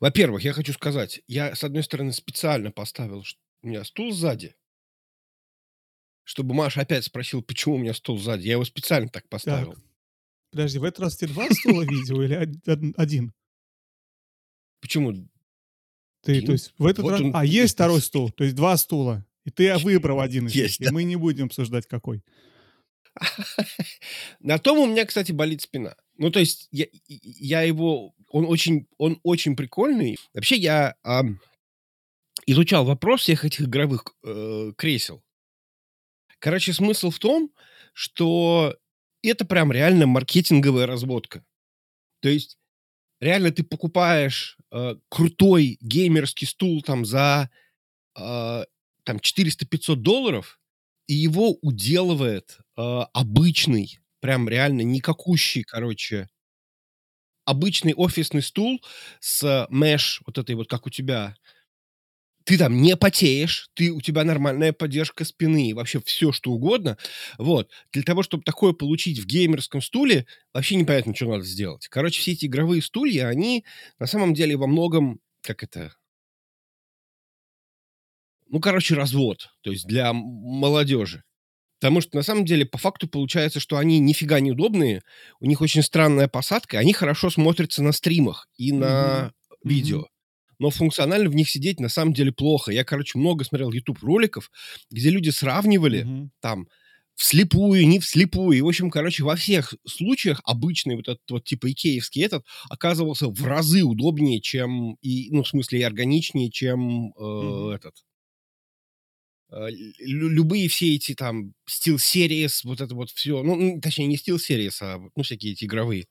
Во-первых, я хочу сказать, я, с одной стороны, специально поставил ш- у меня стул сзади, чтобы Маша опять спросил, почему у меня стул сзади. Я его специально так поставил. Так. Подожди, в этот раз ты два стула видел или од- од- один? Почему? Ты, то есть, в этот Вот раз... он А, есть второй стул, то есть два стула. И ты выбрал один из них, и мы не будем обсуждать, какой. На том у меня, кстати, болит спина. Ну, то есть, я, я его... Он очень, он очень прикольный. Вообще, я ам, изучал вопрос всех этих игровых э, кресел. Короче, смысл в том, что это прям реально маркетинговая разводка. То есть, реально ты покупаешь э, крутой геймерский стул там за э, там 400-500 долларов, и его уделывает э, обычный, прям реально никакущий, короче, обычный офисный стул с меш, вот этой вот, как у тебя. Ты там не потеешь, ты, у тебя нормальная поддержка спины, вообще все, что угодно. Вот. Для того, чтобы такое получить в геймерском стуле, вообще непонятно, что надо сделать. Короче, все эти игровые стулья, они на самом деле во многом, как это, ну, короче, развод, то есть для молодежи. Потому что на самом деле по факту получается, что они нифига не удобные, у них очень странная посадка, они хорошо смотрятся на стримах и на Мгм. видео. Но функционально в них сидеть на самом деле плохо. Я, короче, много смотрел YouTube роликов, где люди сравнивали Мгм. там вслепую, не вслепую. И, в общем, короче, во всех случаях обычный вот этот вот типа икеевский этот оказывался в разы удобнее, чем и, ну, в смысле, и органичнее, чем э, Мгм. этот любые все эти там Steel Series, вот это вот все, ну, точнее, не Steel Series, а ну, всякие эти игровые.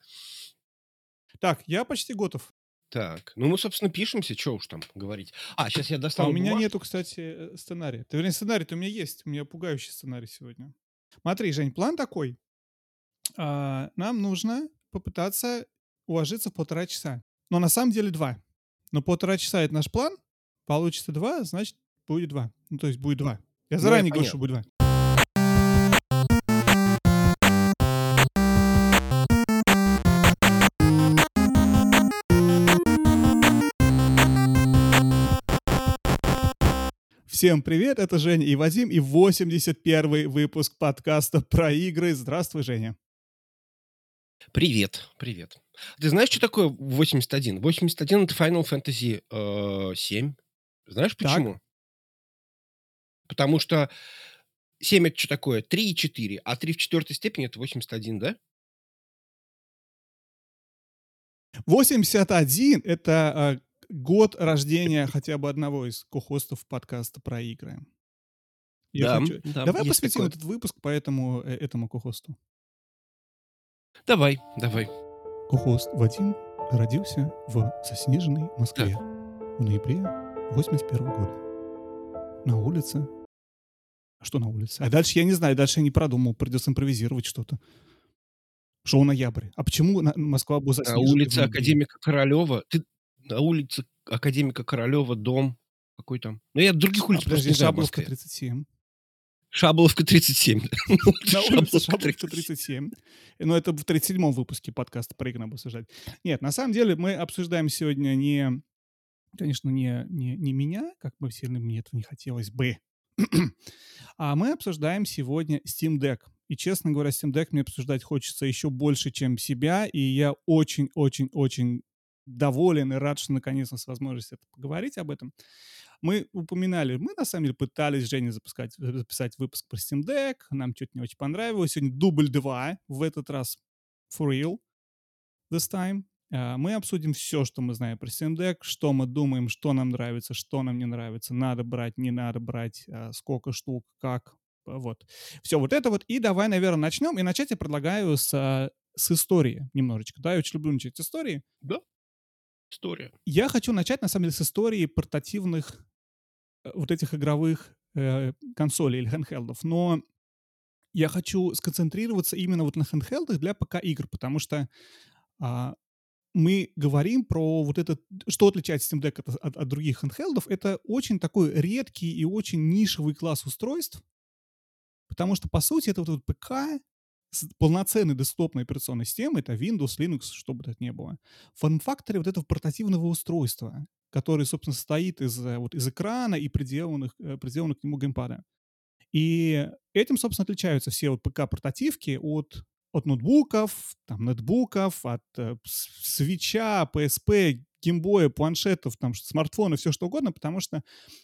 Так, я почти готов. Так, ну мы, собственно, пишемся, что уж там говорить. А, сейчас я А достану у меня бумажку. нету, кстати, э, сценария. Ты, вернее, сценарий-то у меня есть. У меня пугающий сценарий сегодня. Смотри, Жень, план такой. А, нам нужно попытаться уложиться в полтора часа. Но на самом деле два. Но полтора часа это наш план. Получится два, значит, будет два. Ну, то есть будет два. Я заранее говорю, что будет два. Всем привет, это Женя и Вадим, и 81 выпуск подкаста про игры. Здравствуй, Женя. Привет, привет. Ты знаешь, что такое 81? 81 это Final Fantasy э, 7. Знаешь Так. Потому что 7 это что такое? 3 и 4. А 3 в четвертой степени это 81, да? 81 — это э, год рождения хотя бы одного из кохостов подкаста про игры. Я Да, хочу- да, Давай посвятим такое. этот выпуск по этому, э, этому кохосту. Давай, давай. Кохост Вадим родился в заснеженной Москве в ноябре 81 года. На улице... А Что на улице? А дальше я не знаю, дальше я не продумал, придется импровизировать что-то. Шоу ноябрь. А почему на- Москва была На заснежена? в улице? Академика Королева. Ты на улице Академика Королева дом какой там? Ну, я других А, улиц просто подожди, не знаю Шабловка Москве. 37. Шабловка 37. На улице Шабловка Шабловка 37. Но это в 37-м выпуске подкаста про игры обсуждать. Нет, на самом деле мы обсуждаем сегодня не, конечно, не, не, не меня, как бы сильно мне этого не хотелось бы, а мы обсуждаем сегодня Steam Deck. И, честно говоря, Steam Deck мне обсуждать хочется еще больше, чем себя, и я очень-очень-очень доволен и рад, что наконец-то с возможностью это поговорить об этом. Мы упоминали, мы на самом деле пытались Жене запускать, записать выпуск про Steam Deck, нам что-то не очень понравилось. Сегодня дубль 2, в этот раз for real this time. А, Мы обсудим все, что мы знаем про Steam Deck, что мы думаем, что нам нравится, что нам не нравится, надо брать, не надо брать, а, сколько штук, как. а, Вот. Все вот это вот. И давай, наверное, начнем. И начать я предлагаю с, с истории немножечко. Да, я очень люблю начать с истории. Да. История. Я хочу начать, на самом деле, с истории портативных э, вот этих игровых э, консолей или handheldов. Но я хочу сконцентрироваться именно вот на handheldах для ПК-игр, потому что а, мы говорим про вот этот... Что отличает Steam Deck от, от- от других handheldов? Это очень такой редкий и очень нишевый класс устройств, потому что, по сути, это вот, вот ПК с полноценной десктопной операционной системой, это Windows, Linux, что бы это ни было, в форм-факторе вот этого портативного устройства, который, собственно, состоит из, э, вот, из экрана и приделанных, э, приделанных к нему геймпада. И этим, собственно, отличаются все вот ПК-портативки от, от ноутбуков, там, нетбуков, от э, свеча, PSP, геймбоя, планшетов, там, смартфонов, все что угодно, потому что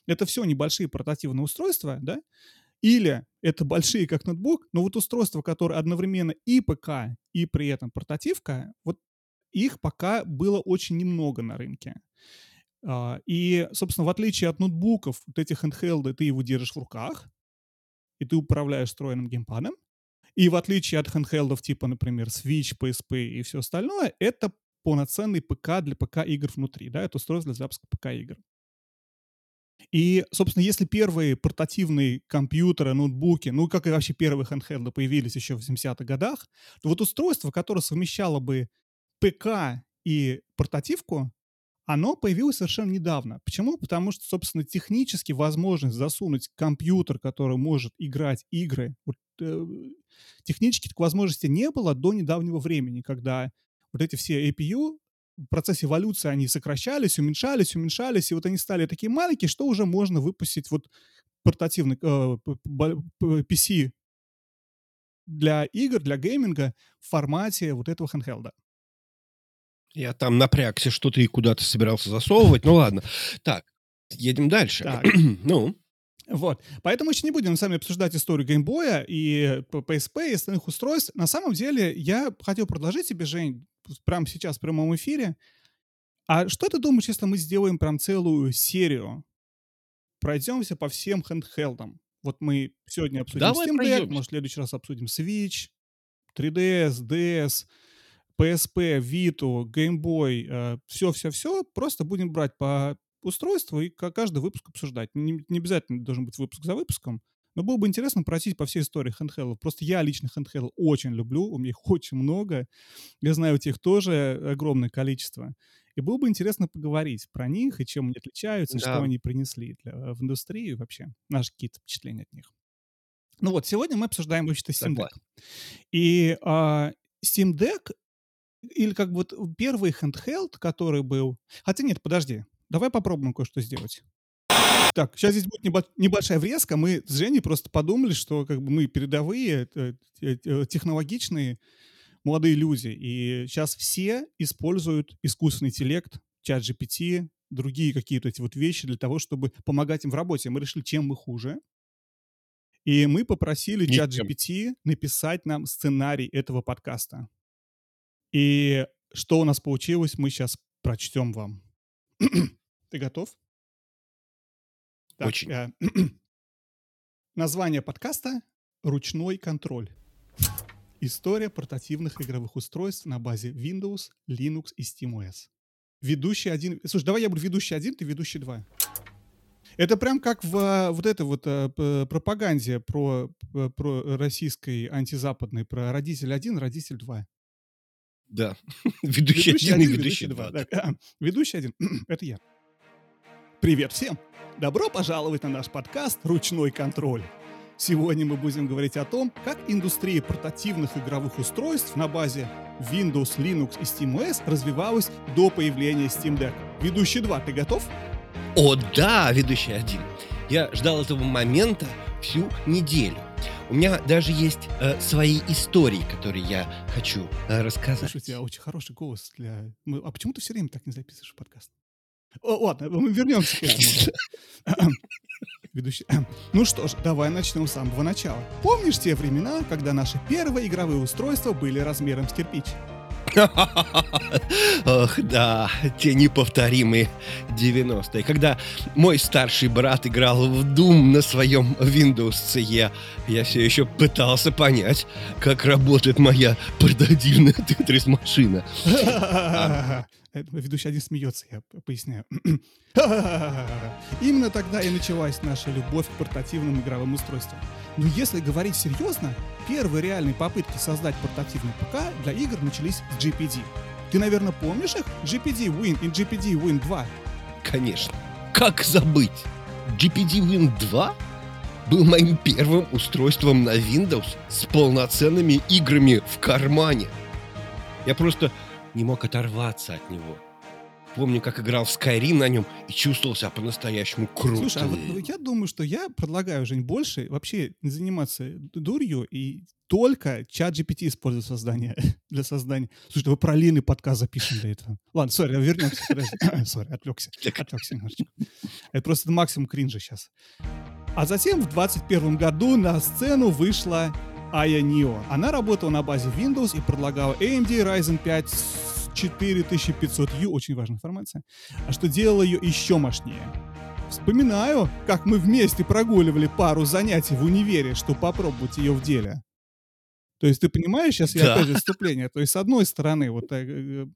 это все небольшие портативные устройства, да, или это большие, как ноутбук, но вот устройства, которые одновременно и ПК, и при этом портативка, вот их пока было очень немного на рынке. А, и, собственно, в отличие от ноутбуков, вот этих handheld, ты его держишь в руках, и ты управляешь встроенным геймпадом. И в отличие от handheldов типа, например, Switch, PSP и все остальное, это полноценный ПК для ПК-игр внутри, да, это устройство для запуска ПК-игр. И, собственно, если первые портативные компьютеры, ноутбуки, ну, как и вообще первые handheld появились еще в 70-х годах, то вот устройство, которое совмещало бы ПК и портативку, оно появилось совершенно недавно. Почему? Потому что, собственно, технически возможность засунуть компьютер, который может играть игры, э, технически такой возможности не было до недавнего времени, когда вот эти все APU в процессе эволюции они сокращались, уменьшались, уменьшались, и вот они стали такие маленькие, что уже можно выпустить вот портативный э, PC для игр, для гейминга в формате вот этого handheld. Я там напрягся, что ты куда-то собирался засовывать. Ну ладно. Так, едем дальше. Так. ну. Вот. Поэтому еще не будем с вами обсуждать историю геймбоя и PSP и остальных устройств. На самом деле, я хотел предложить тебе, Жень, прямо сейчас в прямом эфире. А что ты думаешь, если мы сделаем прям целую серию? Пройдемся по всем хендхелдам. Вот мы сегодня обсудим Давай Steam Deck, пройдемся. может, в следующий раз обсудим Switch, 3DS, DS, PSP, Vita, Game Boy, все-все-все. Просто будем брать по устройству и каждый выпуск обсуждать. Не, не обязательно должен быть выпуск за выпуском. Но было бы интересно пройтись по всей истории handheld. Просто я лично handheld очень люблю, у меня их очень много. Я знаю, у тех тоже огромное количество. И было бы интересно поговорить про них и чем они отличаются, да. что они принесли для, в индустрию вообще. Наши какие-то впечатления от них. Ну вот, сегодня мы обсуждаем вообще-то Steam Deck. И а, Steam Deck или как бы вот первый handheld, который был... Хотя нет, подожди, давай попробуем кое-что сделать. Так, сейчас здесь будет небольшая врезка. Мы с Женей просто подумали, что как бы мы передовые, э, технологичные молодые люди. И сейчас все используют искусственный интеллект, чат GPT, другие какие-то эти вот вещи для того, чтобы помогать им в работе. Мы решили, чем мы хуже. И мы попросили чат GPT написать нам сценарий этого подкаста. И что у нас получилось, мы сейчас прочтем вам. Ты готов? Так, Очень. Э, название подкаста «Ручной контроль». История портативных игровых устройств на базе Windows, Linux и SteamOS. Ведущий один... Слушай, давай я буду ведущий один, ты ведущий два. Это прям как в э, вот этой вот э, пропаганде про, э, про российской антизападной, про родитель один, родитель два. Да. ведущий, ведущий один и ведущий два. А, ведущий один. Это я. Привет всем. Добро пожаловать на наш подкаст «Ручной контроль». Сегодня мы будем говорить о том, как индустрия портативных игровых устройств на базе Windows, Linux и SteamOS развивалась до появления Steam Deck. Ведущий 2, ты готов? О да, ведущий 1. Я ждал этого момента всю неделю. У меня даже есть э, свои истории, которые я хочу э, рассказать. Слушай, у тебя очень хороший голос для... А почему ты все время так не записываешь подкаст? О, ладно, мы вернемся к этому. Ведущий. Ну что ж, давай начнем с самого начала. Помнишь те времена, когда наши первые игровые устройства были размером с кирпич? Ох, да, те неповторимые 90-е. Когда мой старший брат играл в Doom на своем Windows CE, я все еще пытался понять, как работает моя портативная тетрис-машина. Ведущий один смеется, я поясняю. Именно тогда и началась наша любовь к портативным игровым устройствам. Но если говорить серьезно, первые реальные попытки создать портативный ПК для игр начались с GPD. Ты, наверное, помнишь их? GPD Win и GPD Win 2? Конечно. Как забыть? GPD Win 2? был моим первым устройством на Windows с полноценными играми в кармане. Я просто не мог оторваться от него. Помню, как играл в Skyrim на нем и чувствовал себя по-настоящему круто. Слушай, а вот ну, я думаю, что я предлагаю, Жень, больше вообще не заниматься дурью и только чат GPT использовать создание, для создания. Слушай, вы параллельный подкаст запишем для этого. Ладно, сори, вернемся. Сори, отвлекся. Отвлекся немножечко. Это просто максимум кринжа сейчас. А затем в 2021 году на сцену вышла Aya Neo. Она работала на базе Windows и предлагала AMD Ryzen 5 4500U, очень важная информация, а что делало ее еще мощнее. Вспоминаю, как мы вместе прогуливали пару занятий в универе, чтобы попробовать ее в деле. То есть ты понимаешь, сейчас я да. опять же вступление. То есть с одной стороны, вот э,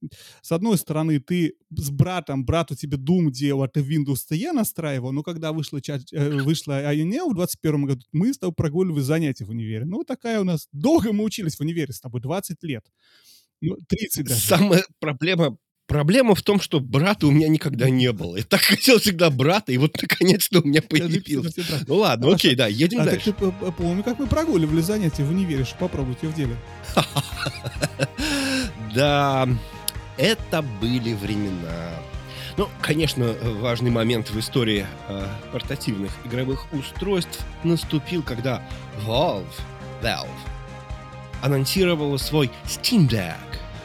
с одной стороны ты с братом, брат у тебя Doom делал, а ты Windows я настраивал, но когда вышла, э, вышла INEO в 21 году, мы с тобой прогуливали занятия в универе. Ну, такая у нас... Долго мы учились в универе с тобой, 20 лет. Ну, 30 даже. Самая проблема Проблема в том, что брата у меня никогда не было. Я так хотел всегда брата, и вот наконец-то у меня появился. Ну ладно, окей, да, едем а дальше. Так ты помню, как мы прогуливали занятия в универе, ее в деле. Да, это были времена. Ну, конечно, важный момент в истории э, портативных игровых устройств наступил, когда Valve, Valve анонсировала свой Steam Deck,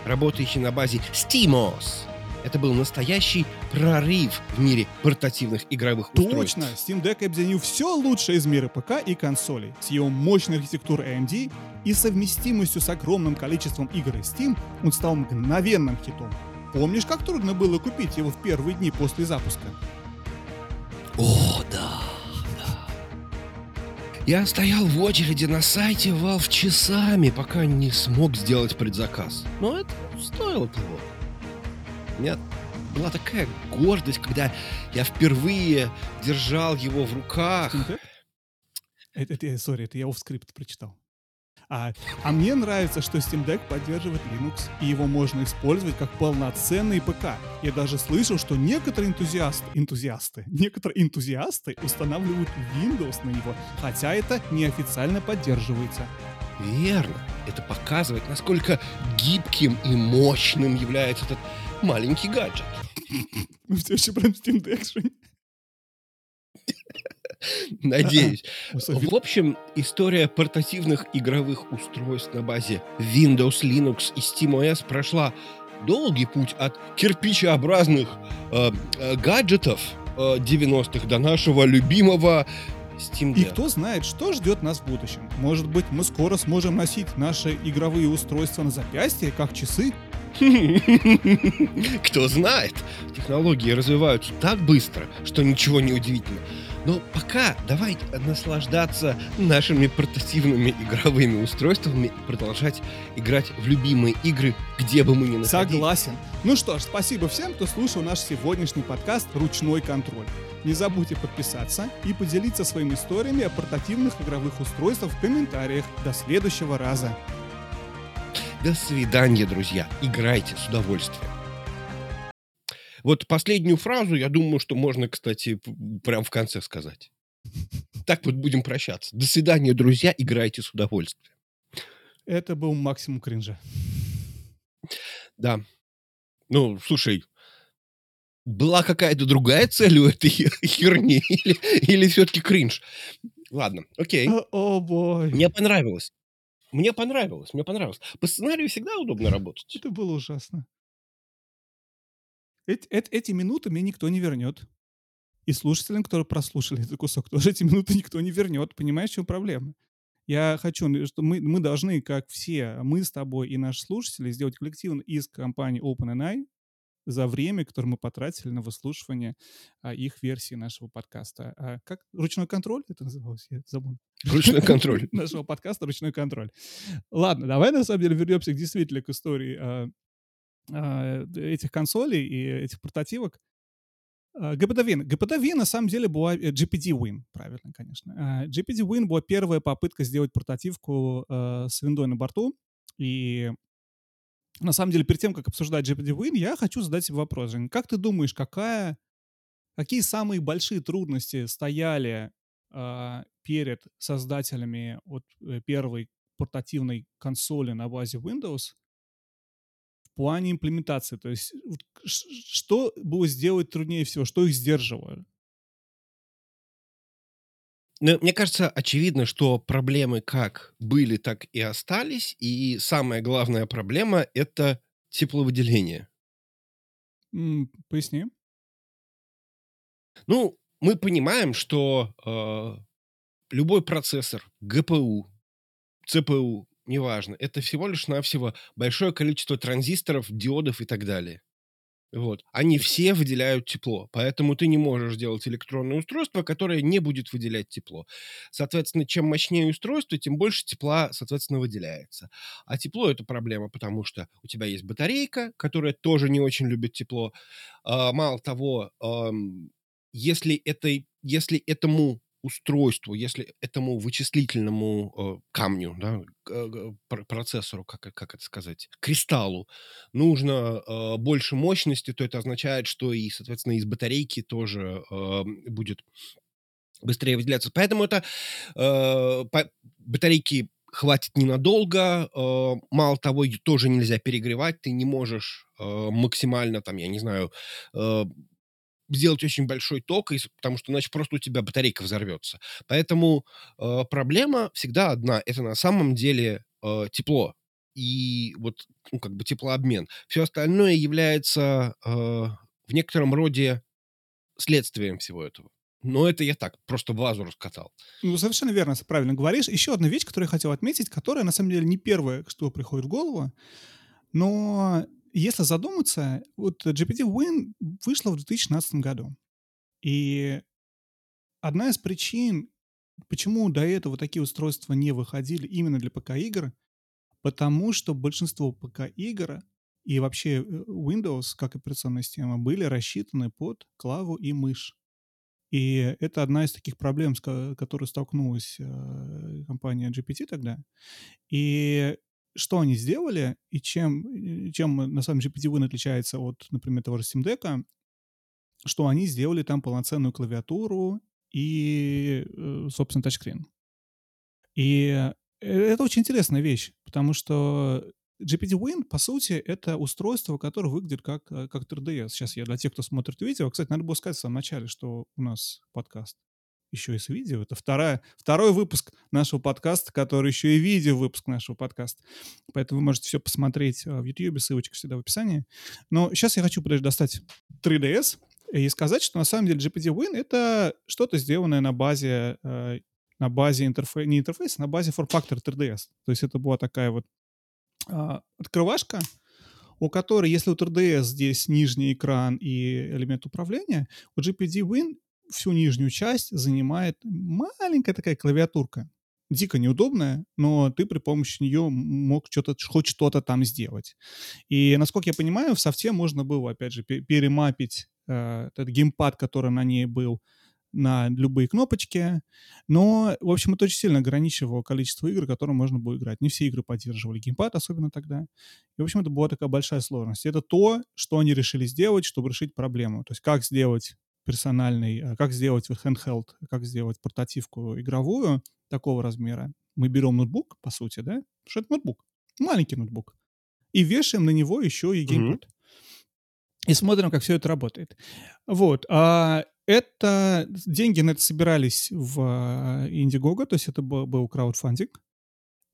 работающий на базе SteamOS. Это был настоящий прорыв в мире портативных игровых устройств. Точно! Steam Deck объединил все лучшее из мира ПК и консолей. С его мощной архитектурой AMD и совместимостью с огромным количеством игр из Steam он стал мгновенным хитом. Помнишь, как трудно было купить его в первые дни после запуска? О, да! Я стоял в очереди на сайте Valve часами, пока не смог сделать предзаказ. Но это стоило того. У меня была такая гордость, когда я впервые держал его в руках. Это, это, сори, это я в скрипт прочитал. А, а мне нравится, что Steam Deck поддерживает Linux, и его можно использовать как полноценный ПК. Я даже слышал, что некоторые энтузиасты, энтузиасты, некоторые энтузиасты устанавливают Windows на него, хотя это неофициально поддерживается. Верно. Это показывает, насколько гибким и мощным является этот маленький гаджет. Мы все еще прям Steam Deck, Надеюсь. В общем, история портативных игровых устройств на базе Windows, Linux и SteamOS прошла долгий путь от кирпичеобразных э, э, гаджетов э, 90-х до нашего любимого Steam Deck. И кто знает, что ждет нас в будущем. Может быть, мы скоро сможем носить наши игровые устройства на запястье, как часы? Кто знает, технологии развиваются так быстро, что ничего не удивительно. Но пока давай наслаждаться нашими портативными игровыми устройствами и продолжать играть в любимые игры, где бы мы ни находились. Согласен. Ну что ж, спасибо всем, кто слушал наш сегодняшний подкаст «Ручной контроль». Не забудьте подписаться и поделиться своими историями о портативных игровых устройствах в комментариях. До следующего раза. До свидания, друзья. Играйте с удовольствием. Вот последнюю фразу, я думаю, что можно, кстати, прям в конце сказать. Так вот будем прощаться. До свидания, друзья. Играйте с удовольствием. Это был максимум кринжа. Да. Ну, слушай, была какая-то другая цель у этой херни? Или, или все-таки кринж? Ладно, окей. О, о бой. Мне понравилось. Мне понравилось, мне понравилось. По сценарию всегда удобно работать. Это было ужасно. Эти, эти, минуты мне никто не вернет. И слушателям, которые прослушали этот кусок, тоже эти минуты никто не вернет. Понимаешь, в чем проблема? Я хочу, что мы, мы должны, как все, мы с тобой и наши слушатели, сделать коллективный иск компании OpenAI за время, которое мы потратили на выслушивание а, их версии нашего подкаста. А, как? Ручной контроль это называлось? Я забыл. Ручной контроль. Нашего подкаста «Ручной контроль». Ладно, давай на самом деле вернемся действительно к истории а, этих консолей и этих портативок. GPD-Win. GPD-Win на самом деле была... Э, GPD-Win, правильно, конечно. GPD-Win была первая попытка сделать портативку с виндой на борту. И на самом деле, перед тем, как обсуждать GPD-Win, я хочу задать себе вопрос, Жень. Как ты думаешь, какая, какие самые большие трудности стояли э, перед создателями вот э, первой портативной консоли на базе Windows в плане имплементации. То есть что было сделать труднее всего, что их сдерживало? Ну, мне кажется, очевидно, что проблемы как были, так и остались. И самая главная проблема — это тепловыделение. М, поясни. Ну, мы понимаем, что э, любой процессор, ГПУ, ЦПУ, неважно, это всего лишь навсего большое количество транзисторов, диодов и так далее. Вот. Они все выделяют тепло, поэтому ты не можешь сделать электронное устройство, которое не будет выделять тепло. Соответственно, чем мощнее устройство, тем больше тепла, соответственно, выделяется. А тепло — это проблема, потому что у тебя есть батарейка, которая тоже не очень любит тепло. А, мало того, если, этой, если этому устройству, если этому вычислительному э, камню, да, э, процессору, как, как это сказать, кристаллу, нужно э, больше мощности, то это означает, что и, соответственно, из батарейки тоже э, будет быстрее выделяться. Поэтому это э, по, батарейки хватит ненадолго. Э, мало того, тоже нельзя перегревать. Ты не можешь э, максимально, там, я не знаю, э, сделать очень большой ток, потому что иначе просто у тебя батарейка взорвется. Поэтому э, проблема всегда одна. Это на самом деле э, тепло. И вот, ну, как бы теплообмен. Все остальное является э, в некотором роде следствием всего этого. Но это я так, просто базу раскатал. Ну, совершенно верно, правильно говоришь. Еще одна вещь, которую я хотел отметить, которая, на самом деле, не первая, что приходит в голову, но если задуматься, вот GPT-Win вышла в 2016 году. И одна из причин, почему до этого такие устройства не выходили именно для ПК-игр, потому что большинство ПК-игр и вообще э, Windows, как операционная система, были рассчитаны под клаву и мышь. И это одна из таких проблем, с которой столкнулась э, компания GPT тогда. И что они сделали и чем, э, чем на самом деле GPT-Win отличается от, например, того же Steam Deck, что они сделали там полноценную клавиатуру и, э, собственно, тачскрин. И э, это очень интересная вещь, потому что GPT-Win, по сути, это устройство, которое выглядит как, как 3DS. Сейчас я для тех, кто смотрит видео, кстати, надо было сказать в самом начале, что у нас подкаст еще и с видео. Это вторая, второй выпуск нашего подкаста, который еще и видео выпуск нашего подкаста. Поэтому вы можете все посмотреть а, в YouTube, ссылочка всегда в описании. Но сейчас я хочу подожди, достать 3DS и сказать, что на самом деле GPT-Win — это что-то сделанное на базе, э, на базе интерфейса, не интерфейса, на базе form-factor 3DS. То есть это была такая вот э, открывашка, у которой, если у 3DS здесь нижний экран и элемент управления, у GPT-Win всю нижнюю часть занимает маленькая такая клавиатурка. Дико неудобная, но ты при помощи нее мог что-то, хоть что-то там сделать. И, насколько я понимаю, в софте можно было, опять же, перемапить э, этот геймпад, который на ней был, на любые кнопочки, но, в общем, это очень сильно ограничивало количество игр, которые можно было играть. Не все игры поддерживали геймпад, особенно тогда. И, в общем, это была такая большая сложность. Это то, что они решили сделать, чтобы решить проблему. То есть как сделать персональный, а, как сделать handheld, как сделать портативку игровую такого размера. Мы берем ноутбук, по сути, да? Что это ноутбук? Маленький ноутбук. И вешаем на него еще и геймпад. Mm-hmm. И смотрим, как все это работает. Вот. А это деньги на это собирались в а, Indiegogo, то есть это был краудфандинг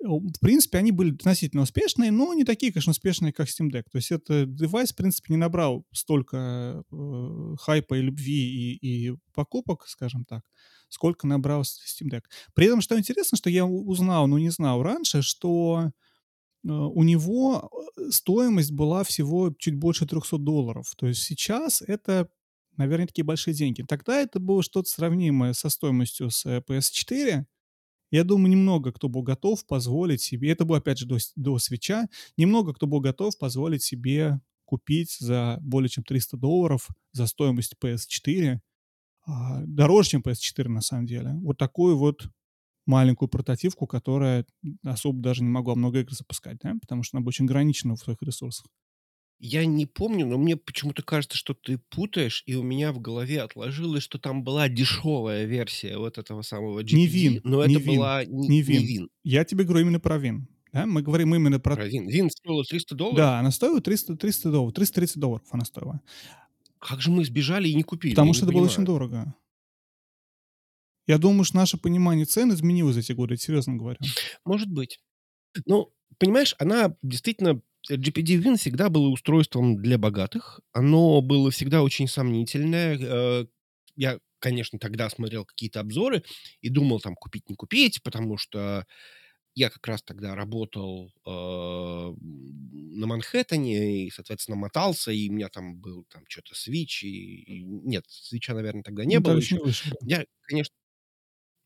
в принципе, они были относительно успешные, но не такие, конечно, успешные, как Steam Deck. То есть это девайс, в принципе, не набрал столько э, хайпа и любви и, и покупок, скажем так, сколько набрал Steam Deck. При этом, что интересно, что я узнал, но не знал раньше, что э, у него э, стоимость была всего чуть больше 300 долларов. То есть сейчас это, наверное, такие большие деньги. Тогда это было что-то сравнимое со стоимостью с э, PS4, я думаю, немного кто был готов позволить себе, это было опять же до, до свеча, немного кто был готов позволить себе купить за более чем 300 долларов за стоимость PS4, а, дороже, чем PS4 на самом деле, вот такую вот маленькую портативку, которая особо даже не могла много игр запускать, да, потому что она была очень ограничена в своих ресурсах. Я не помню, но мне почему-то кажется, что ты путаешь, и у меня в голове отложилось, что там была дешевая версия вот этого самого Не GPD, Вин, но не это Вин, была не не не Вин. Вин. Я тебе говорю именно про Вин. Да? Мы говорим именно про... Про Вин. Вин стоила 300 долларов? Да, она стоила 300, 300 долларов, 330 долларов она стоила. Как же мы сбежали и не купили? Потому Я что не это было очень понимаю. дорого. Я думаю, что наше понимание цен изменилось за эти годы, серьезно говорю. Может быть. Ну, понимаешь, она действительно... GPD Win всегда было устройством для богатых. Оно было всегда очень сомнительное. Э, Я, конечно, тогда смотрел какие-то обзоры и думал, там, купить, не купить, потому что я как раз тогда работал э, на Манхэттене и, соответственно, мотался, и у меня там был там что-то Switch, и, и- нет, Свича, наверное, тогда не Ну, было еще не вышел. Я, конечно,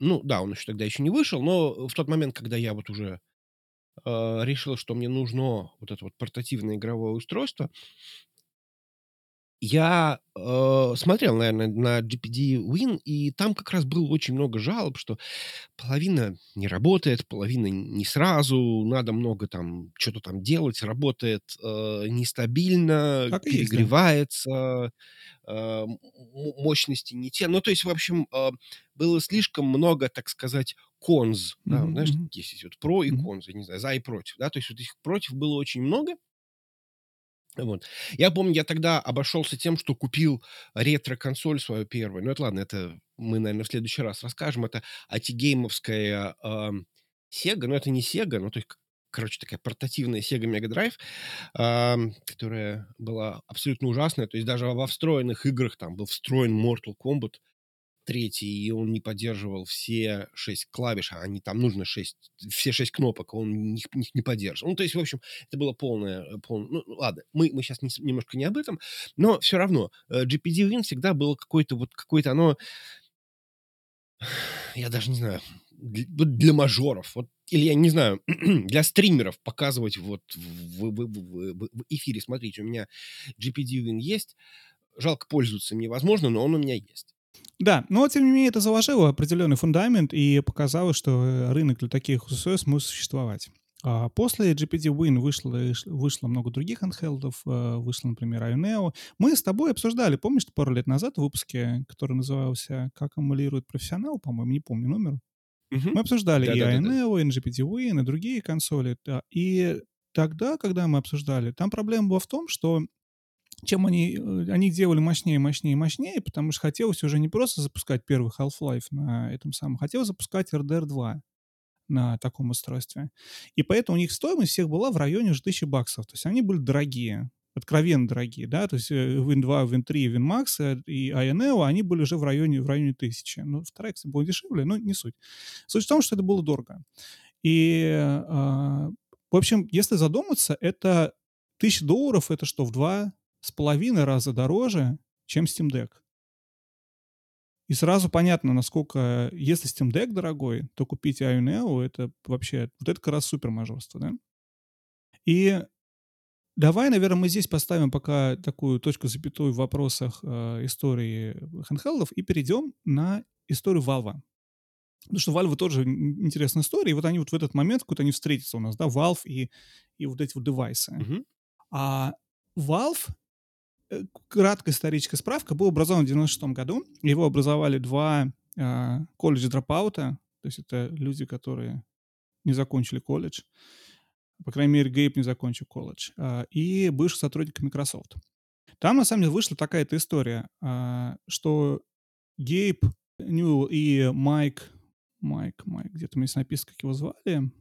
ну да, он еще тогда еще не вышел, но в тот момент, когда я вот уже э, решил, что мне нужно вот это вот портативное игровое устройство, я э, смотрел, наверное, на GPD Win, и там как раз было очень много жалоб, что половина не работает, половина не сразу, надо много там что-то там делать, работает э, нестабильно, Так и есть, да. перегревается, э, мощности не те. Ну, то есть, в общем, э, было слишком много, так сказать, конз. Да, Мгм, знаешь, есть вот про и конз, я не знаю, за и против. Да, то есть вот этих против было очень много. Вот. Я помню, я тогда обошелся тем, что купил ретро-консоль свою первую. Ну, это ладно, это мы, наверное, в следующий раз расскажем. Это антигеймовская эм, Sega, но это не Sega, ну, то есть, короче, такая портативная Sega Mega Drive, ам, которая была абсолютно ужасная. То есть даже во встроенных играх там был встроен Mortal Kombat третий, и он не поддерживал все шесть клавиш, а они там нужно шесть, все шесть кнопок, он их, их не поддерживал. Ну, то есть, в общем, это было полное... э, пол- Ну, ладно, мы, мы сейчас немножко не об этом, но все равно э, GPD Win всегда было какое-то вот какое-то оно... Я даже не знаю, для, для мажоров, вот, или я не знаю, для стримеров показывать вот в, в- в- в- в- эфире. Смотрите, у меня GPD Win есть, жалко пользоваться невозможно, но он у меня есть. Да, но тем не менее это заложило определенный фундамент и показало, что э, рынок для таких устройств может существовать. А после GPT Win вышло, вышло много других handheld'ов, э, вышло, например, Ioneo. Мы с тобой обсуждали, помнишь, пару лет назад в выпуске, который назывался «Как эмулирует профессионал», по-моему, не помню номер. Мгм. Мы обсуждали и Да-да-да-да. Ioneo, и GPT Win, и другие консоли. да. И тогда, когда мы обсуждали, там проблема была в том, что чем они, э, они делали мощнее, мощнее, мощнее, потому что хотелось уже не просто запускать первый Half-Life на этом самом, хотелось запускать RDR 2 на таком устройстве. И поэтому у них стоимость всех была в районе уже 1000 баксов. То есть они были дорогие, откровенно дорогие, да, то есть э, Win 2, Win 3, Win Max э, и Ioneo, они были уже в районе, в районе 1000. Ну, вторая, кстати, была дешевле, но не суть. Суть в том, что это было дорого. И, а, в общем, если задуматься, это 1000 долларов, это что, в два с половиной раза дороже, чем Steam Deck. И сразу понятно, насколько, если Steam Deck дорогой, то купить Ioneo это вообще, вот это как раз супер мажорство, да? И давай, наверное, мы здесь поставим пока такую точку запятую в вопросах э, истории handheld'ов и перейдем на историю Valve. Потому что Valve тоже ин- интересная история, и вот они вот в этот момент какой-то они встретятся у нас, да, Valve и, и вот эти вот девайсы. Мгм. А Valve, краткая историческая справка, был образован в 96 году. Его образовали два а, колледж дропаута, то есть это люди, которые не закончили колледж. По крайней мере, Гейб не закончил колледж. а, и бывший сотрудник Microsoft. Там, на самом деле, вышла такая-то история, а, что Гейб Ньюэлл и Майк... Майк, Майк, где-то у меня здесь написано, как его звали.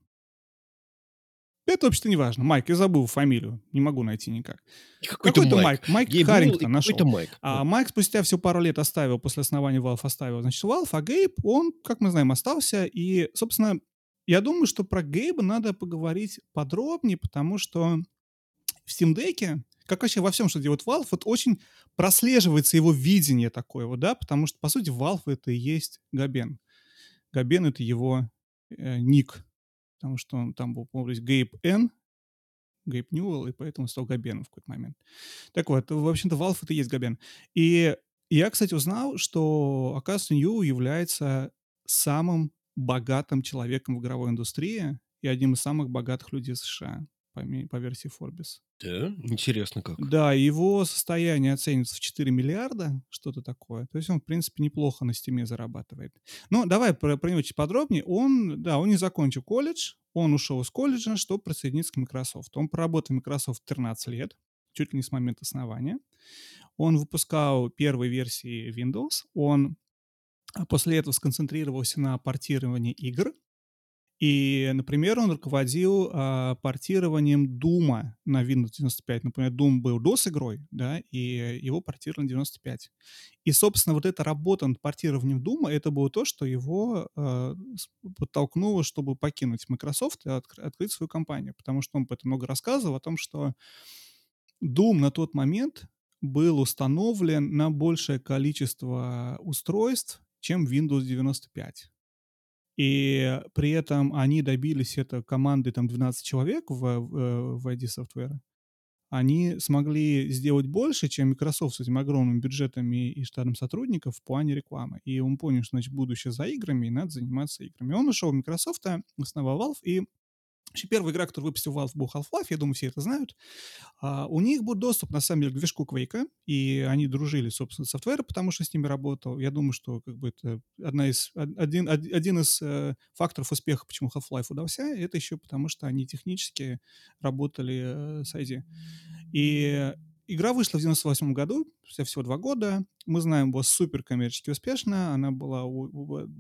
Это вообще-то не важно. Майк, я забыл фамилию. Не могу найти никак. Какой-то Какой-то Майк. Майк. Майк Харрингтон нашел. какой-то Майк. А. Майк спустя всего пару лет оставил, после основания Valve оставил, значит, Valve, а Гейб, он, как мы знаем, остался. И, собственно, я думаю, что про Гейба надо поговорить подробнее, потому что в Steam Deck, как вообще во всем, что делает Valve, вот очень прослеживается его видение такое, вот, да, потому что, по сути, Valve это и есть Габен. Габен — это его э, ник, потому что он там был, по-моему, Гейб Н, Гейб Ньюэлл, и поэтому стал Габеном в какой-то момент. Так вот, в общем-то, Valve это и есть Габен. И я, кстати, узнал, что, оказывается, Ньюэлл является самым богатым человеком в игровой индустрии и одним из самых богатых людей США. По, по версии Forbes. Да? Интересно как. Да, его состояние оценится в 4 миллиарда, что-то такое. То есть он, в принципе, неплохо на стиме зарабатывает. Ну, давай про, про него чуть подробнее. Он, да, он не закончил колледж, он ушел из колледжа, чтобы присоединиться к Microsoft. Он проработал в Microsoft 13 лет, чуть ли не с момента основания. Он выпускал первые версии Windows, он а, после этого сконцентрировался на портировании игр, и, например, он руководил э, портированием Дума на Windows 95. Например, Doom был DOS-игрой, да, и его портировали на 95. И, собственно, вот эта работа над портированием Дума, это было то, что его э, подтолкнуло, чтобы покинуть Microsoft и от, открыть свою компанию. Потому что он об этом много рассказывал, о том, что Doom на тот момент был установлен на большее количество устройств, чем Windows 95. И при этом они добились это команды там 12 человек в, в, в ID Software. Они смогли сделать больше, чем Microsoft с этими огромными бюджетами и штатом сотрудников в плане рекламы. И он понял, что, значит, будущее за играми, и надо заниматься играми. Он ушел в Microsoft, основал Valve, и Вообще, первая игра, которую выпустил Valve, был Half-Life, я думаю, все это знают. А, у них был доступ, на самом деле, к движку Quake, и они дружили, собственно, с софтвером, потому что с ними работал. Я думаю, что как бы это одна из, один, один из э, факторов успеха, почему Half-Life удался, это еще потому, что они технически работали э, с ID. И Игра вышла в 98 году, всего два года. Мы знаем, была супер коммерчески успешна. Она была,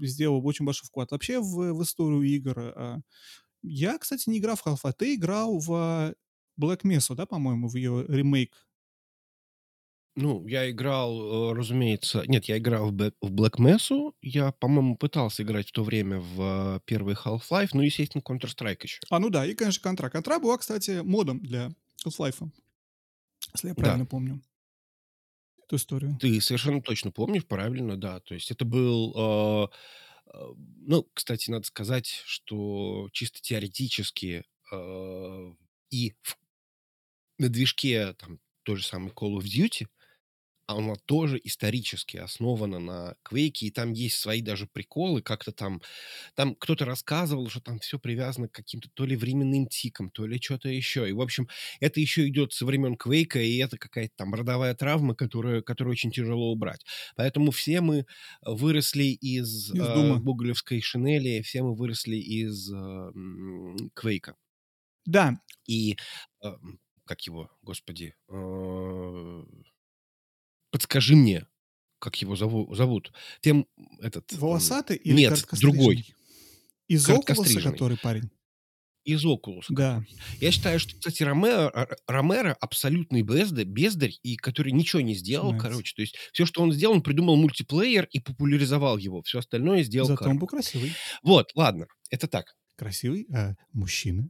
сделала очень большой вклад вообще в, в историю игр. Я, кстати, не играл в Half-Life. Ты играл в Black Mesa, да, по-моему, в ее ремейк? Ну, я играл, э, разумеется... Нет, я играл в Black Mesa. Я, по-моему, пытался играть в то время в первый Half-Life. Ну, естественно, Counter-Strike еще. А, ну да, и, конечно, Contra. Contra была, кстати, модом для Half-Life. Если я правильно да. помню эту историю. Ты совершенно точно помнишь, правильно, да. То есть это был... Э, Э, ну, кстати, надо сказать, что чисто теоретически э, и в, на движке там той же самой Call of Duty а она тоже исторически основана на Квейке, и там есть свои даже приколы, как-то там, там кто-то рассказывал, что там все привязано к каким-то то ли временным тикам, то ли что-то еще. И, в общем, это еще идет со времен Квейка, и это какая-то там родовая травма, которую, которую очень тяжело убрать. Поэтому все мы выросли из, из э, Гоголевской шинели, все мы выросли из э, Квейка. Да. И э, как его, господи, э, подскажи мне, как его зову, зовут. Тем этот... Волосатый или Нет, другой. Из Окулуса, который парень? Из Окулуса. Да. Я считаю, что, кстати, Ромеро, Ромеро абсолютный бездарь, бездарь, и который ничего не сделал, Начинается. короче. То есть все, что он сделал, он придумал мультиплеер и популяризовал его. Все остальное сделал Зато Карл. он был красивый. Вот, ладно, это так. Красивый а, мужчина.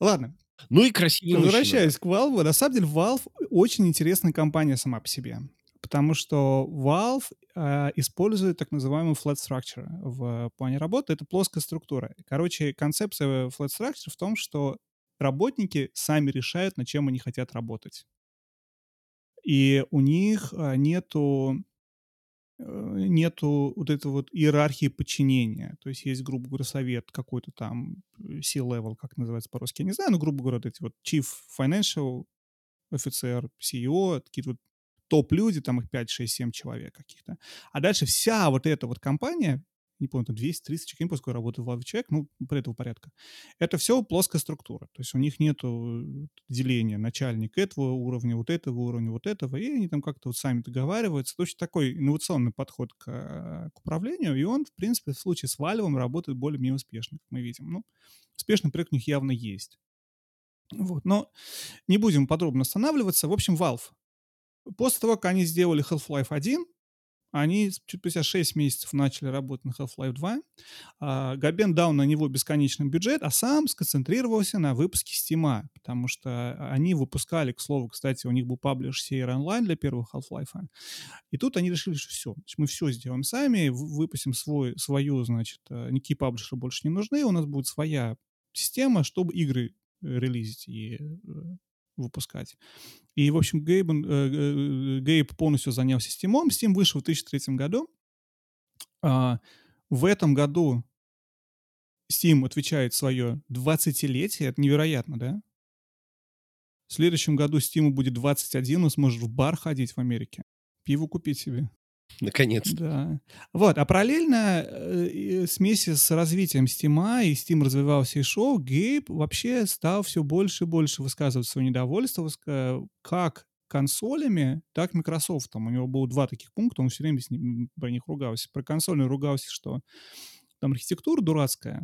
Ладно, ну и красивый Возвращаясь к Valve, на самом деле Valve очень интересная компания сама по себе. Потому что Valve э, использует так называемый flat structure в плане работы. Это плоская структура. Короче, концепция flat structure в том, что работники сами решают, над чем они хотят работать. И у них э, нету нету вот этой вот иерархии подчинения. То есть есть, грубо говоря, совет какой-то там э, C-level, как называется по-русски, я не знаю, но, грубо говоря, вот эти вот chief financial офицер, CEO, какие-то вот топ-люди, там их 5, 6, 7 человек каких-то. А дальше вся вот эта вот компания не помню, там 200, 300 человек, не помню, сколько работает в человек, ну, при этого порядка. Это все плоская структура. То есть у них нет деления начальник этого уровня, вот этого уровня, вот этого, и они там как-то вот сами договариваются. Точно такой инновационный подход к, к управлению, и он, в принципе, в случае с Валевым работает более-менее успешно, как мы видим. Ну, успешный проект у них явно есть. Вот, но не будем подробно останавливаться. В общем, Valve. После того, как они сделали Half-Life 1, они чуть спустя 6 месяцев начали работать на Half-Life 2. А, Габен дал на него бесконечный бюджет, а сам сконцентрировался на выпуске Steam, потому что они выпускали, к слову, кстати, у них был паблиш Sierra Online для первого Half-Life. И тут они решили, что все, мы все сделаем сами, выпустим свой, свою, значит, э, никакие паблишеры больше не нужны, у нас будет своя система, чтобы игры э, релизить и э, выпускать. И, в общем, Гейб, э, э, Гейб полностью занялся Steam. Steam вышел в 2003 году. А, в этом году Steam отвечает свое 20-летие. Это невероятно, да? В следующем году Steam будет 21, он сможет в бар ходить в Америке. Пиво купить себе. Наконец-то. Да. Вот, а параллельно э, смеси с развитием Steam, и Steam развивался и шоу, Гейб вообще стал все больше и больше высказывать свое недовольство, как консолями, так Microsoft. У него было два таких пункта, он все время с ним, про них ругался. Про консоли ругался, что там архитектура дурацкая,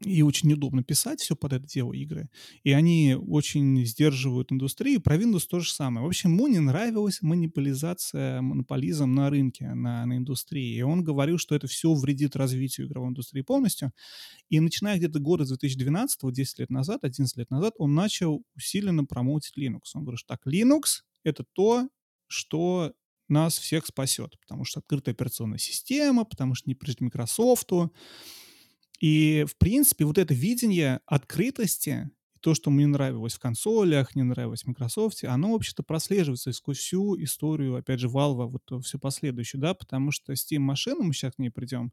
и очень неудобно писать все под это дело игры. И они очень сдерживают индустрию. Про Windows то же самое. В общем, ему не нравилась монополизация, монополизм на рынке, на, на индустрии. И он говорил, что это все вредит развитию игровой индустрии полностью. И начиная где-то года 2012, 10 лет назад, 11 лет назад, он начал усиленно промоутить Linux. Он говорит, что так, Linux — это то, что нас всех спасет, потому что открытая операционная система, потому что не прежде Microsoft, и, в принципе, вот это видение открытости, то, что мне нравилось в консолях, не нравилось в Microsoft, оно, вообще-то, прослеживается сквозь всю историю, опять же, Valve, вот все последующее, да, потому что Steam-машина, мы сейчас к ней придем,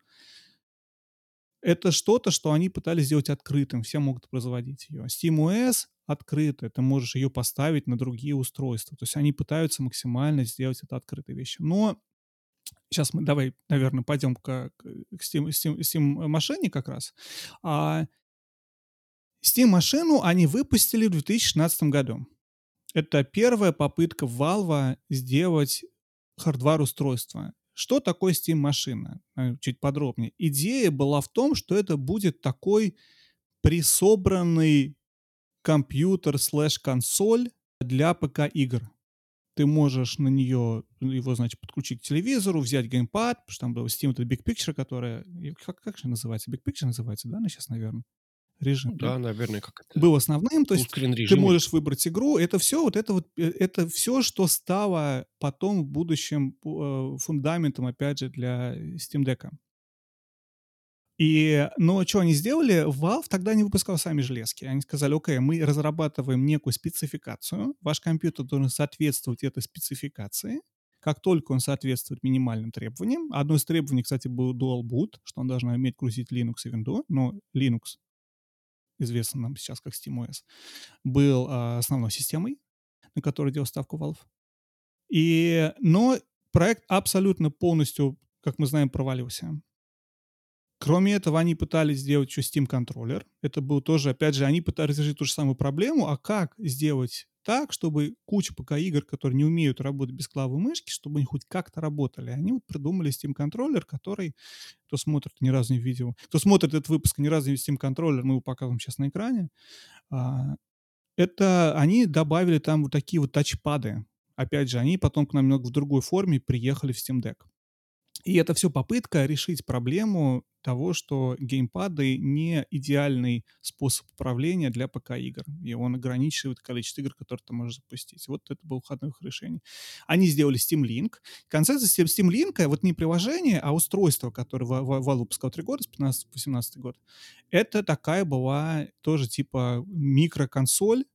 это что-то, что они пытались сделать открытым, все могут производить ее. SteamOS открыто, ты можешь ее поставить на другие устройства. То есть они пытаются максимально сделать это открытой вещью. Но Сейчас мы давай, наверное, пойдем к, к Steam, Steam, Steam машине как раз. А Steam машину они выпустили в 2016 году. Это первая попытка Valve сделать хардвар устройства. Что такое Steam машина? Э, чуть подробнее. Идея была в том, что это будет такой присобранный компьютер слэш консоль для ПК игр ты можешь на нее, его, значит, подключить к телевизору, взять геймпад, потому что там был Steam, это Big Picture, которая, как, как же называется? Big Picture называется, да, она сейчас, наверное? Режим. Ну, да, да, наверное, как это. Был основным, то есть ты можешь выбрать игру. Это все, вот это вот, э, это все, что стало потом в будущем э, фундаментом, опять же, для Steam Deck. И, но что они сделали? Valve тогда не выпускал сами железки. Они сказали, окей, мы разрабатываем некую спецификацию, ваш компьютер должен соответствовать этой спецификации. Как только он соответствует минимальным требованиям, одно из требований, кстати, был Dual Boot, что он должен уметь грузить Linux и Windows, но Linux, известный нам сейчас как SteamOS, был а, основной системой, на которой делал ставку Valve. И, но проект абсолютно полностью, как мы знаем, провалился. Кроме этого, они пытались сделать еще Steam контроллер. Это был тоже, опять же, они пытались решить ту же самую проблему, а как сделать так, чтобы куча ПК-игр, которые не умеют работать без клавы мышки, чтобы они хоть как-то работали. Они вот придумали Steam контроллер, который, кто смотрит, ни разу не видел, кто смотрит этот выпуск, ни разу не Steam контроллер, мы его показываем сейчас на экране. А, это они добавили там вот такие вот тачпады. Опять же, они потом к нам немного в другой форме приехали в Steam Deck. И это все попытка решить проблему того, что геймпады не идеальный способ управления для ПК-игр. И он ограничивает количество игр, которые ты можешь запустить. Вот это было входное их решение. Они сделали Steam Link. Концепция Steam Link, вот не приложение, а устройство, которое Valve выпускал 3 года, с 15 по 17 год, это такая была тоже типа микроконсоль,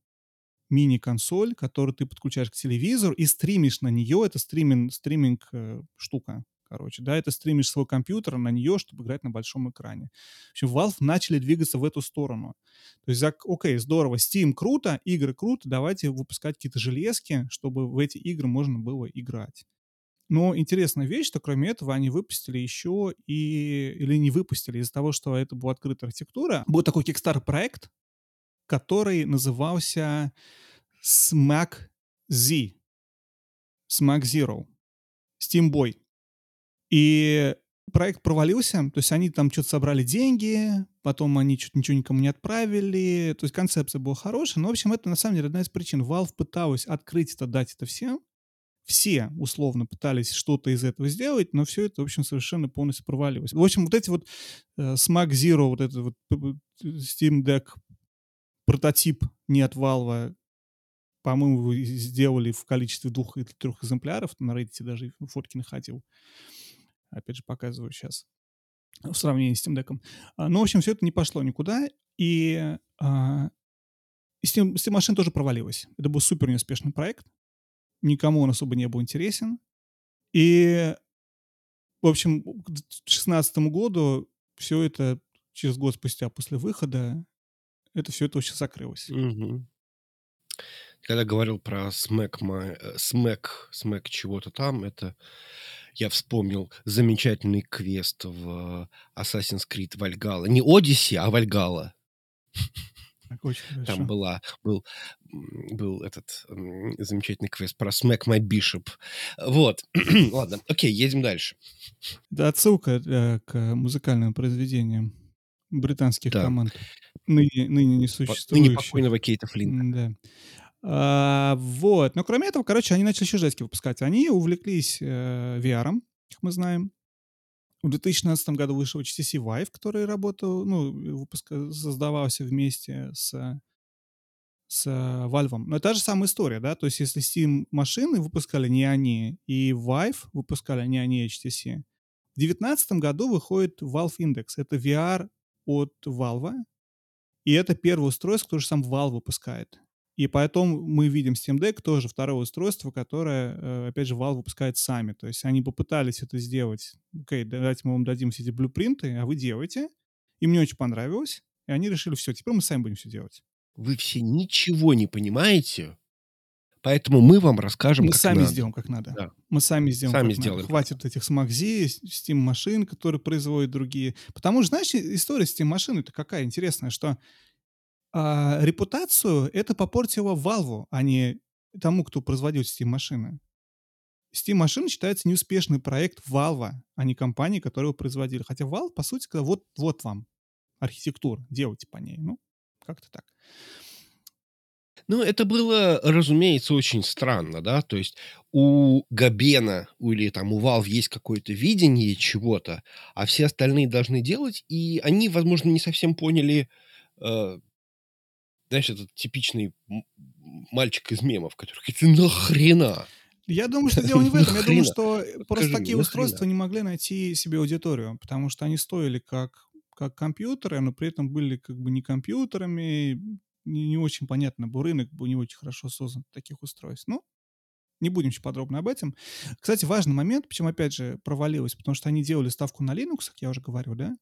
мини-консоль, которую ты подключаешь к телевизору и стримишь на нее. Это стриминг, стриминг э, штука короче, да, это стримишь свой компьютер на нее, чтобы играть на большом экране. В общем, Valve начали двигаться в эту сторону. То есть, окей, здорово, Steam круто, игры круто, давайте выпускать какие-то железки, чтобы в эти игры можно было играть. Но интересная вещь, что кроме этого они выпустили еще и... Или не выпустили из-за того, что это была открытая архитектура. Был такой Kickstarter проект, который назывался Smack Z. Smack Zero. Steam Boy. И проект провалился, то есть они там что-то собрали деньги, потом они что-то ничего никому не отправили, то есть концепция была хорошая, но, в общем, это на самом деле одна из причин. Valve пыталась открыть это, дать это всем, все условно пытались что-то из этого сделать, но все это, в общем, совершенно полностью провалилось. В общем, вот эти вот э, Zero, вот этот вот Steam Deck прототип не от Valve, по-моему, сделали в количестве двух или трех экземпляров, на Reddit даже фотки находил. Опять же, показываю сейчас в сравнении с Steam Deck. А, ну, в общем, все это не пошло никуда, и, а, Steam, Steam Machine тоже провалилась. Это был супер неуспешный проект, никому он особо не был интересен. И, в общем, к 2016 году все это через год спустя после выхода это все это вообще закрылось. Мгм. Когда говорил про My- э, Smack, Smack чего-то там, это я вспомнил замечательный квест в Assassin's Creed Valhalla. Не Odyssey, а Valhalla. Там была, был, был этот замечательный квест про Smack My Bishop. Вот. Ладно, окей, едем дальше. Это отсылка э, к музыкальным произведениям британских Да. команд, ныне, ныне не По- Ныне существующих. покойного Кейта Флинта. Да. А, вот. Но кроме этого, короче, они начали еще жестки выпускать. Они увлеклись э, VR, как мы знаем. В 2016 году вышел HTC Vive, который работал, ну, выпуска, создавался вместе с, с Valve. Но та же самая история, да? То есть если Steam машины выпускали не они, и Vive выпускали не они, а HTC, в 2019 году выходит Valve Index. Это VR от Valve, и это первое устройство, которое сам Valve выпускает. И поэтому мы видим Steam Deck тоже второе устройство, которое, э, опять же, Valve выпускает сами. То есть они попытались это сделать. Окей, давайте мы вам дадим все эти блюпринты, а вы делаете. Им не очень понравилось. И они решили, все, теперь мы сами будем все делать. Вы все ничего не понимаете, поэтому мы вам расскажем, мы как сами надо. сделаем как надо. Да. Мы сами сделаем Сами как надо. сделаем. Хватит этих смагзи, Steam машин, которые производят другие. Потому что, знаешь, история Steam машин это какая интересная, что а, репутацию это попортило Valve, а не тому, кто производил Steam машины. Steam машина считается неуспешный проект Valve, а не компании, которые его производили. Хотя Valve, по сути, сказал, вот, вот вам архитектура, делайте по ней. Ну, как-то так. Ну, это было, разумеется, очень странно, да, то есть у Габена или там у Valve есть какое-то видение чего-то, а все остальные должны делать, и они, возможно, не совсем поняли, э, знаешь, этот типичный мальчик из мемов, который говорит, нахрена? Я думаю, что дело не в этом. Я думаю, что просто такие устройства не могли найти себе аудиторию, потому что они стоили как, как компьютеры, но при этом были как бы не компьютерами, не, не очень понятно, был рынок был не очень хорошо создан таких устройств. Ну, не будем еще подробно об этом. Кстати, важный момент, почему, опять же, провалилось, потому что они делали ставку на Linux, как я уже говорил, да,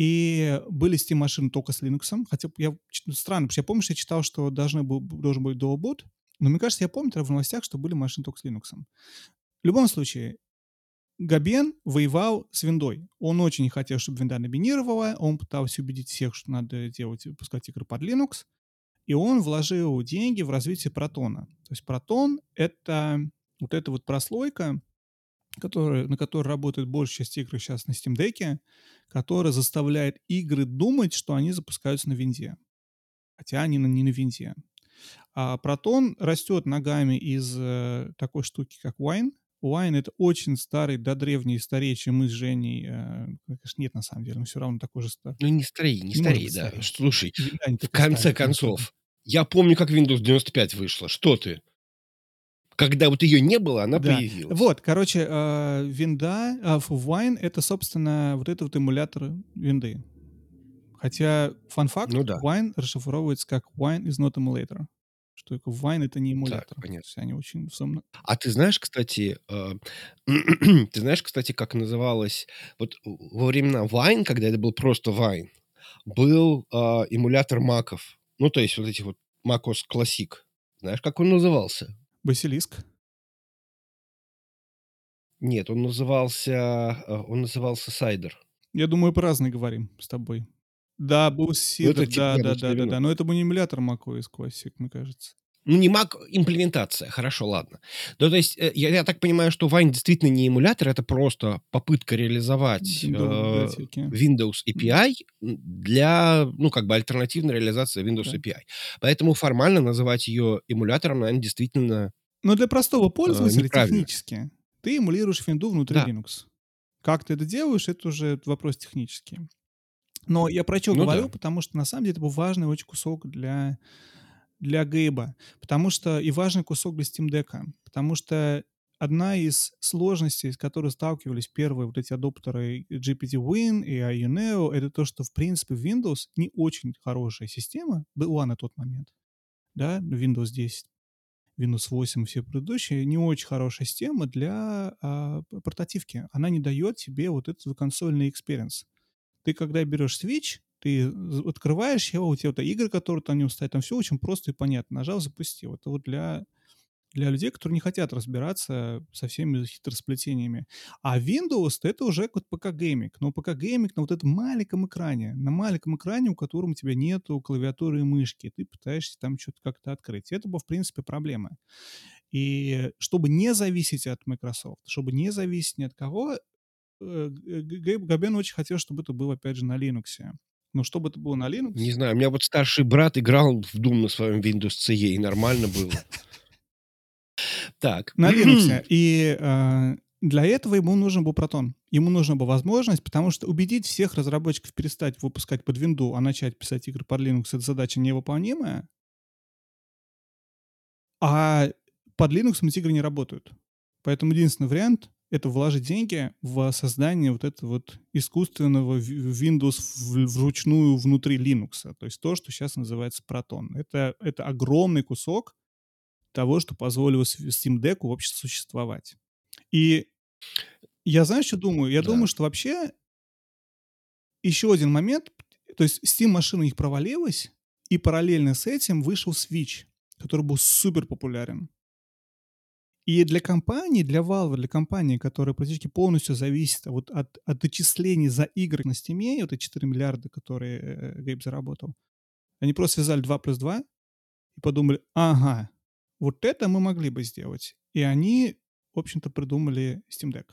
и были Steam машины только с Linux. Хотя я ч- странно, потому что я помню, что я читал, что должны был, должен быть Boot, но мне кажется, я помню в новостях, что были машины только с Linux. В любом случае, Габен воевал с виндой. Он очень хотел, чтобы винда доминировала. Он пытался убедить всех, что надо делать, выпускать игры под Linux. И он вложил деньги в развитие протона. То есть протон — это вот эта вот прослойка, которая, на которой работает большая часть игр сейчас на Steam Deck, которая заставляет игры думать, что они запускаются на винде. Хотя они на- не на винде. А протон растет ногами из э, такой штуки, как Wine. Wine — это очень старый, до древний, старее, чем мы с Женей. э, ну, конечно, нет, на самом деле, но все равно такой же старый. Ну, не старей, не быть да. старее. Слушай, не в конце конечно, концов, я помню, как Windows 95 вышла. Что ты? Когда вот ее не было, она Да. появилась. Вот, короче, э, винда, Wine — это, собственно, вот этот вот эмулятор винды. Хотя, фан-факт, Ну да. Wine расшифровывается как Wine is not emulator. Что Wine — это не Так, эмулятор. То понятно. есть они очень взаимно- А ты знаешь, кстати, э, ты знаешь, кстати, как называлось вот во времена Wine, когда это был просто Wine, был э, эмулятор маков. Ну, то есть вот этих вот macOS Classic. Знаешь, как он назывался? Басилиск. Нет, он назывался, э, он назывался Cider. Я думаю, по разные говорим с тобой. Да, был Сидор, типа да, да, яблочный да, да, вино. да. Но это был не эмулятор macOS Classic, мне кажется. Ну, не Mac, имплементация. Хорошо, ладно. Ну, то есть, э, я, я так понимаю, что Wine действительно не эмулятор, это просто попытка реализовать э. Windows API для, ну, как бы альтернативной реализации Windows Да. API. Поэтому формально называть ее эмулятором, наверное, действительно... Но для простого пользователя неправильно. технически ты эмулируешь винду внутри Да. Linux. Как ты это делаешь, это уже вопрос технический. Но я про что Ну говорю, да. потому что на самом деле это был важный очень кусок для, для Гейба. Потому что и важный кусок для Steam Deck. Потому что одна из сложностей, с которой сталкивались первые вот эти адоптеры GPT-Win и IUNEO, это то, что, в принципе, Windows не очень хорошая система была на тот момент. Да, Windows 10. Windows 8 и все предыдущие, не очень хорошая система для а, портативки. Она не дает тебе вот этот консольный experience. ты когда берешь Switch, ты открываешь его, у тебя вот игры, которые там не стоят, там все очень просто и понятно. Нажал, запустил. Это вот для для людей, которые не хотят разбираться со всеми хитросплетениями. А Windows — это уже как ПК-гейминг. Но ПК-гейминг на вот этом маленьком экране, на маленьком экране, у которого у тебя нету клавиатуры и мышки, ты пытаешься там что-то как-то открыть. Это, в принципе, проблема. И чтобы не зависеть от Microsoft, чтобы не зависеть ни от кого, э, Габен очень хотел, чтобы это было, опять же, на Linux. Но чтобы это было на Linux... Не знаю, у меня вот старший брат играл в Doom на своем Windows CE, и нормально было. Так. На Linux. И э, для этого ему нужен был Proton. Ему нужна была возможность, потому что убедить всех разработчиков перестать выпускать под Windows, а начать писать игры под Linux, это задача невыполнимая. А под Linux эти игры не работают. Поэтому единственный вариант — это вложить деньги в создание вот этого вот искусственного Windows вручную внутри Linux. То есть то, что сейчас называется Proton. Это, это огромный кусок того, что позволило Steam Deck вообще существовать. И я, знаешь, что думаю? Я да. думаю, что вообще еще один момент, то есть Steam машина их провалилась, и параллельно с этим вышел Switch, который был супер популярен. И для компании, для Valve, для компании, которая практически полностью зависит вот от, от отчислений за игры на Steam, вот эти 4 миллиарда, которые э, Гейб заработал, они просто связали 2 плюс 2 и подумали, ага, вот это мы могли бы сделать. И они, в общем-то, придумали Steam Deck.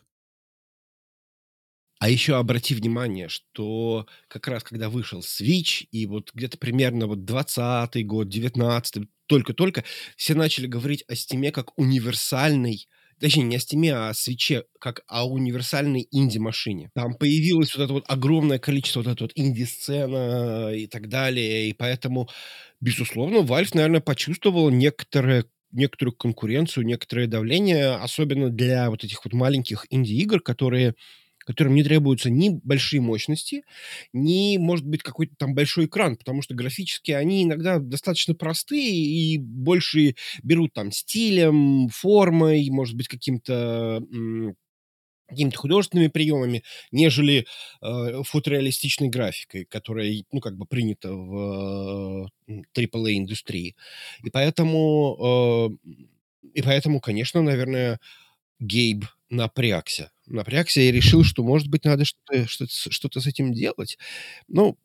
А еще обрати внимание, что как раз когда вышел Switch, и вот где-то примерно вот 20 год, 19 только-только, все начали говорить о Steam как универсальной точнее, не о Steam, а о свече, как о универсальной инди-машине. Там появилось вот это вот огромное количество вот этой вот инди-сцена и так далее, и поэтому, безусловно, Valve, наверное, почувствовал некоторое некоторую конкуренцию, некоторое давление, особенно для вот этих вот маленьких инди-игр, которые которым не требуются ни большие мощности, ни, может быть, какой-то там большой экран, потому что графически они иногда достаточно простые и больше берут там стилем, формой, может быть, каким-то какими-то художественными приемами, нежели э, фотореалистичной графикой, которая, ну, как бы принята в э, AAA-индустрии. И поэтому, э, и поэтому, конечно, наверное, Гейб напрягся. Напрягся и решил, что, может быть, надо что-то, что-то, что-то с этим делать. Ну,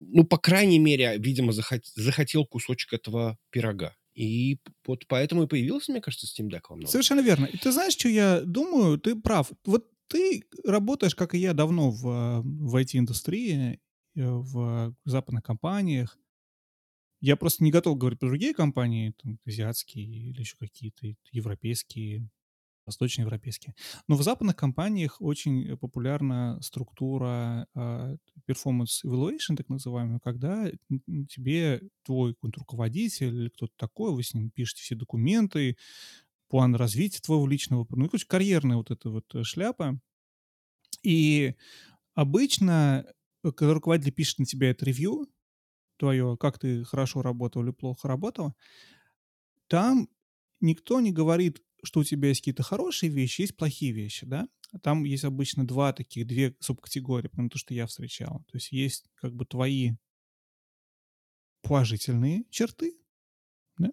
ну, по крайней мере, видимо, захот, захотел кусочек этого пирога. И вот поэтому и появился, мне кажется, Steam Deck во. Совершенно верно. И ты знаешь, что я думаю? Ты прав. Вот ты работаешь, как и я, давно в, в IT-индустрии, э, в западных компаниях. Я просто не готов говорить про другие компании, там, азиатские или еще какие-то европейские, восточноевропейские. Но в западных компаниях очень популярна структура uh, performance evaluation, так называемая, когда тебе твой руководитель или кто-то такой, вы с ним пишете все документы, план развития твоего личного, ну, короче, карьерная вот эта вот э, шляпа. И обычно, э, когда руководитель пишет на тебя это ревью, твое, как ты хорошо работал или плохо работал, там никто не говорит, что у тебя есть какие-то хорошие вещи, есть плохие вещи, да? Там есть обычно два таких, две субкатегории, потому то, что я встречал. То есть есть как бы твои положительные черты, да?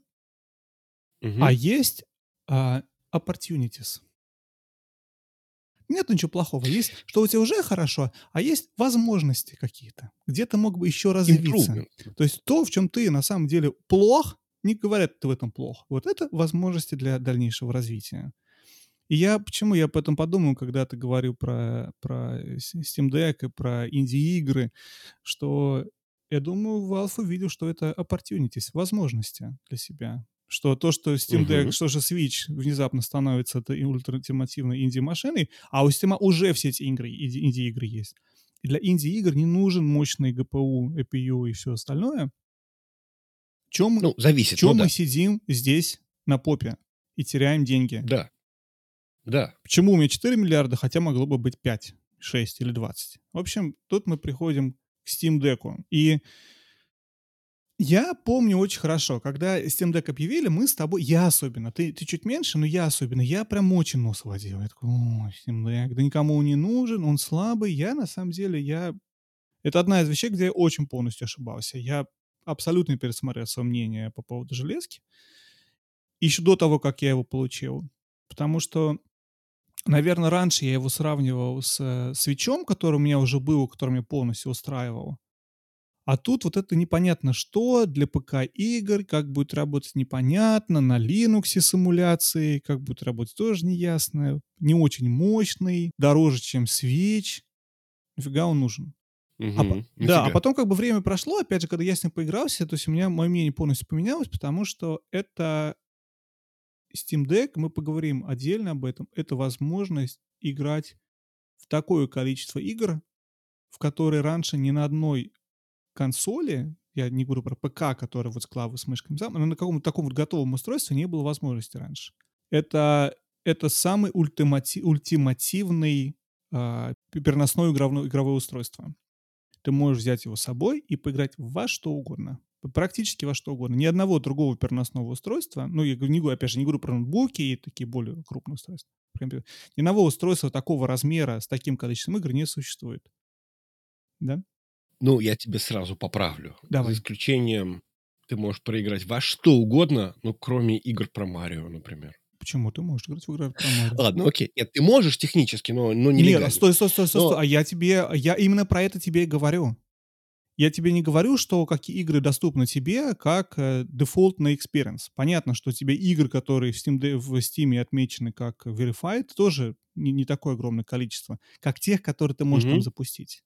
Угу. А есть а, opportunities. Нет ничего плохого. Есть, что у тебя уже хорошо, а есть возможности какие-то. Где ты мог бы еще развиться. То есть то, в чем ты на самом деле плох, не говорят, ты в этом плохо. Вот это возможности для дальнейшего развития. И я, почему я об этом подумал, когда ты говорил про, про Steam Deck и про инди-игры, что я думаю, Valve увидел, что это opportunities, возможности для себя. Что то, что Steam Deck, uh-huh. что же Switch внезапно становится этой ультратимативной инди-машиной, а у Steam уже все эти игры, инди-игры есть. И для инди-игр не нужен мощный GPU, APU и все остальное. Чем, ну, зависит. Чем ну, мы да. сидим здесь на попе и теряем деньги? Да. Да. Почему у меня 4 миллиарда, хотя могло бы быть 5, 6 или 20? В общем, тут мы приходим к Steam Deck. И я помню очень хорошо, когда Steam Deck объявили, мы с тобой, я особенно, ты, ты чуть меньше, но я особенно, я прям очень нос водил. Я такой, ой, Steam Deck, да никому он не нужен, он слабый. Я, на самом деле, я Это одна из вещей, где я очень полностью ошибался. Я абсолютно пересмотрел свое мнение по поводу железки. Еще до того, как я его получил. Потому что, наверное, раньше я его сравнивал с э, свечом, который у меня уже был, который меня полностью устраивал. А тут вот это непонятно что для ПК-игр, как будет работать непонятно, на Linux симуляции, как будет работать тоже неясно, не очень мощный, дороже, чем Switch. Нафига он нужен? А, Мгм. да, а потом как бы время прошло, опять же, когда я с ним поигрался, то есть у меня мое мнение полностью поменялось, потому что это Steam Deck, мы поговорим отдельно об этом, это возможность играть в такое количество игр, в которые раньше ни на одной консоли, я не говорю про ПК, который вот с клавой с мышками, но на каком-то таком вот готовом устройстве не было возможности раньше. Это, это самый ультимати- ультимативный а, переносное игровое, игровое устройство. Ты можешь взять его с собой и поиграть во что угодно. Практически во что угодно. Ни одного другого переносного устройства, ну, я не говорю, опять же, не говорю про ноутбуки и такие более крупные устройства. Ни одного устройства такого размера с таким количеством игр не существует. Да? Ну, я тебе сразу поправлю. Давай. За исключением, ты можешь проиграть во что угодно, ну, кроме игр про Марио, например. Почему? Ты можешь играть в игры Марио. Ладно, окей. Нет, ты можешь технически, но, но Нет, нелегально. а стой, стой, стой, стой, Но- стой. А я тебе, я именно про это тебе и говорю. Я тебе не говорю, что какие игры доступны тебе как э, дефолтный experience. Понятно, что тебе игры, которые в Steam, в Steam отмечены как verified, тоже не, не такое огромное количество, как тех, которые ты можешь там Мгм. запустить.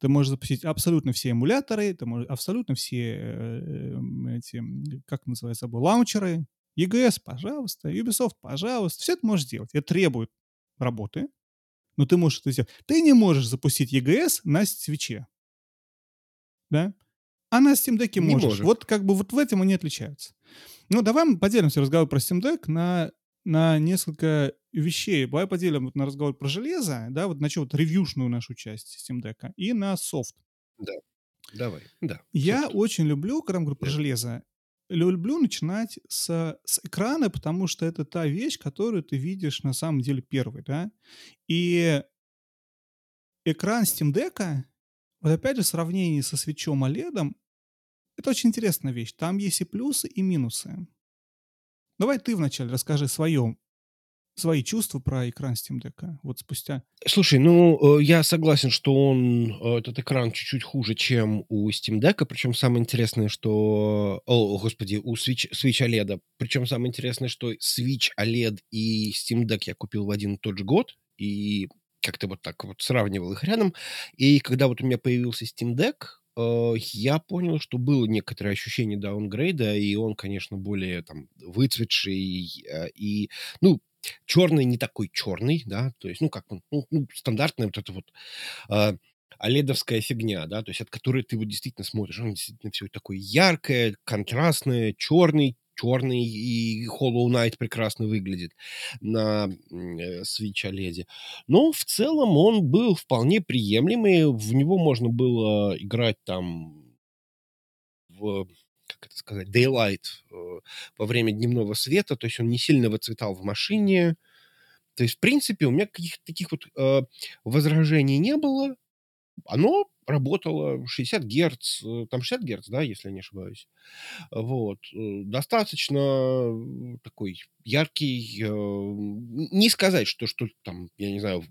Ты можешь запустить абсолютно все эмуляторы, ты можешь абсолютно все э, эм, эти, как называется, лаунчеры, EGS, пожалуйста, Ubisoft, пожалуйста. Все это можешь сделать. Это требует работы, но ты можешь это сделать. Ты не можешь запустить EGS на свече. Да? А на Steam Deck можешь. может. Вот как бы вот в этом они отличаются. Ну, давай мы поделимся разговор про Steam Deck на, на несколько вещей. Давай поделим вот на разговор про железо, да, вот начнем вот ревьюшную нашу часть Steam Deck, и на софт. Давай, да. Я софт. очень люблю, когда мы говорим про Да. железо, люблю начинать с, с экрана, потому что это та вещь, которую ты видишь на самом деле первой, да. И экран Steam Deck, вот опять же, в сравнении со свечом OLED, это очень интересная вещь. Там есть и плюсы, и минусы. Давай ты вначале расскажи свое, свои чувства про экран Steam Deck. Вот спустя... Слушай, ну, э, я согласен, что он, э, этот экран чуть-чуть хуже, чем у Steam Deck. Причем самое интересное, что... О, господи, у Switch, Switch OLED. Причем самое интересное, что Switch OLED и Steam Deck я купил в один и тот же год. И как-то вот так вот сравнивал их рядом. И когда вот у меня появился Steam Deck, э, я понял, что было некоторое ощущение даунгрейда, и он, конечно, более там выцветший и, ну, черный не такой черный, да, то есть, ну, как он, ну, ну, стандартная вот эта вот э, оледовская фигня, да, то есть от которой ты вот действительно смотришь, он действительно все такое яркое, контрастное, черный, черный, и Hollow Knight прекрасно выглядит на э, Switch OLED. Но в целом он был вполне приемлемый, в него можно было играть там в как это сказать, daylight э, во время дневного света, то есть он не сильно выцветал в машине. То есть, в принципе, у меня каких-то таких вот э, возражений не было. Оно работало 60 Гц, э, там 60 Гц, да, если я не ошибаюсь. Вот. Достаточно такой яркий, не сказать, что что там, я не знаю,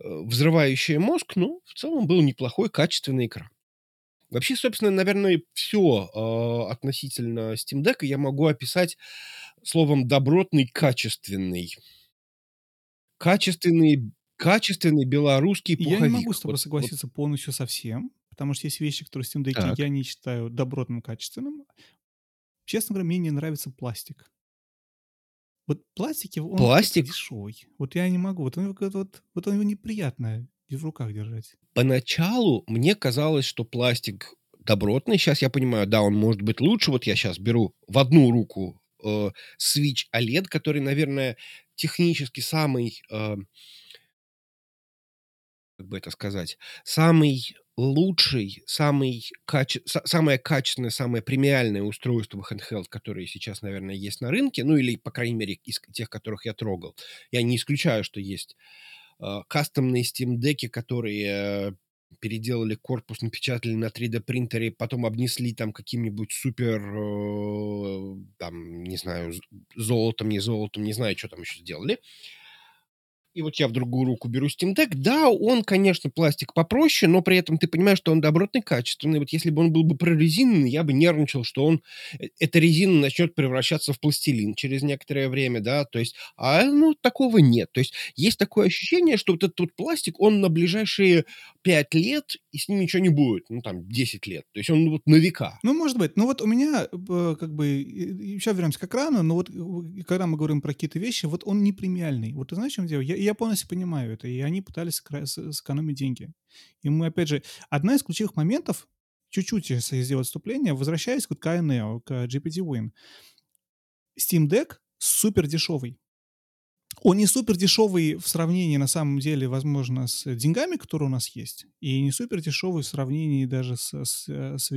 взрывающий мозг, но в целом был неплохой, качественный экран. Вообще, собственно, наверное, все относительно Steam Deck я могу описать словом добротный, качественный. Качественный, качественный белорусский Я пуховик. не могу с тобой Вот- вот согласиться полностью со всем, потому что есть вещи, которые в Steam Deck Так. я не считаю добротным, качественным. Честно говоря, мне не нравится пластик. Вот пластики, он Пластик? дешевый. Вот я не могу. Вот, он, вот, вот, вот он его неприятно в руках держать. Поначалу мне казалось, что пластик добротный. Сейчас я понимаю, да, он может быть лучше. Вот я сейчас беру в одну руку э, Switch OLED, который, наверное, технически самый, э, как бы это сказать, самый лучший, самый каче... са- самое качественное, самое премиальное устройство handheld, которое сейчас, наверное, есть на рынке, ну или, по крайней мере, из тех, которых я трогал. Я не исключаю, что есть кастомные Steam Deck, которые э, переделали корпус, напечатали на 3D принтере, потом обнесли там каким-нибудь супер, э, там, не знаю, золотом, не золотом, не знаю, что там еще сделали и вот я в другую руку беру Steam Deck, да, он, конечно, пластик попроще, но при этом ты понимаешь, что он добротный, качественный. Вот если бы он был бы прорезиненный, я бы нервничал, что он, э, эта резина начнет превращаться в пластилин через некоторое время, да, то есть, а, ну, такого нет. То есть есть такое ощущение, что вот этот вот пластик, он на ближайшие 5 лет, и с ним ничего не будет, ну, там, 10 лет. То есть он вот на века. Ну, может быть. Ну, вот у меня, э, как бы, еще вернемся к экрану, но вот э, когда мы говорим про какие-то вещи, вот он не премиальный. Вот ты знаешь, в чем дело? Я, я полностью понимаю это, и они пытались сэкономить деньги. И мы, опять же, одна из ключевых моментов, чуть-чуть, если сделать вступление, возвращаясь к KNEO, к GPT-Win. Steam Deck супер дешевый. Он не супер дешевый в сравнении, на самом деле, возможно, с деньгами, которые у нас есть, и не супер дешевый в сравнении даже с, с, э, с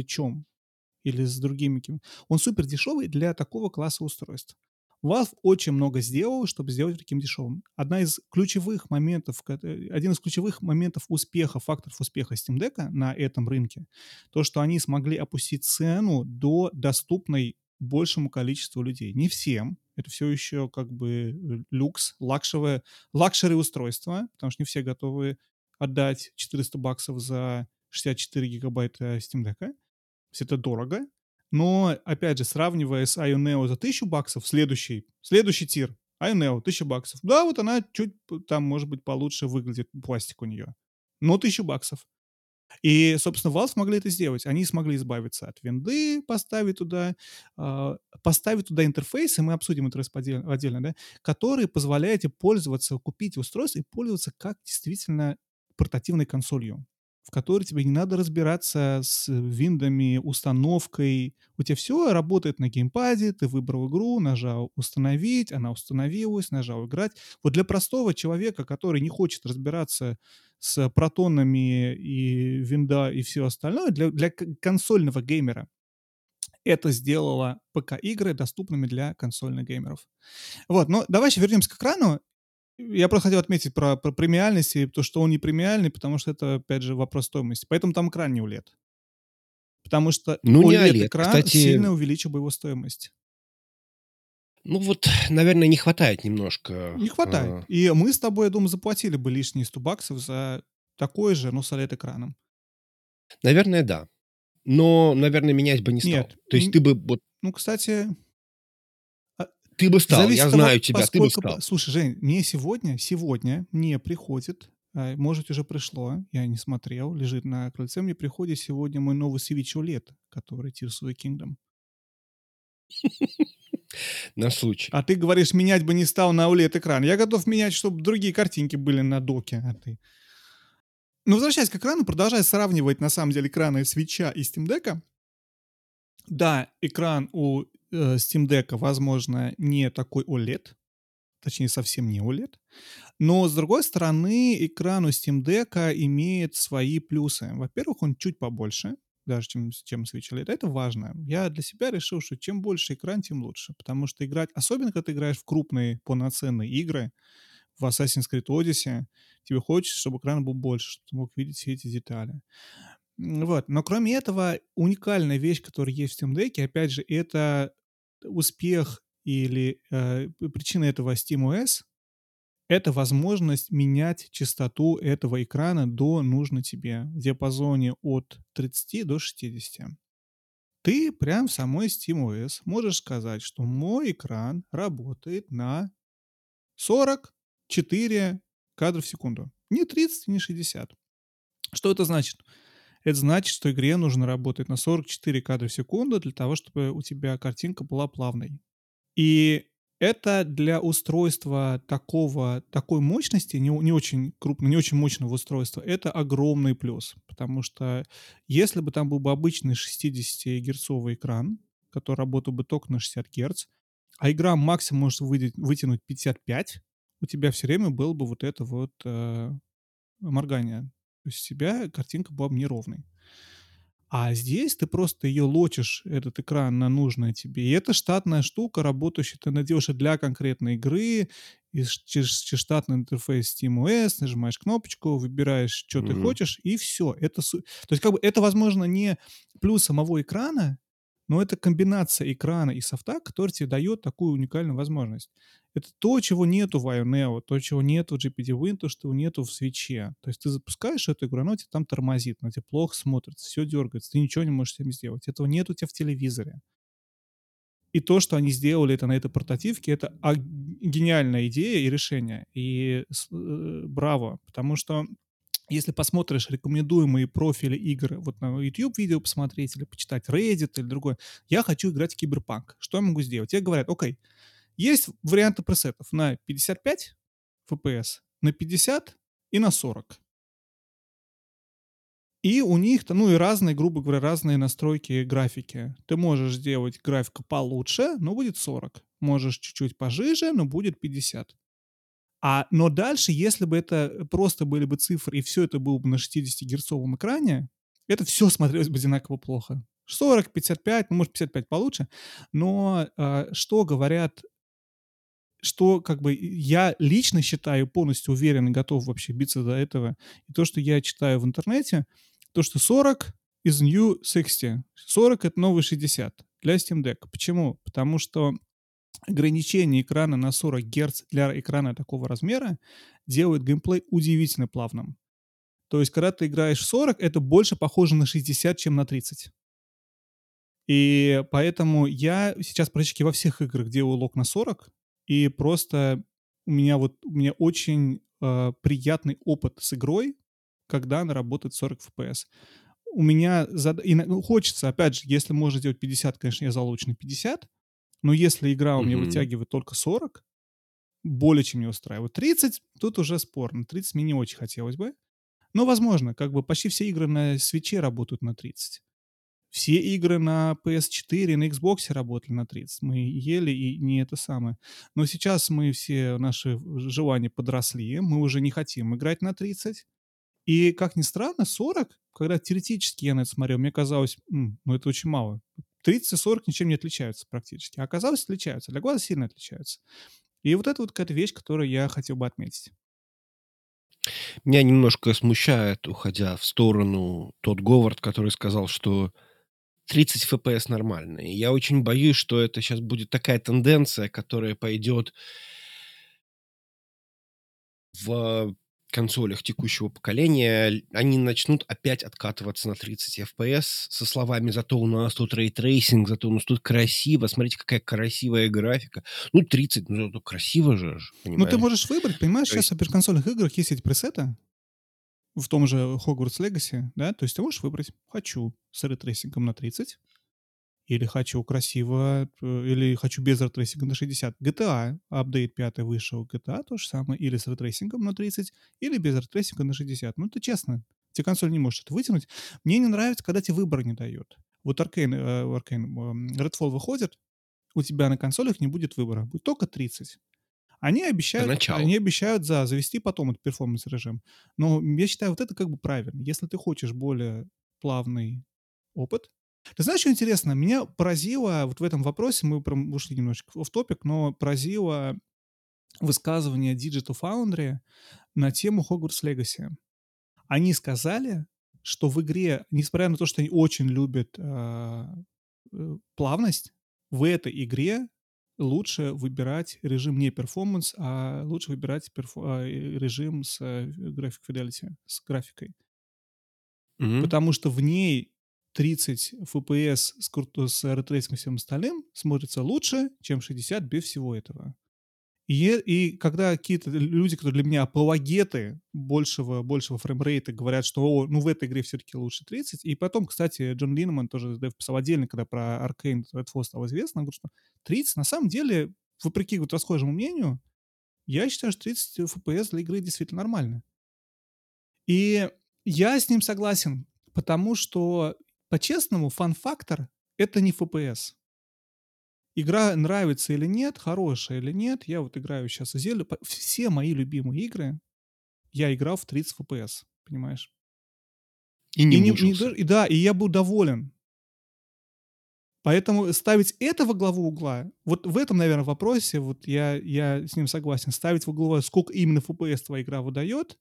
или с другими. Он супер дешевый для такого класса устройств. Valve очень много сделал, чтобы сделать таким дешевым. Одна из ключевых моментов, один из ключевых моментов успеха, факторов успеха Steam Deck на этом рынке, то, что они смогли опустить цену до доступной большему количеству людей. Не всем, это все еще как бы э, люкс, лакшевое, luxury устройство, потому что не все готовы отдать 400 баксов за 64 гигабайта Steam Deck. Это дорого, но, опять же, сравнивая с Ayaneo за 1000 баксов, следующий, следующий tier, Ayaneo, 1000 баксов. Да, вот она чуть там, может быть, получше выглядит, пластик у нее. Но 1000 баксов. И, собственно, Valve смогли это сделать. Они смогли избавиться от винды, поставить туда, э, поставить туда интерфейс, и мы обсудим интерфейс отдельно, отдельно да, который позволяет пользоваться, купить устройство и пользоваться как действительно портативной консолью в которой тебе не надо разбираться с виндами, установкой. У тебя все работает на геймпаде, ты выбрал игру, нажал «Установить», она установилась, нажал «Играть». Вот для простого человека, который не хочет разбираться с протонами и винда и все остальное, для, для консольного геймера, это сделало ПК-игры доступными для консольных геймеров. Вот, но давай еще вернемся к экрану я просто хотел отметить про, про премиальность и то, что он не премиальный, потому что это, опять же, вопрос стоимости. Поэтому там экран не OLED. Потому что ну, OLED, не OLED. экран Кстати, сильно увеличил бы его стоимость. Ну вот, наверное, не хватает немножко. Не хватает. А... И мы с тобой, я думаю, заплатили бы лишние 100 баксов за такой же, но с OLED-экраном. Наверное, да. Но, наверное, менять бы не стал. Нет. То есть ты бы вот... Ну, кстати, ты бы стал, Зависит я знаю тебя, ты бы стал. Слушай, Жень, мне сегодня, сегодня мне приходит, а, может, уже пришло, я не смотрел, лежит на крыльце, мне приходит сегодня мой новый Switch OLED, который Tears of the Kingdom. На случай. А ты говоришь, менять бы не стал на OLED-экран. Я готов менять, чтобы другие картинки были на доке, а ты... Ну, возвращаясь к экрану, продолжая сравнивать, на самом деле, экраны свеча и Steam Deck, да, экран у э, Steam Deck, возможно, не такой OLED, точнее, совсем не OLED. Но, с другой стороны, экран у Steam Deck имеет свои плюсы. Во-первых, он чуть побольше, даже чем, чем Switch OLED. Это важно. Я для себя решил, что чем больше экран, тем лучше. Потому что играть, особенно когда ты играешь в крупные полноценные игры, в Assassin's Creed Odyssey, тебе хочется, чтобы экран был больше, чтобы ты мог видеть все эти детали. Вот. Но кроме этого, уникальная вещь, которая есть в Steam Deck, опять же, это успех или э, причина этого SteamOS — это возможность менять частоту этого экрана до нужной тебе в диапазоне от 30 до 60. Ты прям в самой SteamOS можешь сказать, что мой экран работает на 44 кадров в секунду. Не 30, не 60. Что это значит? Это значит, что игре нужно работать на 44 кадра в секунду для того, чтобы у тебя картинка была плавной. И это для устройства такого, такой мощности, не, не очень крупного, не очень мощного устройства, это огромный плюс. Потому что если бы там был бы обычный 60-герцовый экран, который работал бы только на 60 Гц, а игра максимум может вытянуть 55, у тебя все время было бы вот это вот э, моргание. То есть у тебя картинка была бы неровной. А здесь ты просто ее лочишь, этот экран, на нужное тебе. И это штатная штука, работающая. Ты и для конкретной игры, и через, через штатный интерфейс SteamOS, нажимаешь кнопочку, выбираешь, что mm-hmm. ты хочешь, и все. Это, то есть, как бы, это, возможно, не плюс самого экрана, но это комбинация экрана и софта, который тебе дает такую уникальную возможность. Это то, чего нету в IONEO, то, чего нету в GPD-Win, то, что нету в свече. То есть ты запускаешь эту игру, она тебе там тормозит, она тебе плохо смотрится, все дергается, ты ничего не можешь с этим сделать. Этого нету у тебя в телевизоре. И то, что они сделали это на этой портативке, это гениальная идея и решение. И э, браво, потому что если посмотришь рекомендуемые профили игр, вот на YouTube видео посмотреть или почитать Reddit или другое, я хочу играть в Киберпанк. Что я могу сделать? Тебе говорят, окей, есть варианты пресетов на 55 FPS, на 50 и на 40. И у них, ну и разные, грубо говоря, разные настройки графики. Ты можешь сделать графику получше, но будет 40. Можешь чуть-чуть пожиже, но будет 50. А, но дальше, если бы это просто были бы цифры, и все это было бы на 60-герцовом экране, это все смотрелось бы одинаково плохо. 40, 55, ну, может, 55 получше. Но э, что говорят, что как бы я лично считаю, полностью уверен и готов вообще биться до этого, и то, что я читаю в интернете, то, что 40 из New 60. 40 — это новый 60 для Steam Deck. Почему? Потому что ограничение экрана на 40 Гц для экрана такого размера делает геймплей удивительно плавным. То есть, когда ты играешь в 40, это больше похоже на 60, чем на 30. И поэтому я сейчас практически во всех играх делаю лог на 40, и просто у меня вот у меня очень э, приятный опыт с игрой, когда она работает 40 FPS. У меня зад... и, ну, хочется, опять же, если можно сделать 50, конечно, я залучу на 50, но если игра у меня mm-hmm. вытягивает только 40, более чем не устраивает. 30, тут уже спорно. 30 мне не очень хотелось бы. Но, возможно, как бы почти все игры на свече работают на 30. Все игры на PS4 на Xbox работали на 30. Мы ели и не это самое. Но сейчас мы все, наши желания подросли. Мы уже не хотим играть на 30. И, как ни странно, 40, когда теоретически я на это смотрел, мне казалось, ну это очень мало. 30 и 40 ничем не отличаются практически. А оказалось, отличаются. Для глаза сильно отличаются. И вот это вот какая-то вещь, которую я хотел бы отметить. Меня немножко смущает, уходя в сторону, Тодд Говард, который сказал, что 30 FPS нормально. И я очень боюсь, что это сейчас будет такая тенденция, которая пойдет в консолях текущего поколения, они начнут опять откатываться на 30 FPS со словами «Зато у нас тут ray tracing, зато у нас тут красиво, смотрите, какая красивая графика». Ну, 30, ну, это красиво же, понимаешь? Ну, ты можешь выбрать, понимаешь, сейчас в суперконсольных играх есть эти пресеты, в том же Hogwarts Legacy, да, то есть ты можешь выбрать «Хочу с рейтрейсингом на 30», или хочу красиво, э, или хочу без рейтрейсинга на 60. GTA, апдейт 5 вышел, GTA то же самое, или с рейтрейсингом на 30, или без рейтрейсинга на 60. Ну, это честно. Тебе консоль не может это вытянуть. Мне не нравится, когда тебе выбор не дает. Вот Arcane, э, Arcane, Redfall выходит, у тебя на консолях не будет выбора, будет только 30. Они обещают, они обещают за, завести потом этот перформанс режим. Но я считаю, вот это как бы правильно. Если ты хочешь более плавный опыт, ты знаешь, что интересно? Меня поразило вот в этом вопросе, мы прям ушли немножечко в топик, но поразило высказывание Digital Foundry на тему Hogwarts Legacy. Они сказали, что в игре, несмотря на то, что они очень любят э, э, плавность, в этой игре лучше выбирать режим не performance, а лучше выбирать perfo- э, режим с э, graphic fidelity, с графикой. Mm-hmm. Потому что в ней 30 FPS с, с рейтрейсингом и всем остальным смотрится лучше, чем 60 без всего этого. И, и когда какие-то люди, которые для меня апологеты большего, большего фреймрейта, говорят, что О, ну в этой игре все-таки лучше 30, и потом, кстати, Джон Линман тоже писал отдельно, когда про Arcane Redfall стало известно, он говорит, что 30 на самом деле, вопреки вот расхожему мнению, я считаю, что 30 FPS для игры действительно нормально. И я с ним согласен, потому что по-честному, фан-фактор — это не FPS. Игра нравится или нет, хорошая или нет. Я вот играю сейчас в Зельду. Все мои любимые игры я играл в 30 FPS, понимаешь? И не и, не, мучился. и да, и я был доволен. Поэтому ставить это во главу угла, вот в этом, наверное, вопросе, вот я, я с ним согласен, ставить во главу, сколько именно FPS твоя игра выдает,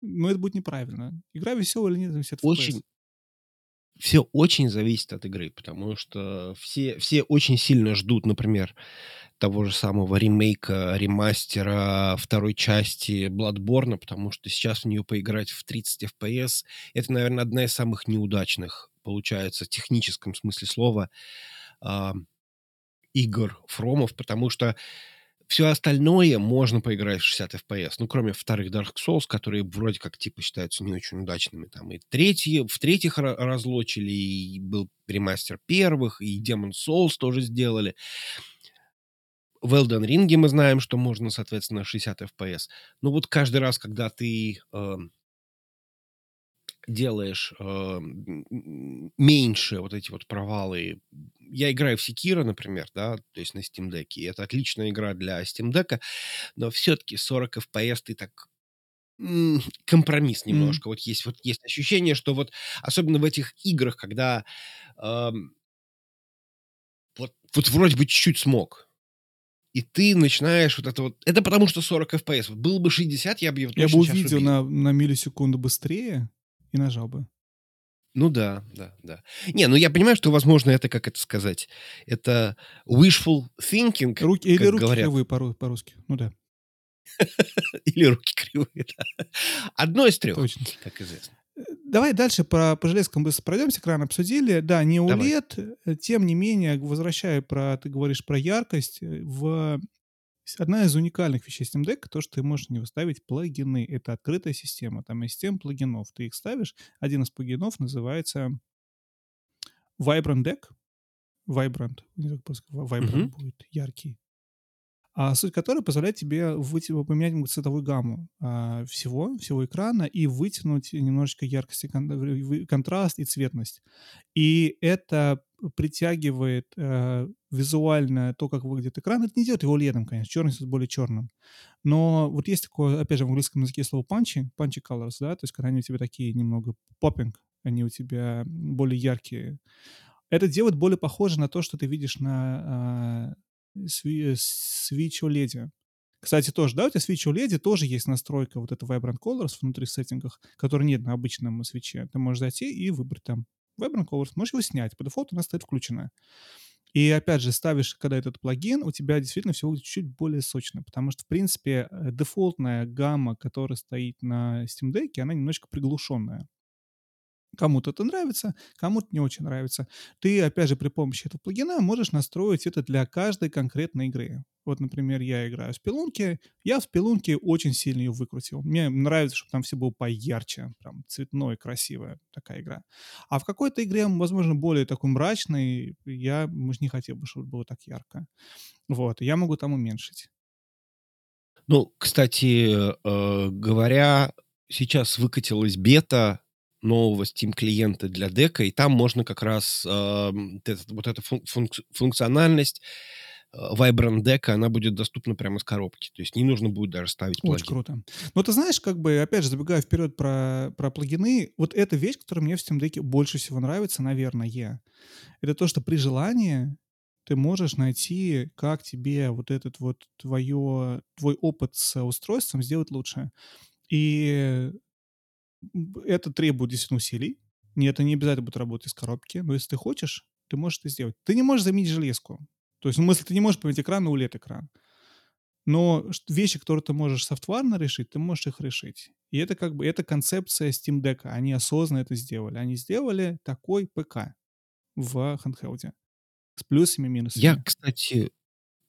ну, это будет неправильно. Игра веселая или нет, зависит от FPS. Все очень зависит от игры, потому что все, все очень сильно ждут, например, того же самого ремейка, ремастера второй части Bloodborne, потому что сейчас в нее поиграть в 30 FPS это, наверное, одна из самых неудачных получается, в техническом смысле слова, э, игр Фромов, потому что все остальное можно поиграть в 60 FPS, ну, кроме вторых Dark Souls, которые вроде как типа считаются не очень удачными. Там и третьи, в третьих разлочили, и был ремастер первых, и Demon Souls тоже сделали. В Elden Ring мы знаем, что можно, соответственно, 60 FPS. Но вот каждый раз, когда ты э, делаешь э, меньше вот эти вот провалы. Я играю в Секира, например, да, то есть на Steam Deck, и это отличная игра для Steam Deck, но все-таки 40 FPS ты так компромисс немножко. Mm. Вот есть вот есть ощущение, что вот особенно в этих играх, когда э, вот, вот вроде бы чуть-чуть смог, и ты начинаешь вот это вот... Это потому что 40 FPS. Вот было бы 60, я бы его Я бы увидел на, на миллисекунду быстрее, и нажал бы. Ну да, да, да. Не, ну я понимаю, что, возможно, это, как это сказать, это wishful thinking, руки, Или руки говорят. кривые по- по-русски, ну да. Или руки кривые, да. Одно из трех, Точно. как известно. Э, давай дальше по, по железкам быстро пройдемся, экран обсудили. Да, не OLED, Давай. тем не менее, возвращая про, ты говоришь про яркость, э, в Одна из уникальных вещей Steam Deck — то, что ты можешь не выставить плагины. Это открытая система. Там есть 7 плагинов. Ты их ставишь. Один из плагинов называется Vibrant Deck. Vibrant. Vibrant mm-hmm. будет. Яркий а суть которой позволяет тебе выйти, поменять цветовую гамму а, всего, всего экрана и вытянуть немножечко яркость, и контраст и цветность. И это притягивает э, визуально то, как выглядит экран. Это не делает его ледом, конечно, черный цвет более черным. Но вот есть такое, опять же, в английском языке слово punchy, punchy colors, да, то есть когда они у тебя такие немного popping, они у тебя более яркие. Это делает более похоже на то, что ты видишь на а, Switch OLED. Кстати, тоже, да, у тебя Switch OLED тоже есть настройка вот это Vibrant Colors внутри сеттингах, который нет на обычном свече. Ты можешь зайти и выбрать там Vibrant Colors, можешь его снять. По дефолту у нас стоит включено. И опять же, ставишь, когда этот плагин, у тебя действительно все будет чуть более сочно, потому что, в принципе, э, дефолтная гамма, которая стоит на Steam Deck, она немножечко приглушенная. Кому-то это нравится, кому-то не очень нравится. Ты, опять же, при помощи этого плагина можешь настроить это для каждой конкретной игры. Вот, например, я играю в Спелунке. Я в Спелунке очень сильно ее выкрутил. Мне нравится, чтобы там все было поярче. Прям цветной, красивая такая игра. А в какой-то игре, возможно, более такой мрачной, я, может, не хотел бы, чтобы было так ярко. Вот, я могу там уменьшить. Ну, кстати, э, говоря, сейчас выкатилась бета нового Steam клиента для дека, и там можно как раз э, вот эта функ- функциональность Vibrant Deck, она будет доступна прямо с коробки. То есть не нужно будет даже ставить плагин. Очень круто. Ну, ты знаешь, как бы, опять же, забегая вперед про, про плагины, вот эта вещь, которая мне в Steam Deck больше всего нравится, наверное, это то, что при желании ты можешь найти, как тебе вот этот вот твое, твой опыт с устройством сделать лучше. И это требует действительно усилий. Не, это не обязательно будет работать из коробки, но если ты хочешь, ты можешь это сделать. Ты не можешь заменить железку. То есть, в смысле, ты не можешь поменять экран на OLED-экран. Но вещи, которые ты можешь софтварно решить, ты можешь их решить. И это как бы, это концепция Steam Deck. Они осознанно это сделали. Они сделали такой ПК в handheld. С плюсами и минусами. Я, кстати,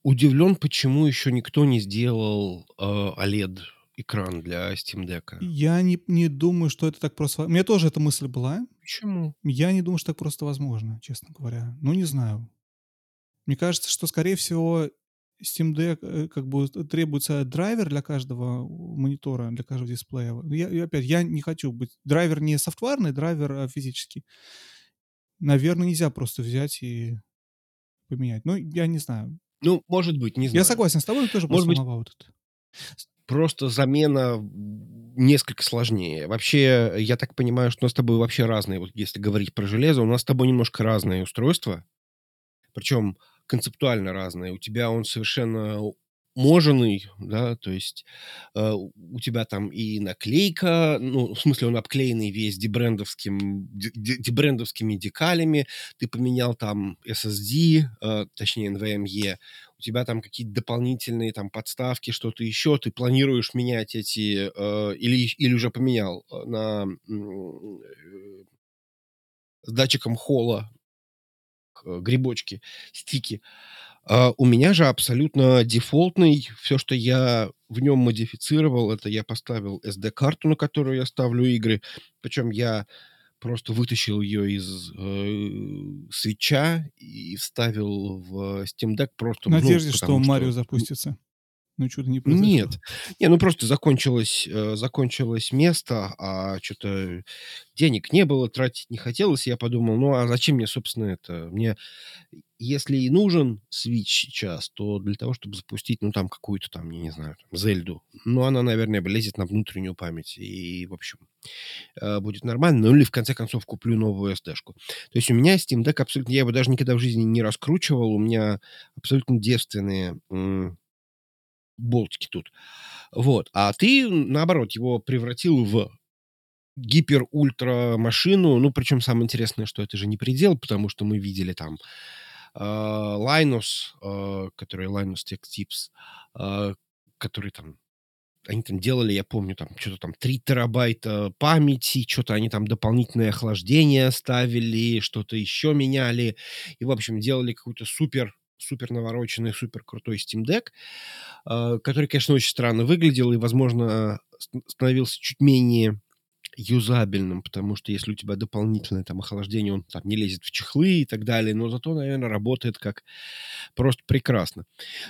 удивлен, почему еще никто не сделал э, OLED экран для Steam Deck. Я не, не думаю, что это так просто... У меня тоже эта мысль была. Почему? Я не думаю, что так просто возможно, честно говоря. Ну, не знаю. Мне кажется, что, скорее всего, Steam Deck э, как бы требуется драйвер для каждого монитора, для каждого дисплея. Я, и опять, я не хочу быть... Драйвер не софтварный, драйвер а физический. Наверное, нельзя просто взять и поменять. Ну, я не знаю. Ну, может быть, не знаю. Я согласен с тобой, тоже может быть, этот просто замена несколько сложнее. Вообще, я так понимаю, что у нас с тобой вообще разные, вот если говорить про железо, у нас с тобой немножко разные устройства, причем концептуально разные. У тебя он совершенно моженный, да, то есть э, у тебя там и наклейка, ну, в смысле он обклеенный весь дебрендовским, дебрендовскими декалями, ты поменял там SSD, э, точнее NVMe, у тебя там какие-то дополнительные там подставки, что-то еще, ты планируешь менять эти, э, или, или уже поменял э, на э, с датчиком холла грибочки, стики, а у меня же абсолютно дефолтный. Все, что я в нем модифицировал, это я поставил SD-карту, на которую я ставлю игры. Причем я просто вытащил ее из э, свеча и вставил в Steam Deck просто... В надежде, ну, что Марио запустится. Ну, что-то не произошло. Нет. Не, ну просто закончилось, э, закончилось место, а что-то денег не было, тратить не хотелось. Я подумал, ну а зачем мне, собственно, это? Мне, если и нужен Switch сейчас, то для того, чтобы запустить, ну там какую-то там, я не знаю, там, Зельду. Ну она, наверное, влезет на внутреннюю память. И, в общем, э, будет нормально. Ну или, в конце концов, куплю новую SD-шку. То есть у меня Steam Deck абсолютно... Я его даже никогда в жизни не раскручивал. У меня абсолютно девственные болтики тут. Вот. А ты, наоборот, его превратил в гипер-ультра машину. Ну, причем самое интересное, что это же не предел, потому что мы видели там э, Linus, э, который Linus Tech Tips, э, который там они там делали, я помню, там что-то там 3 терабайта памяти, что-то они там дополнительное охлаждение ставили, что-то еще меняли. И, в общем, делали какую-то супер супер навороченный, супер крутой Steam Deck, э, который, конечно, очень странно выглядел и, возможно, становился чуть менее юзабельным, потому что если у тебя дополнительное там охлаждение, он там не лезет в чехлы и так далее, но зато, наверное, работает как просто прекрасно.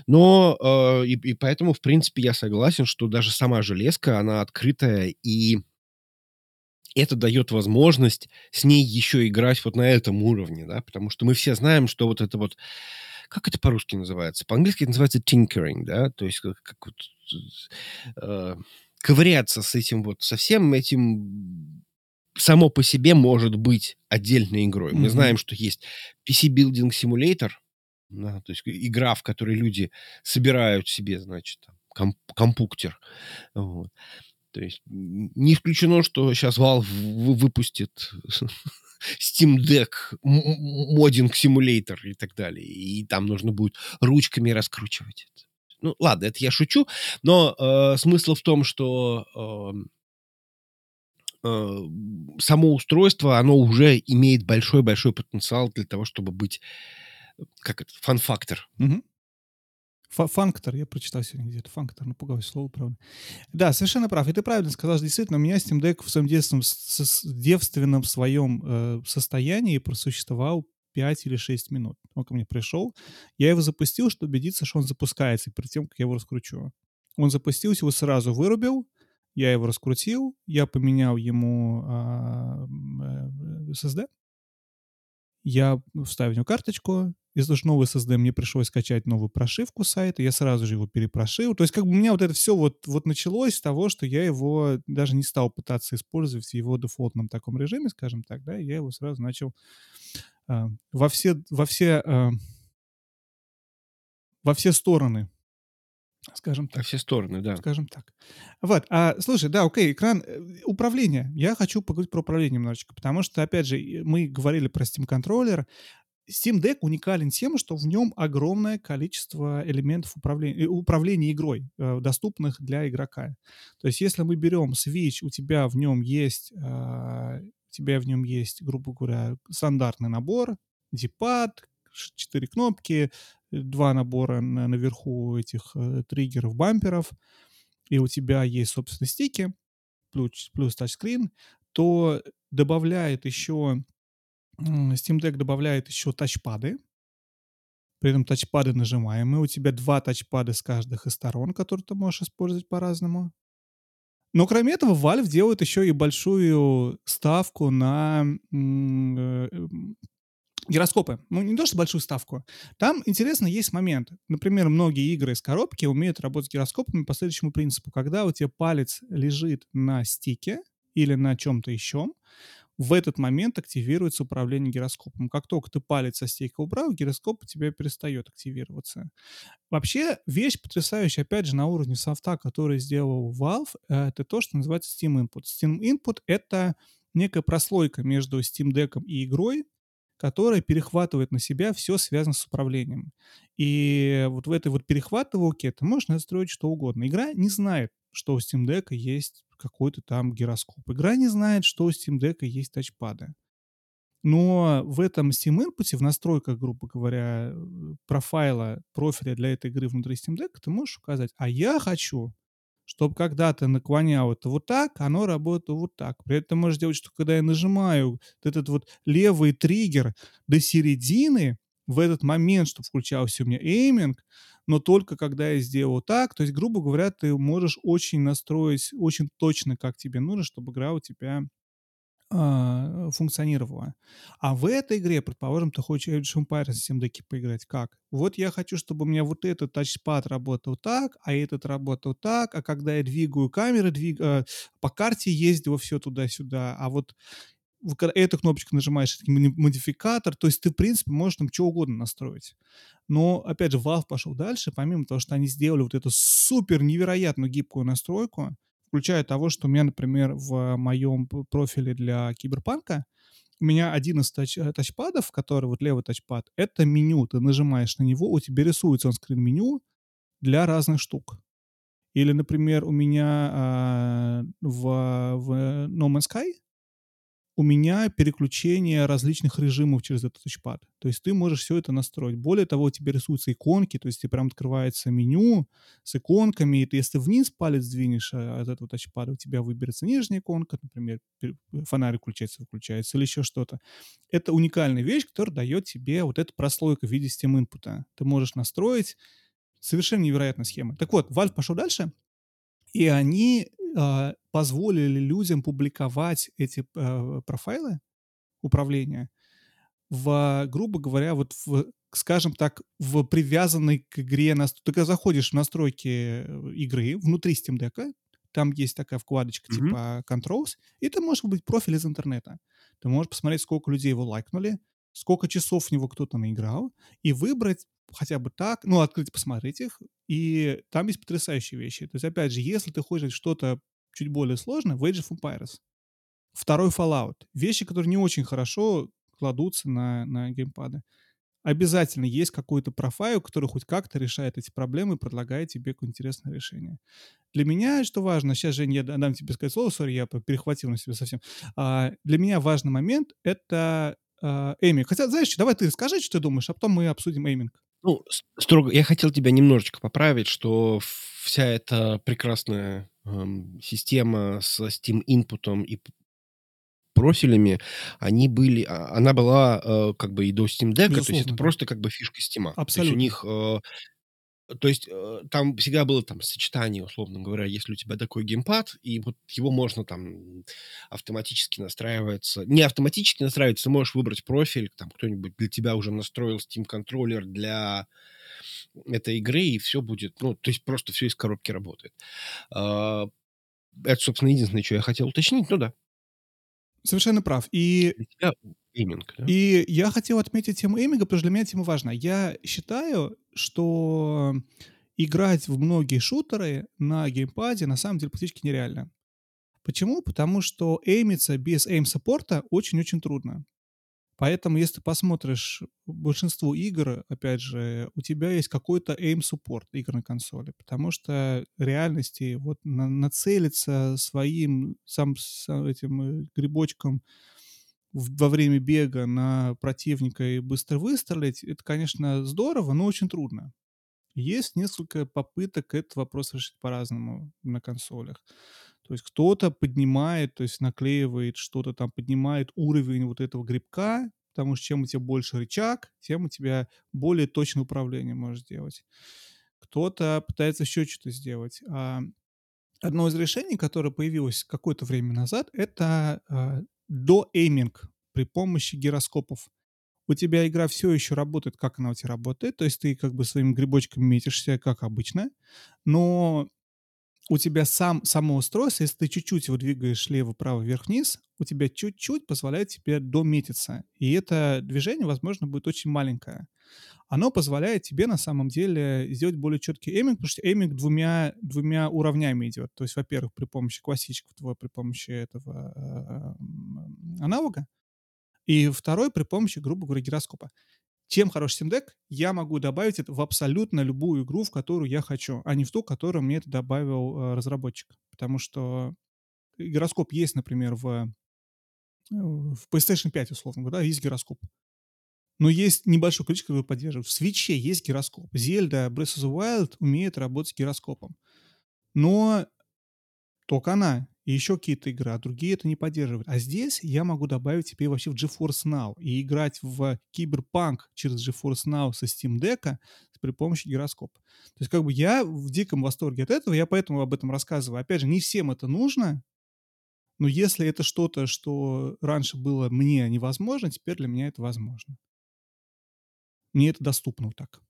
Но э, и, и поэтому, в принципе, я согласен, что даже сама железка, она открытая и это дает возможность с ней еще играть вот на этом уровне, да, потому что мы все знаем, что вот это вот как это по-русски называется? По-английски это называется tinkering, да, то есть как, как вот э, ковыряться с этим вот, со всем этим само по себе может быть отдельной игрой. Mm-hmm. Мы знаем, что есть PC Building Simulator, да, то есть игра, в которой люди собирают себе, значит, комп- компуктер. Вот. То есть не исключено, что сейчас Valve выпустит Steam Deck, модинг симулятор и так далее. И там нужно будет ручками раскручивать это. Ну, ладно, это я шучу, но э, смысл в том, что э, э, само устройство, оно уже имеет большой-большой потенциал для того, чтобы быть, как это, фан-фактор. Угу. Фанктор, я прочитал сегодня где-то. Фанктор, напугалось слово, правда. Да, совершенно прав. И ты правильно сказал, что действительно у меня Steam Deck в своем детственном, девственном своем э, состоянии просуществовал 5 или 6 минут. Он ко мне пришел, я его запустил, чтобы убедиться, что он запускается, перед тем, как я его раскручу. Он запустился, его сразу вырубил, я его раскрутил, я поменял ему а, э, SSD, я вставил в него карточку, из-за новый SSD мне пришлось скачать новую прошивку сайта, я сразу же его перепрошил. То есть как бы у меня вот это все вот, вот началось с того, что я его даже не стал пытаться использовать в его дефолтном таком режиме, скажем так, да, я его сразу начал э, во все, во все, э, во все стороны скажем так. Во все стороны, да. Скажем так. Вот, а, слушай, да, окей, экран, э, управление. Я хочу поговорить про управление немножечко, потому что, опять же, мы говорили про Steam контроллер. Steam Deck уникален тем, что в нем огромное количество элементов управления, э, управления игрой, э, доступных для игрока. То есть, если мы берем Switch, у тебя в нем есть, а, у тебя в нем есть, грубо говоря, стандартный набор, дипад, четыре кнопки, два набора на, наверху этих э, триггеров, бамперов, и у тебя есть, собственно, стики, плюс, плюс тачскрин, то добавляет еще, Steam Deck добавляет еще тачпады, при этом тачпады нажимаемые. У тебя два тачпада с каждых из сторон, которые ты можешь использовать по-разному. Но кроме этого, Valve делает еще и большую ставку на э, гироскопы. Ну, не то, что большую ставку. Там, интересно, есть момент. Например, многие игры из коробки умеют работать с гироскопами по следующему принципу. Когда у тебя палец лежит на стике или на чем-то еще, в этот момент активируется управление гироскопом. Как только ты палец со стейка убрал, гироскоп у тебя перестает активироваться. Вообще, вещь потрясающая, опять же, на уровне софта, который сделал Valve, это то, что называется Steam Input. Steam Input — это некая прослойка между Steam Deck и игрой, которая перехватывает на себя все связано с управлением. И вот в этой вот перехватывалке ты можешь настроить что угодно. Игра не знает, что у Steam Deck есть какой-то там гироскоп. Игра не знает, что у Steam Deck есть тачпады. Но в этом Steam Input, в настройках, грубо говоря, профайла, профиля для этой игры внутри Steam Deck, ты можешь указать, а я хочу, чтобы когда ты наклонял это вот так, оно работало вот так. При этом можешь делать, что когда я нажимаю этот вот левый триггер до середины, в этот момент, чтобы включался у меня эйминг, но только когда я сделал так, то есть, грубо говоря, ты можешь очень настроить, очень точно, как тебе нужно, чтобы игра у тебя а, функционировала. А в этой игре, предположим, ты хочешь Age of Empires Steam поиграть. Как? Вот я хочу, чтобы у меня вот этот тачпад работал так, а этот работал так, а когда я двигаю камеры, двиг... э, по карте ездил все туда-сюда, а вот эту кнопочку нажимаешь, это модификатор, то есть ты, в принципе, можешь там что угодно настроить. Но, опять же, Valve пошел дальше, помимо того, что они сделали вот эту супер невероятную гибкую настройку, включая того, что у меня, например, в моем профиле для Киберпанка у меня один из тач, э, тачпадов, который вот левый тачпад, это меню. Ты нажимаешь на него, у тебя рисуется он скрин меню для разных штук. Или, например, у меня э, в, в No Man's Sky у меня переключение различных режимов через этот тачпад. То есть ты можешь все это настроить. Более того, у тебя рисуются иконки, то есть тебе прям открывается меню с иконками, и ты, если вниз палец двинешь а, от этого тачпада, у тебя выберется нижняя иконка, например, фонарик включается, выключается, или еще что-то. Это уникальная вещь, которая дает тебе вот эту прослойку в виде Steam инпута. Ты можешь настроить совершенно невероятная схема. Так вот, Valve пошел дальше, и они э, позволили людям публиковать эти э, профайлы управления в, грубо говоря, вот в, скажем так, в привязанной к игре... Ты когда заходишь в настройки э, игры внутри Steam Deck, там есть такая вкладочка mm-hmm. типа Controls, и ты можешь выбрать профиль из интернета. Ты можешь посмотреть, сколько людей его лайкнули, сколько часов в него кто-то наиграл, и выбрать хотя бы так, ну, открыть, посмотреть их, и там есть потрясающие вещи. То есть, опять же, если ты хочешь что-то чуть более сложное, в Age of Empires. Второй Fallout. Вещи, которые не очень хорошо кладутся на, на геймпады. Обязательно есть какой-то профайл, который хоть как-то решает эти проблемы и предлагает тебе какое-то интересное решение. Для меня что важно, сейчас, Женя, я дам тебе сказать слово, сори, я перехватил на себя совсем. А, для меня важный момент — это а, эйминг. Хотя, знаешь, давай ты скажи, что ты думаешь, а потом мы обсудим эйминг. Ну, строго, я хотел тебя немножечко поправить, что вся эта прекрасная эм, система с Steam инпутом и профилями, они были, а, она была э, как бы и до Steam Deck, то есть это просто как бы фишка Steam. То есть у Абсолютно. них э, то есть э, там всегда было там сочетание, условно говоря, если у тебя такой геймпад, и вот его можно там автоматически настраиваться. Не автоматически настраиваться, ты можешь выбрать профиль, там кто-нибудь для тебя уже настроил Steam контроллер для этой игры, и все будет, ну, то есть просто все из коробки работает. А, это, собственно, единственное, что я хотел уточнить, ну да. Совершенно прав. И Для тебя эйминг, да? И я хотел отметить тему эйминга, потому что для меня тема важна. Я считаю, что играть в многие шутеры на геймпаде на самом деле практически нереально. Почему? Потому что эймиться без эйм-саппорта очень-очень трудно. Поэтому, если ты посмотришь большинство игр, опять же, у тебя есть какой-то aim-суппорт игр на консоли, потому что реальности вот на, нацелиться своим сам, сам этим э, грибочком во время бега на противника и быстро выстрелить, это, конечно, здорово, но очень трудно. Есть несколько попыток этот вопрос решить по-разному на консолях. То есть кто-то поднимает, то есть наклеивает что-то там, поднимает уровень вот этого грибка, потому что чем у тебя больше рычаг, тем у тебя более точное управление можешь сделать. Кто-то пытается еще что-то сделать. А одно из решений, которое появилось какое-то время назад, это а, до-эйминг при помощи гироскопов. у тебя игра все еще работает, как она у тебя работает, то есть ты как бы своим грибочком метишься, как обычно, но у тебя сам, само устройство, если ты чуть-чуть его двигаешь лево, право, вверх, вниз, у тебя чуть-чуть позволяет тебе дометиться. И это движение, возможно, будет очень маленькое. Оно позволяет тебе на самом деле сделать более четкий эйминг, потому что эйминг двумя, двумя уровнями идет. То есть, во-первых, при помощи классического твоего, при помощи этого э, аналога, и второй при помощи, грубо говоря, гироскопа. Чем хорош Steam Deck? Я могу добавить это в абсолютно любую игру, в которую я хочу, а не в ту, которую мне это добавил э, разработчик. Потому что гироскоп есть, например, в, э, в PlayStation 5, условно говоря, есть гироскоп. Но есть небольшое количество, которые поддерживают. В Switch есть гироскоп. Zelda Breath of the Wild умеет работать с гироскопом. Но только она и еще какие-то игры, а другие это не поддерживают. А здесь я могу добавить теперь вообще в GeForce Now и играть в Киберпанк через GeForce Now со Steam Deck при помощи гироскопа. То есть как бы я в диком восторге от этого, я поэтому об этом рассказываю. Опять же, не всем это нужно, но если это что-то, что раньше было мне невозможно, теперь для меня это возможно. Мне это доступно вот так.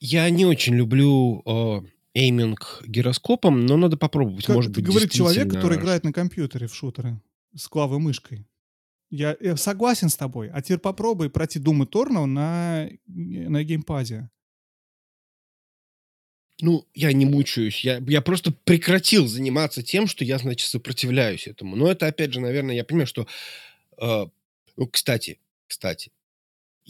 Я не очень люблю э, эйминг гироскопом, но надо попробовать. Как Может быть, говорит человек, который играет на компьютере в шутеры с клавой мышкой. Я, я согласен с тобой. А теперь попробуй пройти Doom Eternal на, на геймпаде. Ну, я не мучаюсь. Я, я просто прекратил заниматься тем, что я, значит, сопротивляюсь этому. Но это, опять же, наверное, я понимаю, что... э, ну, кстати, кстати,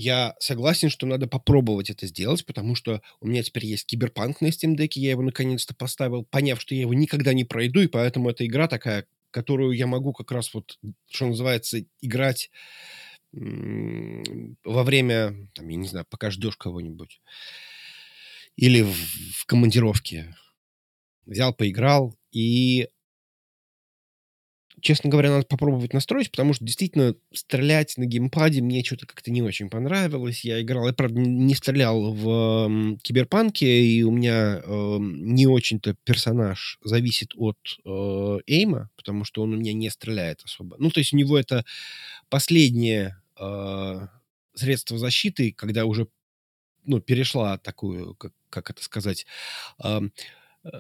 я согласен, что надо попробовать это сделать, потому что у меня теперь есть киберпанк на Steam Deck, я его наконец-то поставил, поняв, что я его никогда не пройду, и поэтому эта игра такая, которую я могу как раз вот, что называется, играть во время, там, я не знаю, пока ждешь кого-нибудь. Или в, в командировке. Взял, поиграл, и честно говоря, надо попробовать настроить, потому что действительно стрелять на геймпаде мне что-то как-то не очень понравилось. Я играл, я, правда, не стрелял в м, Киберпанке, и у меня эм, не очень-то персонаж зависит от э, эйма, потому что он у меня не стреляет особо. Ну, то есть у него это последнее э, средство защиты, когда уже ну, перешла такую, как, как это сказать, ам, э,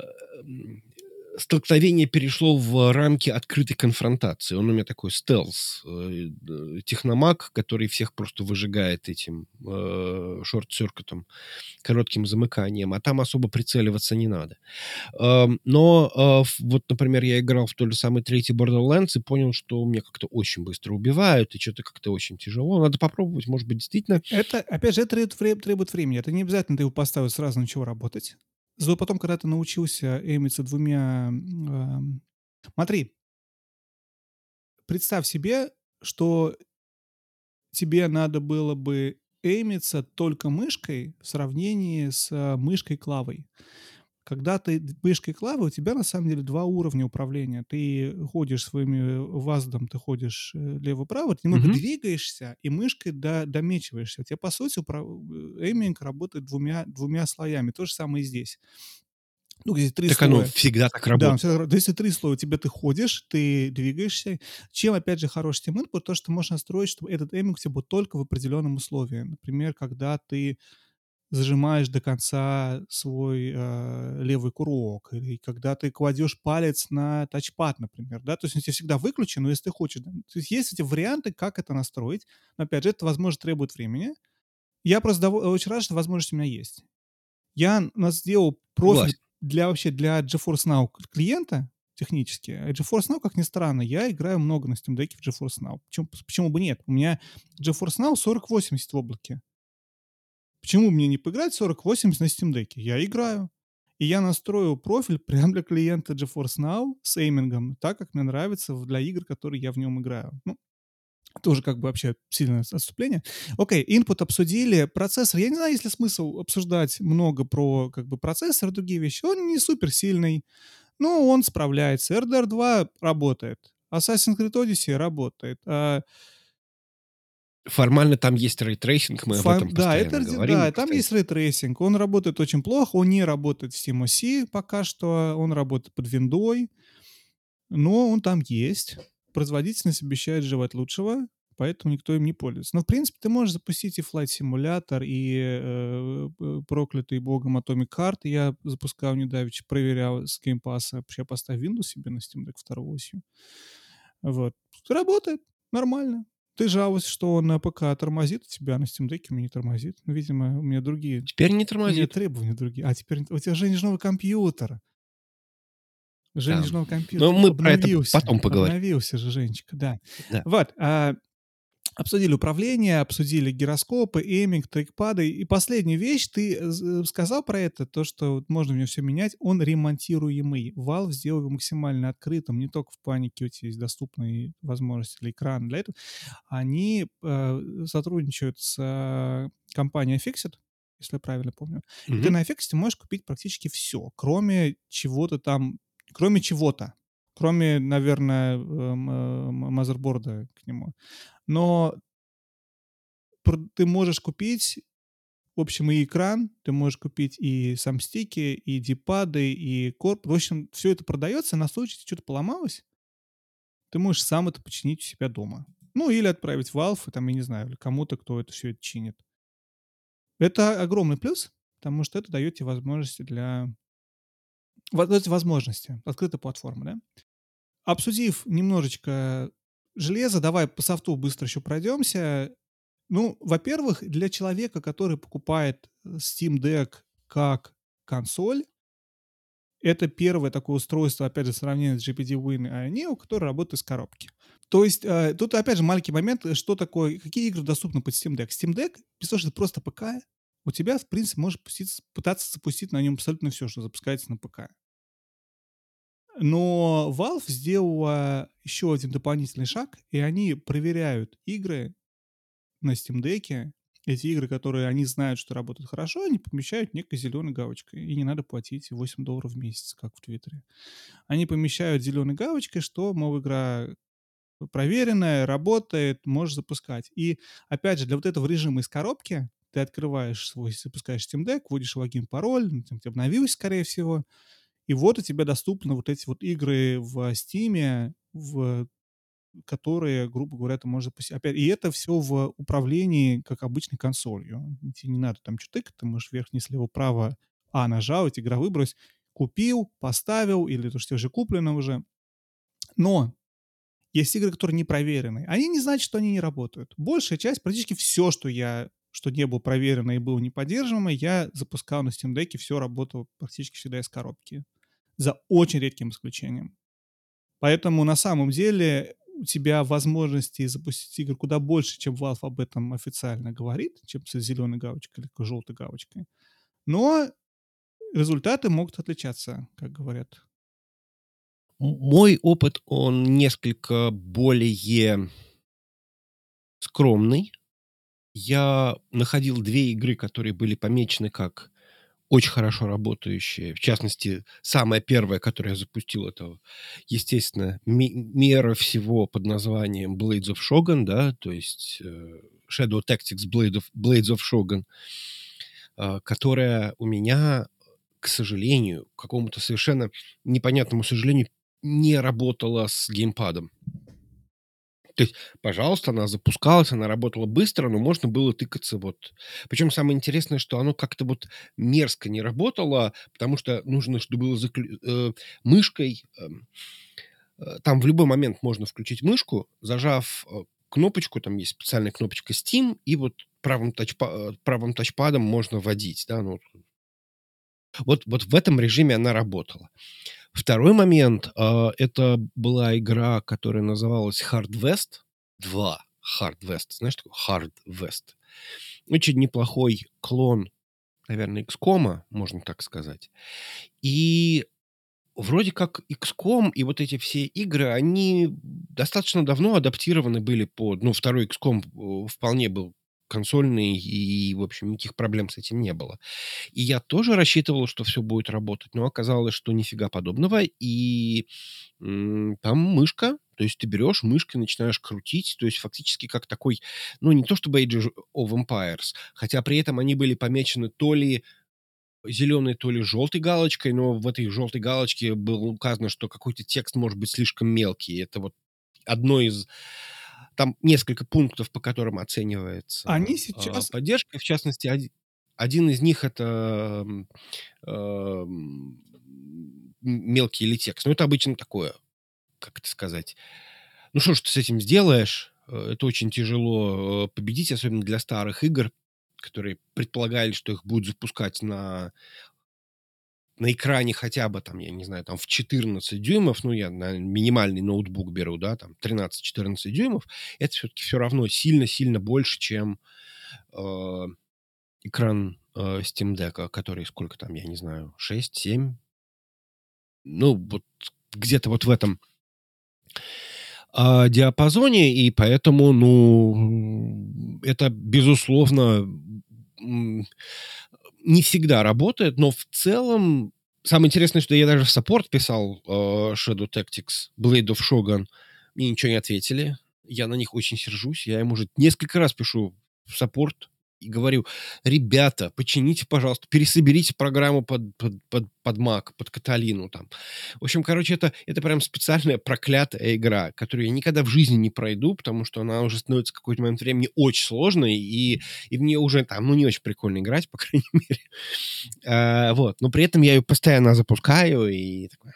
столкновение перешло в рамки открытой конфронтации. Он у меня такой стелс, э, э, техномаг, который всех просто выжигает этим э, шорт-циркутом, коротким замыканием, а там особо прицеливаться не надо. Эм, но э, вот, например, я играл в тот же самый третий Borderlands и понял, что меня как-то очень быстро убивают, и что-то как-то очень тяжело. Надо попробовать, может быть, действительно Это, опять же, это требует, требует времени. Это не обязательно ты его поставил сразу начал работать. Зато потом, когда ты научился эймиться двумя... эм, Смотри, представь себе, что тебе надо было бы эймиться только мышкой в сравнении с э, мышкой клавой. Когда ты мышкой клавы, у тебя на самом деле два уровня управления. Ты ходишь своими ваздом, ты ходишь э, лево-право, ты немного Мгм. двигаешься и мышкой до, домечиваешься. У тебя, по сути, упра- э, эйминг работает двумя, двумя слоями. То же самое и здесь. Ну, где три так слоя. оно всегда так Да, работает. То есть три слоя. У тебя ты ходишь, ты двигаешься. Чем, опять же, хороший Steam Input, то, что ты можешь настроить, чтобы этот эйминг у тебя был только в определенном условии. Например, когда ты зажимаешь до конца свой э, левый курок, или когда ты кладешь палец на тачпад, например, да, то есть он у тебя всегда выключен, но если ты хочешь, да. то есть есть эти варианты, как это настроить, но опять же, это, возможно, требует времени. Я просто дово- очень рад, что возможность у меня есть. Я н- нас сделал профиль Согласен. для вообще для GeForce Now клиента технически. А GeForce Now, как ни странно, я играю много на Steam Deck в GeForce Now. Почему, почему бы нет? У меня GeForce Now 4080 в облаке. Почему мне не поиграть 4080 на Steam Deck? Я играю. И я настрою профиль прямо для клиента GeForce Now с эймингом, так, как мне нравится для игр, которые я в нем играю. Ну, тоже как бы вообще сильное отступление. Окей, input обсудили. Процессор. Я не знаю, есть ли смысл обсуждать много про как бы процессор и другие вещи. Он не супер сильный, но он справляется. RDR 2 работает. Assassin's Creed Odyssey работает. А, Формально там есть ray tracing, мы об Фа- этом да, это, говорим. да, там есть ray tracing. Он работает очень плохо, он не работает в SteamOS пока что, он работает под виндой, но он там есть. Производительность обещает желать лучшего, поэтому никто им не пользуется. Но, в принципе, ты можешь запустить и Flight Simulator, и э, э проклятый богом Atomic Heart. Я запускал недавеча, проверял с Game Pass. Вообще поставь Windows себе на Steam Deck второй осью. Вот. Работает нормально. Ты жалуешься, что на ПК тормозит у тебя, на Steam Deck у меня не тормозит. Ну, видимо, у меня другие... Теперь не тормозит. У меня требования другие. А теперь у тебя же новый компьютер. Женя да. компьютер. Но мы про это потом поговорим. Обновился же Женечка, да. да. Вот. А, обсудили управление, обсудили гироскопы, эминг, трекпады. И последняя вещь, ты э, сказал про это, то, что можно в нем все менять, он ремонтируемый. Valve сделал его максимально открытым, не только в плане у тебя есть доступные возможности для экрана, для этого. Они э, сотрудничают с э, компанией Fixit, если я правильно помню. Mm-hmm. И ты на Fixit можешь купить практически все, кроме чего-то там Кроме чего-то. Кроме, наверное, эм, э, мазерборда к нему. Но ты можешь купить, в общем, и экран, ты можешь купить и сам стики, и дипады, и корп. В общем, все это продается на случай, если что-то поломалось, ты можешь сам это починить у себя дома. Ну, или отправить в Valve, там, я не знаю, или кому-то, кто это все это чинит. Это огромный плюс, потому что это дает тебе возможности для эти возможности, открытая платформа, да? Обсудив немножечко железо, давай по софту быстро еще пройдемся. Ну, во-первых, для человека, который покупает э, Steam Deck как консоль, это первое такое устройство, опять же, сравнение с GPD-Win и Neo, которое работает из коробки. То есть э, тут, опять же, маленький момент, что такое, какие игры доступны под Steam Deck. Steam Deck, что это просто ПК, у тебя, в принципе, можешь пустить, пытаться запустить на нем абсолютно все, что запускается на ПК. Но Valve сделала еще один дополнительный шаг, и они проверяют игры на Steam Deck. Эти игры, которые они знают, что работают хорошо, они помещают некой зеленой галочкой. И не надо платить 8 долларов в месяц, как в Твиттере. Они помещают зеленой галочкой, что, мол, игра проверенная, работает, можешь запускать. И, опять же, для вот этого режима из коробки ты открываешь свой, запускаешь Steam Deck, вводишь логин, пароль, тебе обновилось, скорее всего, и вот у тебя доступны вот эти вот игры в Steam, в которые, грубо говоря, ты можешь запустить. Опять, и это все в управлении, как обычной консолью. Тебе не надо там что тыкать, ты можешь верхний слева право А нажал, эти игра выбрось, купил, поставил, или то, что уже куплено уже. Но есть игры, которые не проверены. Они не значат, что они не работают. Большая часть, практически все, что я что не было проверено и было не поддерживаемо, я запускал на Steam Deck, и все работало практически всегда из коробки. За очень редким исключением. Поэтому на самом деле у тебя возможности запустить игру куда больше, чем Valve об этом официально говорит, чем с зеленой галочкой или желтой галочкой. Но результаты могут отличаться, как говорят. Мой опыт, он несколько более скромный я находил две игры, которые были помечены как очень хорошо работающие. В частности, самая первая, которую я запустил, это, естественно, мера всего под названием Blades of Shogun, да, то есть э, Shadow Tactics Blade of, Blades of Shogun, э, которая у меня, к сожалению, какому-то совершенно непонятному сожалению, не работала с геймпадом. То есть, пожалуйста, она запускалась, она работала быстро, но можно было тыкаться вот. Причем самое интересное, что оно как-то вот мерзко не работало, потому что нужно, чтобы было заклю... э, мышкой... Эм, э, там в любой момент можно включить мышку, зажав э, кнопочку, там есть специальная кнопочка Steam, и вот правым, тачпа... Э, правым тачпадом можно вводить, да, ну, вот, вот в этом режиме она работала. Второй момент, э, это была игра, которая называлась Hard West 2. Hard West. Знаешь, такой Hard West. Очень неплохой клон, наверное, XCOM, можно так сказать. И вроде как XCOM и вот эти все игры, они достаточно давно адаптированы были под... Ну, второй XCOM э, вполне был консольный, и, в общем, никаких проблем с этим не было. И я тоже рассчитывал, что все будет работать, но оказалось, что нифига подобного, и там мышка, то есть ты берешь мышкой, начинаешь крутить, то есть фактически как такой, ну, не то чтобы Age of Empires, хотя при этом они были помечены то ли зеленой, то ли желтой галочкой, но в этой желтой галочке было указано, что какой-то текст может быть слишком мелкий. Это вот одно из там несколько пунктов, по которым оценивается Они а, сейчас... поддержка. В частности, один, один из них это э, мелкий или текст. Ну, это обычно такое, как это сказать. Ну, что ж ты с этим сделаешь? Э, это очень тяжело э, победить, особенно для старых игр, которые предполагали, что их будут запускать на на экране хотя бы там, я не знаю, там в 14 дюймов, ну, я на минимальный ноутбук беру, да, там 13-14 дюймов, это все-таки все равно сильно-сильно больше, чем э, экран э, Steam Deck, который сколько там, я не знаю, 6-7, ну, вот где-то вот в этом э, диапазоне, и поэтому, ну, это, безусловно, не всегда работает, но в целом самое интересное, что я даже в саппорт писал э, Shadow Tactics, Blade of Shogun, мне ничего не ответили. Я на них очень сержусь. Я им уже несколько раз пишу в саппорт, и говорю, ребята, почините, пожалуйста, пересоберите программу под, под, под, под Mac, под Каталину там. В общем, короче, это, это прям специальная проклятая игра, которую я никогда в жизни не пройду, потому что она уже становится в какой-то момент времени очень сложной, и, и в нее уже там, ну, не очень прикольно играть, по крайней мере. А, вот. Но при этом я ее постоянно запускаю, и такой,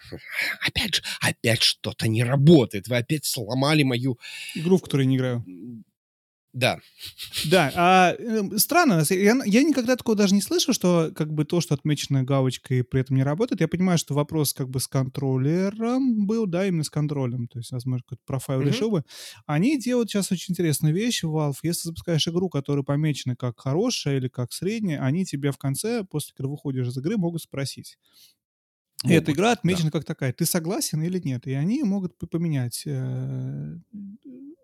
опять же, опять что-то не работает, вы опять сломали мою... Игру, в которой не играю. Да. Да, а э, странно, я, я никогда такого даже не слышал, что как бы то, что отмечено галочкой, при этом не работает. Я понимаю, что вопрос как бы с контроллером был, да, именно с контролем, то есть, возможно, какой-то профайл mm-hmm. решил бы. Они делают сейчас очень интересную вещь Valve. Если запускаешь игру, которая помечена как хорошая или как средняя, они тебе в конце, после когда выходишь из игры, могут спросить. Могут, Эта игра отмечена да. как такая. Ты согласен или нет? И они могут поменять э,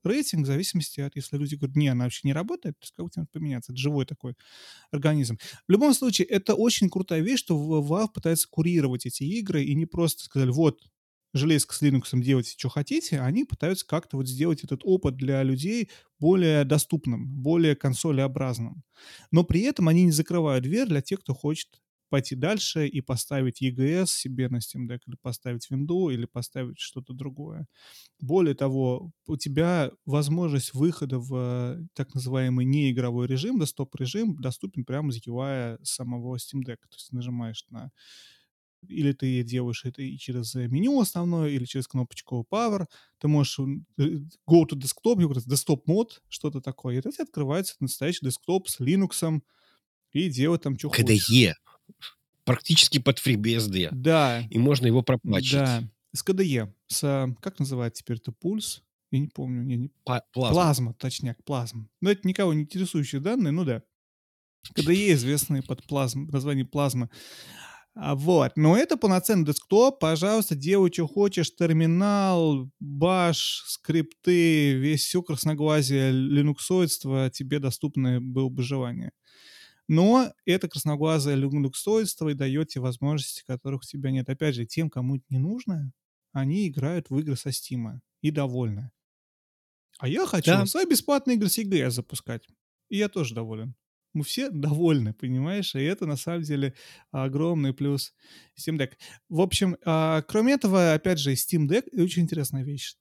рейтинг в зависимости от, если люди говорят, не, она вообще не работает, то как бы поменяться. Это живой такой организм. В любом случае, это очень крутая вещь, что Valve пытается курировать эти игры и не просто сказали, вот, железка с Linux делайте, что хотите, они пытаются как-то вот сделать этот опыт для людей более доступным, более консолеобразным. Но при этом они не закрывают дверь для тех, кто хочет пойти дальше и поставить EGS себе на Steam Deck, или поставить Windows, или поставить что-то другое. Более того, у тебя возможность выхода в э, так называемый неигровой режим, десктоп-режим, доступен прямо из UI самого Steam Deck. То есть нажимаешь на или ты делаешь это и через меню основное, или через кнопочку Power. Ты можешь э, go to desktop, desktop мод, что-то такое. И это открывается настоящий десктоп с Linux, и делать там что KDE. Практически под FreeBSD. Да. И можно его проплачить. Да. С KDE. С, как называется теперь это, пульс? Я не помню. Не, не... Плазма. Плазма, точняк, плазма. Но это никого не интересующие данные, ну да. KDE известные под плазм, название плазма. А, вот. Но это полноценный десктоп. Пожалуйста, делай, что хочешь. Терминал, баш, скрипты, весь все красноглазие, линуксоидство тебе доступно было бы желание. Но это красноглазое люксойство и дает тебе возможности, которых у тебя нет. Опять же, тем, кому это не нужно, они играют в игры со Стима и довольны. А я хочу да. свои бесплатные игры с EGS запускать. И я тоже доволен. Мы все довольны, понимаешь? И это на самом деле огромный плюс Steam Deck. В общем, а, кроме этого, опять же, Steam Deck очень интересная вещь.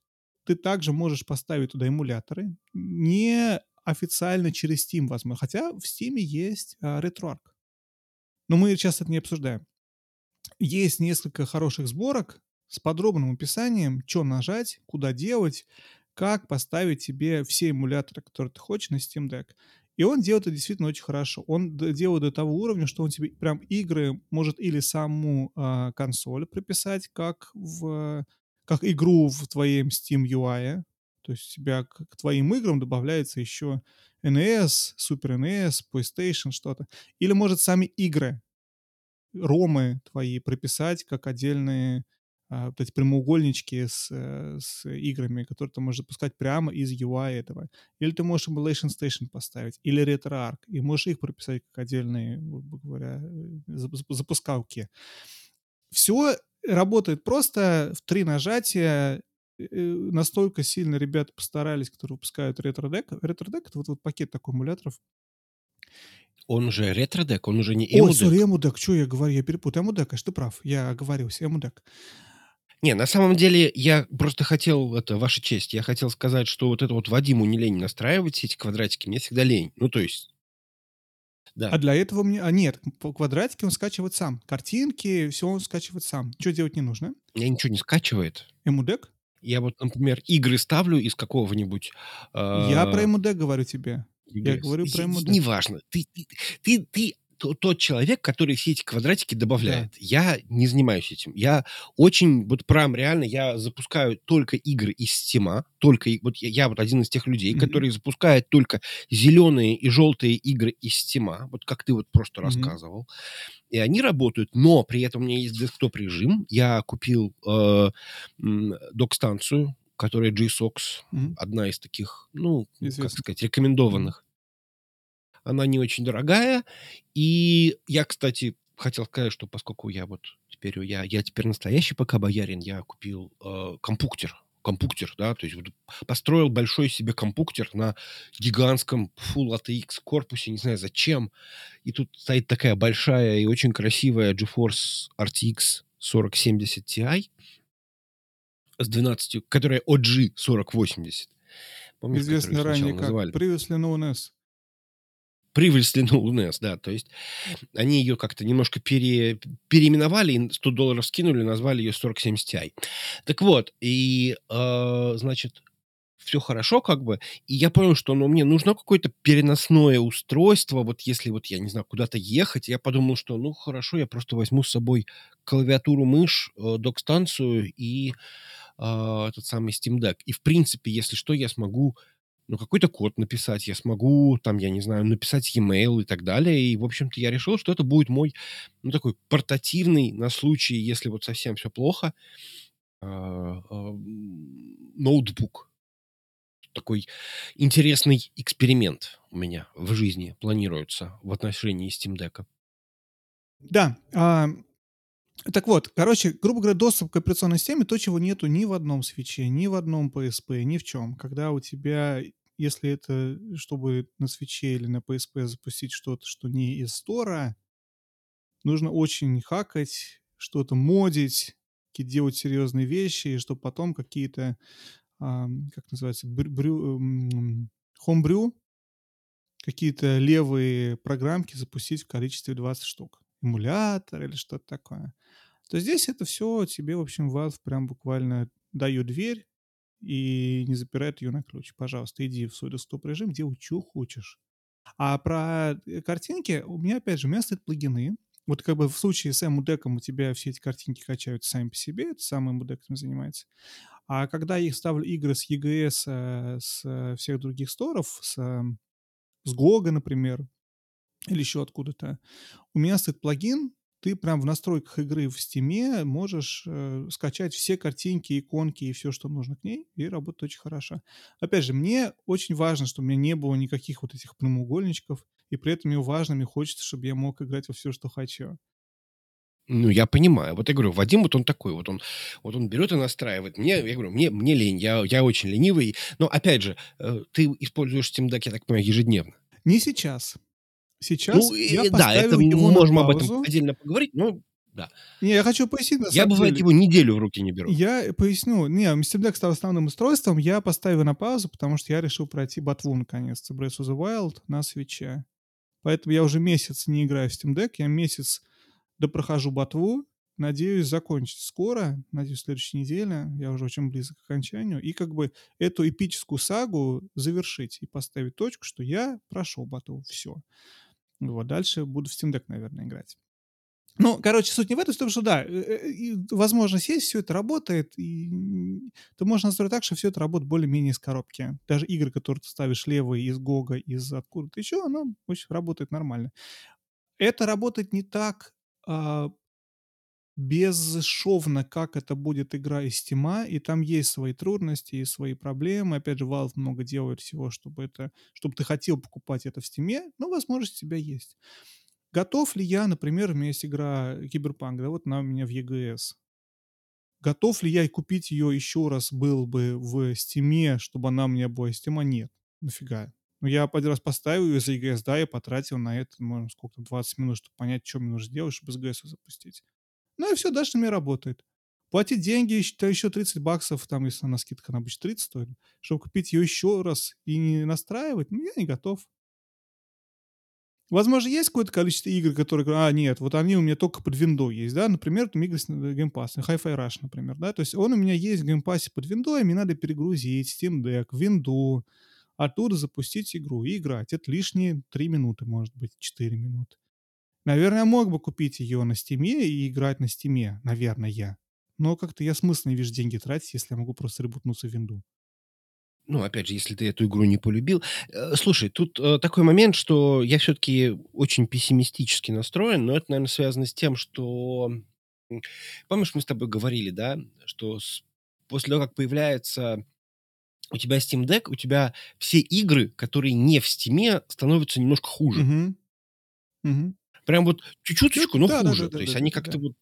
Ты также можешь поставить туда эмуляторы, не официально через Steam, возможно. Хотя в Steam есть а, RetroArch. Но мы сейчас это не обсуждаем. Есть несколько хороших сборок с подробным описанием, что нажать, куда делать, как поставить себе все эмуляторы, которые ты хочешь на Steam Deck. И он делает это действительно очень хорошо. Он делает до того уровня, что он тебе прям игры может или саму э, консоль прописать, как в как игру в твоем Steam UI, то есть у тебя к, к твоим играм добавляется еще NES, Super NES, PlayStation, что-то. Или, может, сами игры, ромы твои прописать как отдельные а, эти прямоугольнички с, э, с играми, которые ты можешь запускать прямо из UI этого. Или ты можешь Emulation Station поставить, или RetroArch, и можешь их прописать как отдельные, грубо говоря, э, запускалки. Все работает просто в три нажатия, настолько сильно ребята постарались, которые выпускают ретро-дек. Ретро-дек — это вот, вот пакет такой эмуляторов. Он уже ретро-дек, он уже не эмудек. Ой, сори, эмудек, что я говорю, я перепутал. Эмудек, конечно, ты прав, я оговорился, эмудек. Не, на самом деле, я просто хотел, это, ваша честь, я хотел сказать, что вот это вот Вадиму не лень настраивать эти квадратики, мне всегда лень. Ну, то есть, да. А для этого мне... А нет, по квадратике он скачивает сам. Картинки, все он скачивает сам. Что делать не нужно? Меня ничего не скачивает. Эмудек? Я вот, например, игры ставлю из какого-нибудь... Я про э, эмудек говорю тебе. Я говорю про эмудек. Неважно. Ты, ты, ты, ты тот человек, который все эти квадратики добавляет. Я не занимаюсь этим. Я очень, вот прям реально, я запускаю только игры из Стима. Только, вот я, я вот один из тех людей, Мгм. который запускает только зеленые и желтые игры из Стима. Вот как ты вот просто Мгм. рассказывал. И они работают, но при этом у меня есть десктоп-режим. Я купил э, док-станцию, которая JSOX, Мгм. одна из таких, ну, как Известно. сказать, рекомендованных. Она не очень дорогая. И я, кстати, хотел сказать, что поскольку я вот теперь я, я теперь настоящий пока боярин, я купил э, компуктер. Компуктер, да, то есть вот построил большой себе компуктер на гигантском Full ATX корпусе, не знаю зачем. И тут стоит такая большая и очень красивая GeForce RTX 4070 Ti с 12, которая OG 4080. Помнишь, Известный ранее как называли? Previously known as. Known as, да, то есть они ее как-то немножко пере, переименовали, и 100 долларов скинули, назвали ее 4070 Ti. Так вот, и, э, значит, все хорошо как бы, и я понял, что ну, мне нужно какое-то переносное устройство, вот если вот, я не знаю, куда-то ехать, я подумал, что ну хорошо, я просто возьму с собой клавиатуру, мышь, э, док-станцию и э, этот самый Steam Deck. И в принципе, если что, я смогу ну, какой-то код написать, я смогу, там, я не знаю, написать e-mail и так далее. И, в общем-то, я решил, что это будет мой, ну, такой портативный на случай, если вот совсем все плохо, а, а, ноутбук. Такой интересный эксперимент у меня в жизни планируется в отношении Steam Deck. Да. а, так вот, короче, грубо говоря, доступ к операционной системе, то, чего нету ни в одном свече, ни в одном PSP, ни в чем. Когда у тебя, если это, чтобы на свече или на PSP запустить что-то, что не из стора, нужно очень хакать, что-то модить, делать серьезные вещи, и чтобы потом какие-то, ам, как называется, брю, какие-то левые программки запустить в количестве 20 штук. Эмулятор или что-то такое. То здесь это все тебе, в общем, Valve прям буквально дает дверь и не запирает ее на ключ. Пожалуйста, иди в свой десктоп-режим, делай, что хочешь. А про э, картинки, у меня, опять же, у меня стоят плагины. Вот как бы в случае с эмудеком у тебя все эти картинки качаются сами по себе, это сам эмудек этим занимается. А когда я ставлю игры с EGS, э, с э, всех других сторов, с, э, с GOG, например, или еще откуда-то, у меня стоит плагин, ты прям в настройках игры в Steam можешь э, скачать все картинки, иконки и все, что нужно к ней, и работает очень хорошо. Опять же, мне очень важно, чтобы у меня не было никаких вот этих прямоугольничков, и при этом мне важно, мне хочется, чтобы я мог играть во все, что хочу. Ну, я понимаю. Вот я говорю, Вадим, вот он такой, вот он, вот он берет и настраивает. Мне, я говорю, мне, мне лень, я, я очень ленивый. Но, опять же, э, ты используешь Steam Deck, я так понимаю, ежедневно. Не сейчас. Сейчас Ну, я и- да, это мы можем об этом отдельно поговорить, но да. Не, я хочу пояснить, на Я, бывает, деле. его неделю в руки не беру. Я поясню. Не, Steam Deck стал основным устройством. Я поставил на паузу, потому что я решил пройти ботву наконец-то. Breath of the Wild на свече. Поэтому я уже месяц не играю в Steam Deck. Я месяц допрохожу ботву. Надеюсь закончить скоро. Надеюсь, в следующей неделе. Я уже очень близок к окончанию. И как бы эту эпическую сагу завершить и поставить точку, что я прошел ботву. Все. Вот. Дальше буду в Steam Deck, наверное, играть. Ну, короче, суть не в этом, в том, что да, э, э, возможно, сесть, все это работает, и ты можешь настроить так, что все это работает более-менее из коробки. Даже игры, которые ты ставишь левые из Гога, из откуда-то еще, оно очень работает нормально. Это работает не так а, безшовно, как это будет игра из Steam, и там есть свои трудности и свои проблемы. Опять же, Valve много делает всего, чтобы это, чтобы ты хотел покупать это в Steam, но возможность у тебя есть. Готов ли я, например, у меня есть игра Киберпанк, да, вот она у меня в EGS. Готов ли я купить ее еще раз был бы в Стиме, чтобы она у меня была из Стима? Нет. Нафига. Ну, я один раз поставил ее за EGS, да, я потратил на это, можно сколько, 20 минут, чтобы понять, что мне нужно сделать, чтобы с EGS запустить. Ну и все, дальше у меня работает. платить деньги, еще, еще 30 баксов, там, если она скидка, она обычно 30 стоит, чтобы купить ее еще раз и не настраивать, ну, я не готов. Возможно, есть какое-то количество игр, которые, а, нет, вот они у меня только под виндой есть, да, например, там игры с э, Game Pass, Hi-Fi Rush, например, да, то есть он у меня есть в Pass под виндой, мне надо перегрузить Steam Deck, винду, оттуда запустить игру и играть. Это лишние 3 минуты, может быть, 4 минуты. Наверное, я мог бы купить ее на Steam е и играть на Steam е, наверное. Но как-то я смысл не вижу деньги тратить, если я могу просто ребутнуться в винду. Ну, опять же, если ты эту игру не полюбил. Э, слушай, тут э, такой момент, что я все-таки очень пессимистически настроен, но это, наверное, связано с тем, что... Помнишь, мы с тобой говорили, да, что с... после того, как появляется у тебя Steam Deck, у тебя все игры, которые не в Steam, становятся немножко хуже. Угу. Угу. Прям вот чуть-чуточку, но Да, хуже. да, То да, есть да, они как-то вот...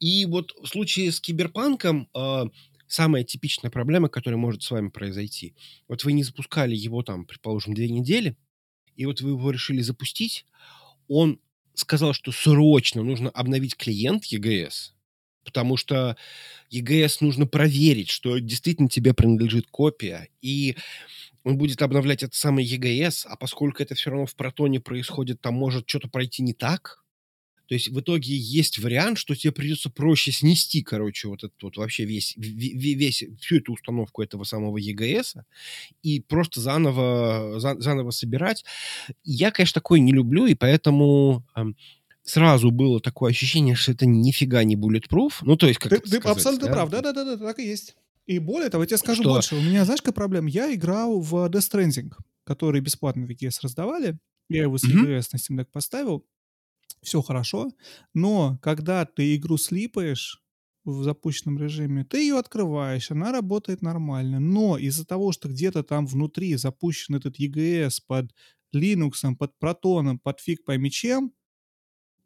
И вот в случае с Киберпанком э, самая типичная проблема, которая может с вами произойти. Вот вы не запускали его там, предположим, две недели, и вот вы его решили запустить, он сказал, что срочно нужно обновить клиент EGS, потому что EGS нужно проверить, что действительно тебе принадлежит копия, и он будет обновлять этот самый EGS, а поскольку это все равно в протоне происходит, там может что-то пройти не так, то есть в итоге есть вариант, что тебе придется проще снести, короче, вот этот вот вообще весь, весь, всю эту установку этого самого EGS и просто заново, за, заново собирать. Я, конечно, такое не люблю, и поэтому эм, сразу было такое ощущение, что это нифига не bulletproof. Ну, то есть, как Ты, это ты сказать, абсолютно да? прав. Да-да-да, так и есть. И более того, я тебе скажу Что- больше. У меня, знаешь, какая проблема? Я играл в Death Stranding, который бесплатно в EGS раздавали. Я его с. EGS на Steam Deck поставил. Все хорошо. Но когда ты игру слипаешь в запущенном режиме, ты ее открываешь, она работает нормально. Но из-за того, что где-то там внутри запущен этот EGS под Linux, под Proton, под фиг пойми чем,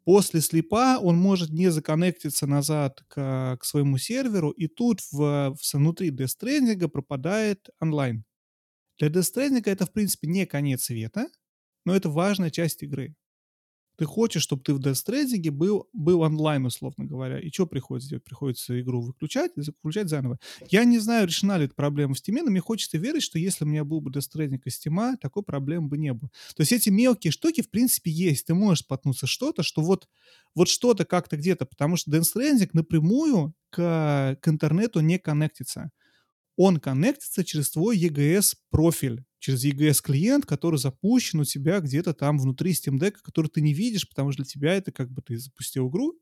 после слепа он может не законнектиться назад к, к своему серверу, и тут в, в, внутри Stranding пропадает онлайн. Для Stranding это, в принципе, не конец света, но это важная часть игры. Ты хочешь, чтобы ты в Death Stranding был, был онлайн, условно говоря. И что приходится делать? Приходится игру выключать и включать заново. Я не знаю, решена ли эта проблема в Steam, но мне хочется верить, что если у меня был бы Death Stranding из Steam, такой проблемы бы не было. То есть эти мелкие штуки, в принципе, есть. Ты можешь споткнуться что-то, что вот, вот что-то как-то где-то, потому что Death Stranding напрямую к, к интернету не коннектится. Он коннектится через твой EGS профиль, через EGS клиент, который запущен у тебя где-то там внутри Steam Deck, который ты не видишь, потому что для тебя это как бы ты запустил игру,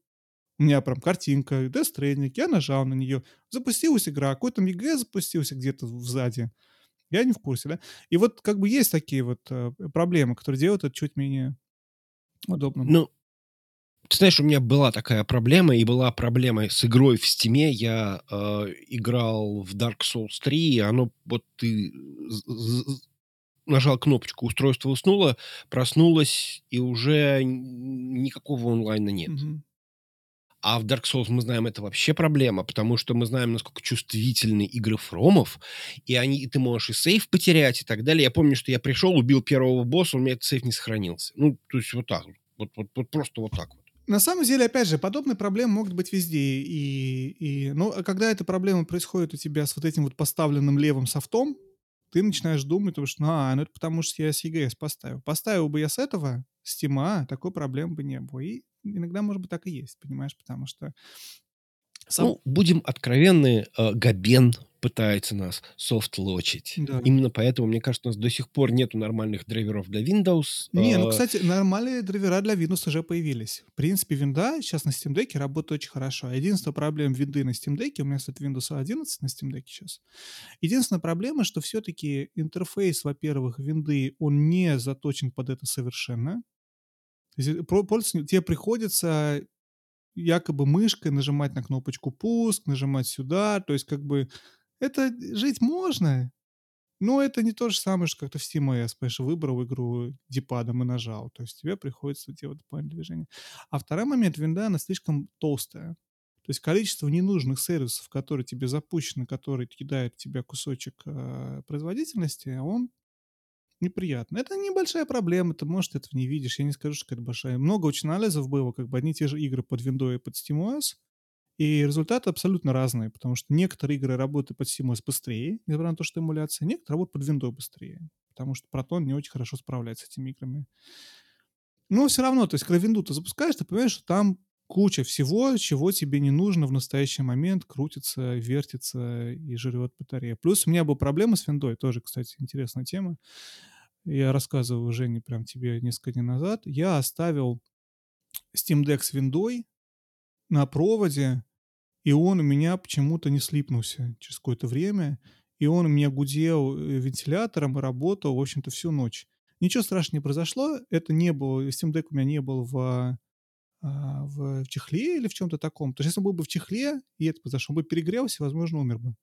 у меня прям картинка, Death Stranding, я нажал на нее, запустилась игра, какой там EGS запустился где-то сзади. Я не в курсе, да? И вот как бы есть такие вот э, проблемы, которые делают это чуть менее удобным. Ну, ты знаешь, у меня была такая проблема, и была проблема с игрой в Стиме. Я э, играл в Dark Souls 3, и оно, вот ты нажал кнопочку, устройство уснуло, проснулось, и уже никакого онлайна нет. Мгм. А в Dark Souls мы знаем, это вообще проблема, потому что мы знаем, насколько чувствительны игры фромов, и, они, и ты можешь и сейф потерять, и так далее. Я помню, что я пришел, убил первого босса, у меня этот сейф не сохранился. Ну, то есть вот так. Вот, вот, вот просто вот так вот. На самом деле, опять же, подобные проблемы могут быть везде. И, и, но а когда эта проблема происходит у тебя с вот этим вот поставленным левым софтом, ты начинаешь думать, потому что, ну, а, ну это потому что я с EGS поставил. Поставил бы я с этого, с Steam, такой проблемы бы не было. И иногда, может быть, так и есть, понимаешь, потому что... сам- Ну, будем откровенны, э, Габен пытается нас софт-лочить. Да. Именно поэтому, мне кажется, у нас до сих пор нету нормальных драйверов для Windows. Не, ну, Э, кстати, нормальные драйвера для Windows уже появились. В принципе, винда сейчас на Steam Deck работает очень хорошо. Единственная проблема винды на Steam Deck, у меня стоит Windows 11 на Steam Deck сейчас. Единственная проблема, что все-таки интерфейс, во-первых, винды, он не заточен под это совершенно. Э, пользователю- тебе приходится якобы мышкой нажимать на кнопочку пуск, нажимать сюда, то есть как бы это жить можно, но это не то же самое, что как-то в SteamOS, понимаешь, выбрал игру дипадом и нажал. То есть тебе приходится делать дополнительные движения. А второй момент, винда, она слишком толстая. То есть количество ненужных сервисов, которые тебе запущены, которые кидают в тебя кусочек э, производительности, он неприятно. Это небольшая проблема, ты, может, этого не видишь. Я не скажу, что это большая. Много очень анализов было, как бы одни и те же игры под Windows и под SteamOS, И результаты абсолютно разные, потому что некоторые игры работают под SteamOS быстрее, несмотря на то, что эмуляция, некоторые работают под Windows быстрее, потому что Proton не очень хорошо справляется с этими играми. Но все равно, то есть, когда Windows ты запускаешь, ты понимаешь, что там куча всего, чего тебе не нужно в настоящий момент, крутится, вертится и жрет батарея. Плюс у меня была проблема с виндой, тоже, кстати, интересная тема. Я рассказывал Жене прям тебе несколько дней назад. Я оставил Steam Deck с виндой на проводе, и он у меня почему-то не слипнулся через какое-то время, и он у меня гудел э, вентилятором и работал, в общем-то, всю ночь. Ничего страшного не произошло, это не было, Steam Deck у меня не был в, в, в чехле или в чем-то таком. То есть если он был бы в чехле, и это произошло, он бы перегрелся, возможно, умер бы.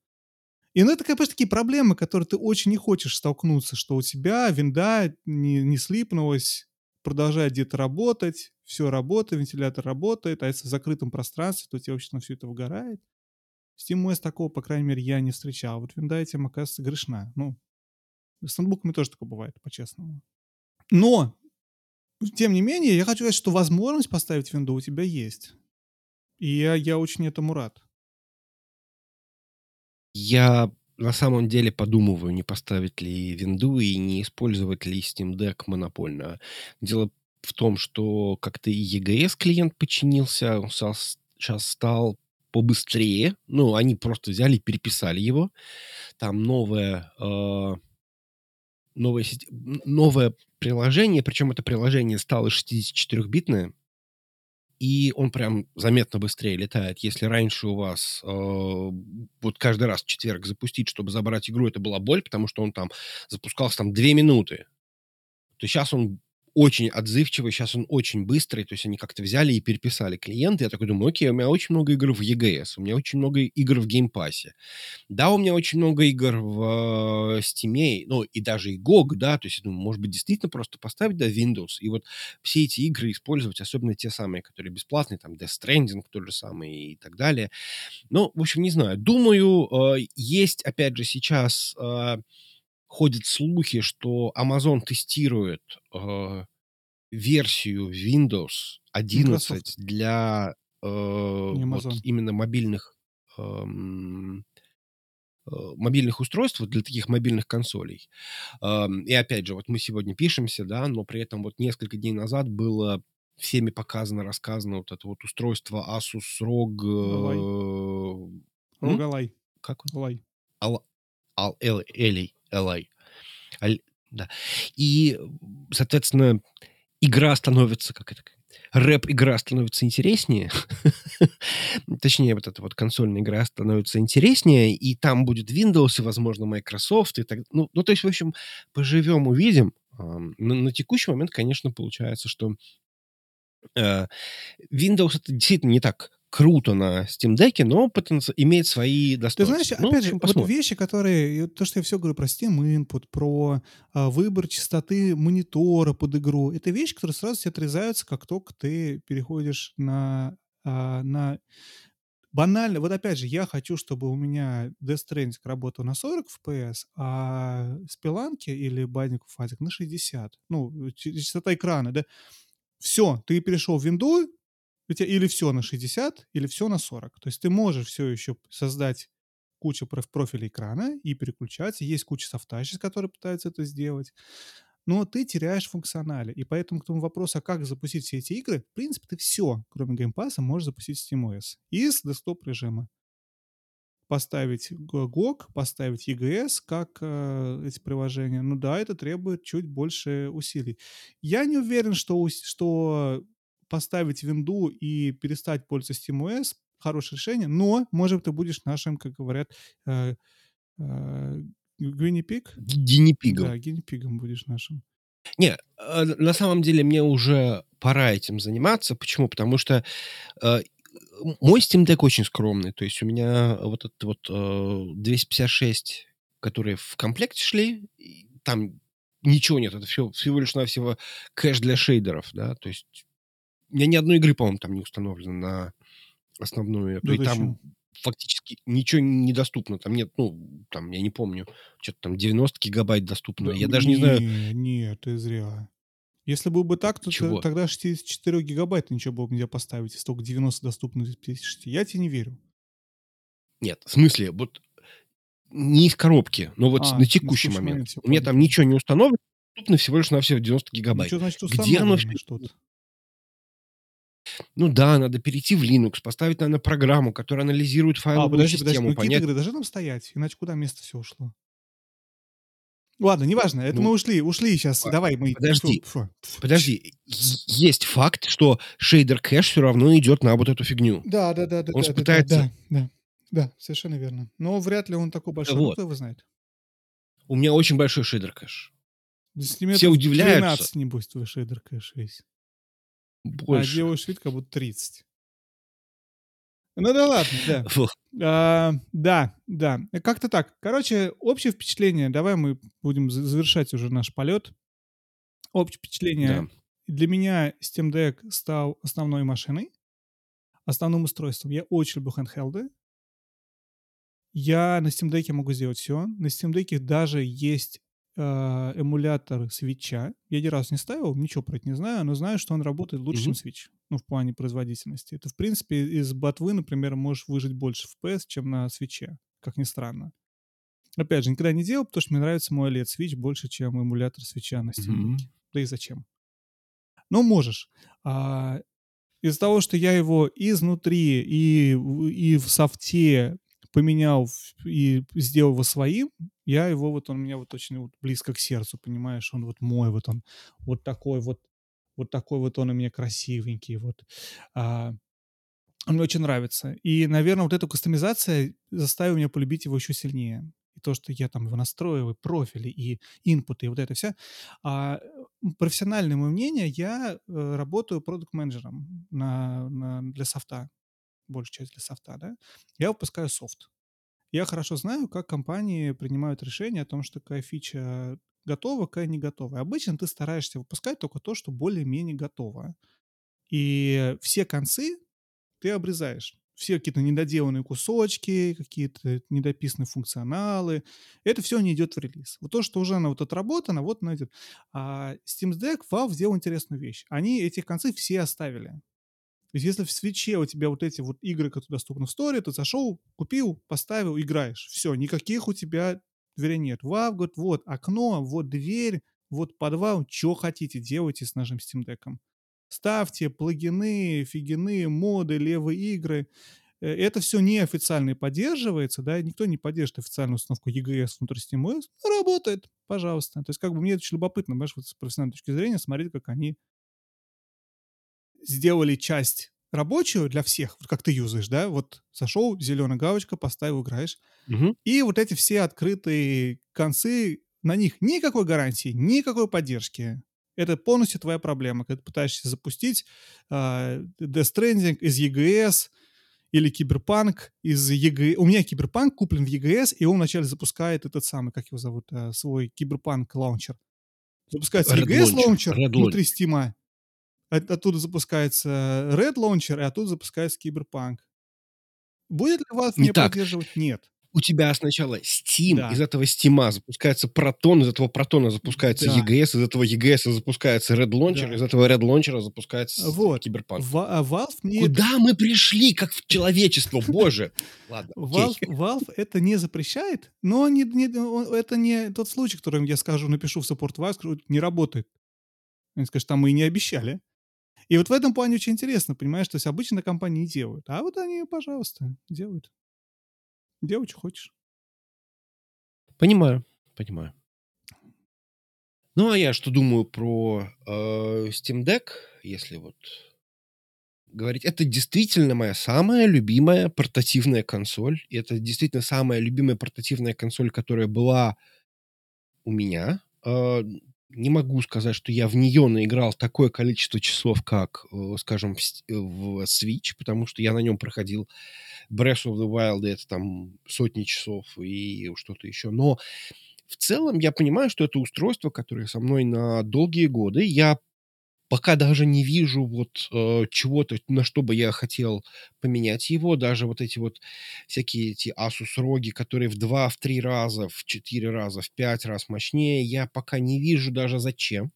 И ну, это, конечно, такие проблемы, которые ты очень не хочешь столкнуться, что у тебя винда не, не слипнулась, продолжает где-то работать, все работает, вентилятор работает, а если в закрытом пространстве, то у тебя вообще на все это выгорает. SteamOS такого, по крайней мере, я не встречал. Вот винда этим, оказывается, грешна. Ну, с ноутбуками тоже такое бывает, по-честному. Но, тем не менее, я хочу сказать, что возможность поставить винду у тебя есть. И я, я очень этому рад. Я на самом деле подумываю, не поставить ли винду и не использовать ли Steam Deck монопольно. Дело в том, что как-то и EGS клиент починился, он сейчас стал побыстрее. Ну, они просто взяли и переписали его. Там новое, э, новое, новое приложение, причем это приложение стало 64-битное, и он прям заметно быстрее летает. Если раньше у вас э, вот каждый раз в четверг запустить, чтобы забрать игру, это была боль, потому что он там запускался там две минуты, то сейчас он очень отзывчивый, сейчас он очень быстрый, то есть они как-то взяли и переписали клиента. Я такой думаю, окей, у меня очень много игр в EGS, у меня очень много игр в Game Pass е. Да, у меня очень много игр в э, Steam, ну и даже и GOG, да, то есть я думаю, может быть, действительно просто поставить, да, Windows, и вот все эти игры использовать, особенно те самые, которые бесплатные, там, Death Stranding тот же самый и так далее. Ну, в общем, не знаю. Думаю, э, есть, опять же, сейчас... Э, ходят слухи, что Amazon тестирует э, версию Windows 11 Microsoft. для э, вот именно мобильных э, мобильных устройств, вот для таких мобильных консолей. Э, и опять же, вот мы сегодня пишемся, да, но при этом вот несколько дней назад было всеми показано, рассказано вот это вот устройство Asus ROG... Э, ROG Как он? Ally. Al, Al, Ally. LA. Да. И, соответственно, игра становится, как это, рэп-игра становится интереснее, точнее, вот эта вот консольная игра становится интереснее, и там будет Windows, и, возможно, Microsoft, и так ну, ну, то есть, в общем, поживем, увидим. На, на текущий момент, конечно, получается, что э, Windows это действительно не так круто на Steam Deck, но потенци... имеет свои достоинства. Ты знаешь, ну, опять же, вот вещи, которые... То, что я все говорю про Steam Input, про а, выбор частоты монитора под игру, это вещи, которые сразу себе отрезаются, как только ты переходишь на, а, на банально, вот опять же, я хочу, чтобы у меня Death Stranding работал на 40 FPS, а Spelunky или of Isaac на 60. Ну, частота экрана, да. Все, ты перешел в винду, у тебя или все на 60, или все на 40. То есть ты можешь все еще создать кучу профилей экрана и переключаться. Есть куча софтачек, которые пытаются это сделать. Но ты теряешь функционале. И поэтому к тому вопросу, а как запустить все эти игры, в принципе, ты все, кроме Game Pass а, можешь запустить SteamOS из десктоп режима поставить GOG, поставить EGS как э, эти приложения, ну да, это требует чуть больше усилий. Я не уверен, что, что поставить винду и перестать пользоваться SteamOS — хорошее решение, но, может, ты будешь нашим, как говорят, э, э. Да, гинипигом будешь нашим. Не, э, на самом деле мне уже пора этим заниматься. Почему? Потому что э, мой Steam Deck очень скромный. То есть у меня вот этот вот э, 256, которые в комплекте шли, там ничего нет. Это все, всего лишь навсего кэш для шейдеров, да. То есть у меня ни одной игры, по-моему, там не установлено на основную. Да, и там фактически ничего недоступно. Там нет, ну, там, я не помню, что-то там 90 гигабайт доступно. Да, я даже не, не знаю... Нет, ты зря. Если был бы так, то Чего? тогда 64 гигабайт ничего было бы нельзя поставить, если только 90 доступно из 56. Я тебе не верю. Нет, в смысле, вот не из коробки, но вот А, на на текущий момент. У меня там ничего не установлено, доступно всего лишь навсего 90 Ну, гигабайт. что значит Где оно что-то? Ну да, надо перейти в Linux, поставить, наверное, программу, которая анализирует А, файловую подожди, подожди, систему, ну какие-то понять... игры должны там стоять, иначе куда место все ушло? Ладно, неважно, это Ну, мы ушли, ушли сейчас, а, давай мы... подожди, Фу, фу, Подожди, е- есть факт, что шейдер кэш все равно идет на вот эту фигню. Да, да, да, да, Он да, пытается- да, да, да, совершенно верно. Но вряд ли он такой большой, ну Вот. кто его знает. У меня очень большой шейдер кэш. Все удивляются. 13, небось, твой шейдер кэш весь. А Больше. делаешь вид, как будто 30. Ну да ладно, да. А, да, да. Э, Как-то так. Короче, общее впечатление. Давай мы будем за- завершать уже наш полет. Общее впечатление. Да. Для меня Steam Deck стал основной машиной, основным устройством. Я очень люблю handheld. Я на Steam Deck могу сделать все. На Steam Deck даже есть эмулятор свеча. Я ни разу не ставил, ничего про это не знаю, но знаю, что он работает лучше, чем Мгм. Switch. Ну, в плане производительности. Это, в принципе, из ботвы, например, можешь выжить больше FPS, чем на свече, как ни странно. Опять же, никогда не делал, потому что мне нравится мой OLED Switch больше, чем эмулятор свеча на Steam. Deck. Да и зачем? Но можешь. А, из-за того, что я его изнутри и, в- и в софте поменял и сделал его своим, я его вот, он у меня вот очень вот близко к сердцу, понимаешь, он вот мой, вот он вот такой вот, вот такой вот он у меня красивенький, вот. А, он мне очень нравится. И, наверное, вот эта кастомизация заставила меня полюбить его еще сильнее. И то, что я там его настроил, и профили, и инпуты, и вот это все. А, профессиональное мое мнение, я э, работаю продукт-менеджером на, на- для софта, большая часть для софта, да. Я выпускаю софт. Я хорошо знаю, как компании принимают решение о том, что какая фича готова, какая не готова. Обычно ты стараешься выпускать только то, что более-менее готово. И все концы ты обрезаешь. Все какие-то недоделанные кусочки, какие-то недописанные функционалы. Это все не идет в релиз. Вот то, что уже она вот отработано, вот она идет. А Steam Deck, Valve сделал интересную вещь. Они эти концы все оставили. То есть если в свече у тебя вот эти вот игры, которые доступны в сторе, ты зашел, купил, поставил, играешь. Все, никаких у тебя дверей нет. Valve говорит, вот окно, вот дверь, вот подвал, что хотите, делайте с нашим Steam Deck. Ставьте плагины, фигины, моды, левые игры. Э, Это все неофициально поддерживается, да, никто не поддерживает официальную установку EGS внутри SteamOS. Работает, пожалуйста. То есть как бы мне это очень любопытно, понимаешь, вот с профессиональной точки зрения смотреть, как они сделали часть рабочую для всех, вот как ты юзаешь, да, вот зашел, зеленая галочка, поставил, играешь. Мгм. И вот эти все открытые концы, на них никакой гарантии, никакой поддержки. Это полностью твоя проблема, когда ты пытаешься запустить а, Death Stranding из EGS или Киберпанк из EGS. У меня Киберпанк куплен в EGS, и он вначале запускает этот самый, как его зовут, а, свой Cyberpunk launcher. Запускается Red EGS Launcher, лаунчер Red внутри Steam, от- оттуда запускается Red Launcher, и оттуда запускается Киберпанк. Будет ли Valve Не не так. поддерживать? Нет. У тебя сначала Steam, Да. из этого Steam запускается Proton, из этого Протона запускается Да. EGS, из этого EGS запускается Red Launcher, Да. из этого Red Launcher запускается Вот. Киберпанк. Ва- а Valve не Куда мы пришли, как в человечество, боже? Ладно, Valve, это не запрещает, но не, не- он- это не тот случай, который я скажу, напишу в support Valve, скажу, не работает. Они скажут, там мы и не обещали. И вот в этом плане очень интересно, понимаешь, то есть обычно компании делают. А вот они, пожалуйста, делают. Делай, что хочешь. Понимаю, понимаю. Ну, а я что думаю про э, Steam Deck, если вот говорить. Это действительно моя самая любимая портативная консоль. И это действительно самая любимая портативная консоль, которая была у меня. Э, не могу сказать, что я в нее наиграл такое количество часов, как, э, скажем, в, с- в Switch, потому что я на нем проходил Breath of the Wild, это там сотни часов и что-то еще. Но в целом я понимаю, что это устройство, которое со мной на долгие годы. Я пока даже не вижу вот э, чего-то, на что бы я хотел поменять его. Даже вот эти вот всякие эти Asus роги, которые в два, в три раза, в четыре раза, в пять раз мощнее, я пока не вижу даже зачем.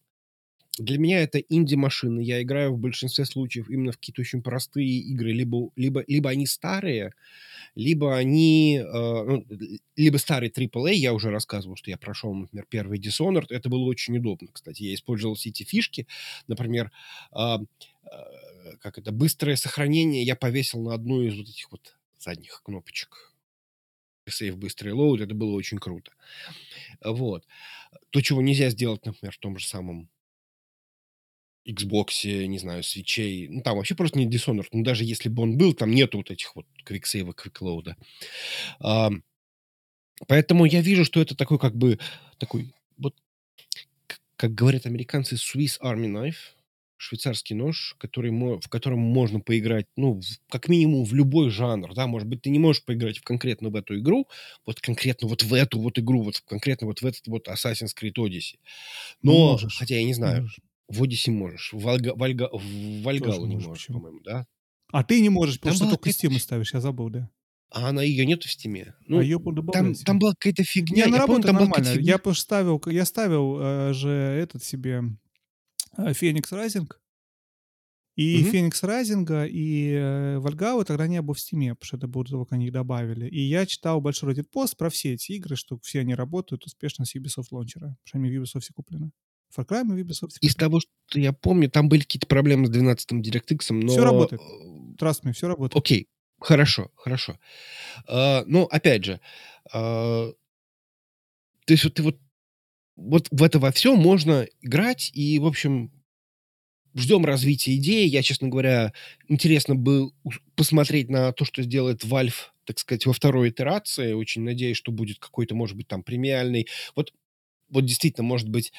Для меня это инди-машины. Я играю в большинстве случаев именно в какие-то очень простые игры. Либо, либо, либо они старые, либо они... Э, ну, либо старый AAA, я уже рассказывал, что я прошел, например, первый Dishonored. Это было очень удобно, кстати. Я использовал все эти фишки. Например, э, э, как это, быстрое сохранение я повесил на одну из вот этих вот задних кнопочек. Save, быстрый load, это было очень круто. Вот. То, чего нельзя сделать, например, в том же самом Xbox, не знаю, Switch ей. Ну, там вообще просто нет Dishonored. Ну, даже если бы он был, там нету вот этих вот quick save а, quick load а. А, поэтому я вижу, что это такой как бы такой вот, как говорят американцы, Swiss Army Knife, швейцарский нож, который, в котором можно поиграть, ну, как минимум в любой жанр, да, может быть, ты не можешь поиграть в конкретно в эту игру, вот конкретно вот в эту вот игру, вот конкретно вот в этот вот Assassin's Creed Odyssey. Но, можешь. хотя я не знаю, можешь. В Одиссе можешь. В, Вальга, Вальга, в Вальгалу не можешь, можешь по-моему, да? А ты не можешь, потому там что только Steam ставишь, я забыл, да. А она ее нет в Steam е. Ну, а ее там, там была какая-то фигня. Не, она работает помню, там нормально. Я поставил, я ставил э, же этот себе э, Fenyx Rising. И угу. Fenyx Rising а, и э, Вальгалла тогда не было в Steam е, потому что это было только они их добавили. И я читал большой Reddit пост про все эти игры, что все они работают успешно с Ubisoft лончера. Потому что они в Ubisoft куплены. Far Cry и Ubisoft. Из того, что я помню, там были какие-то проблемы с 12-м DirectX, но... Все работает. Trust me, все работает. Окей, хорошо, хорошо. Uh, но, опять же, uh, то есть вот ты вот вот в это во все можно играть, и, в общем, ждем развития идеи. Я, честно говоря, интересно был посмотреть на то, что сделает Valve, так сказать, во второй итерации. Очень надеюсь, что будет какой-то, может быть, там премиальный. Вот вот действительно, может быть,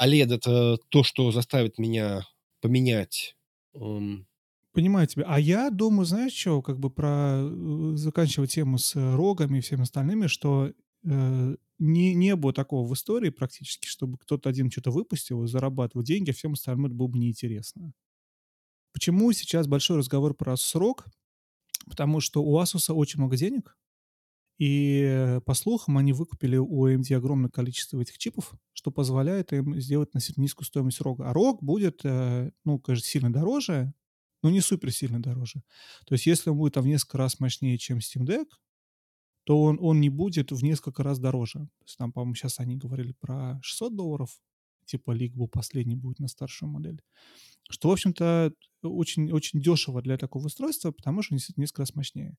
OLED это то, что заставит меня поменять. Понимаю тебя. А я думаю, знаешь что, как бы про э, заканчивая тему с рогами и всеми остальными, что э, не, не было такого в истории практически, чтобы кто-то один что-то выпустил зарабатывал деньги, а всем остальным это было бы неинтересно. Почему сейчас большой разговор про ROG? Потому что у Asus очень много денег, и, по слухам, они выкупили у AMD огромное количество этих чипов, что позволяет им сделать относительно низкую стоимость рога. А рог будет, э, ну, конечно, сильно дороже, но не супер сильно дороже. То есть если он будет там в несколько раз мощнее, чем Steam Deck, то он, он не будет в несколько раз дороже. То есть там, по-моему, сейчас они говорили про 600 долларов, типа лиг был последний будет на старшую модель. Что, в общем-то, очень, очень дешево для такого устройства, потому что он несколько раз мощнее.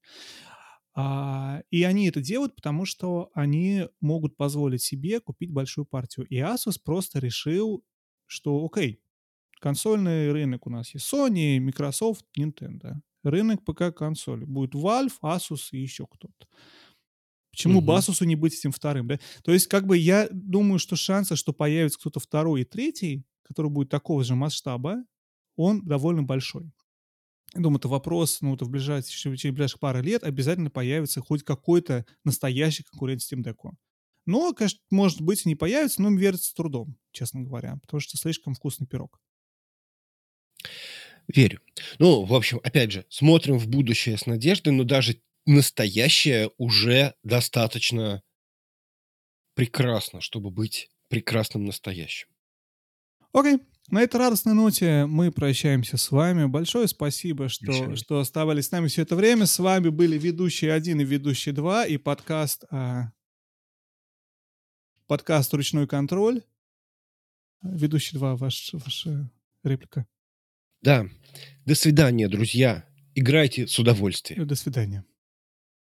А, и они это делают, потому что они могут позволить себе купить большую партию. И Asus просто решил, что окей, консольный рынок у нас есть Sony, Microsoft, Nintendo. Рынок ПК-консоли. Будет Valve, Asus и еще кто-то. Почему угу. бы Asus не быть этим вторым, да? То есть, как бы я думаю, что шансы, что появится кто-то второй и третий, который будет такого же масштаба, он довольно большой. Я думаю, это вопрос, ну, это в ближайшие, через ближайшие пару лет обязательно появится хоть какой-то настоящий конкурент Steam Deck. Но, конечно, может быть, не появится, но верится с трудом, честно говоря, потому что слишком вкусный пирог. Верю. Ну, в общем, опять же, смотрим в будущее с надеждой, но даже настоящее уже достаточно прекрасно, чтобы быть прекрасным настоящим. Окей. Okay. На этой радостной ноте мы прощаемся с вами. Большое спасибо, что, что оставались с нами все это время. С вами были ведущий один и ведущий два и подкаст, а, подкаст «Ручной контроль». Ведущий два, ваш, ваша реплика. Да. До свидания, друзья. Играйте с удовольствием. До свидания.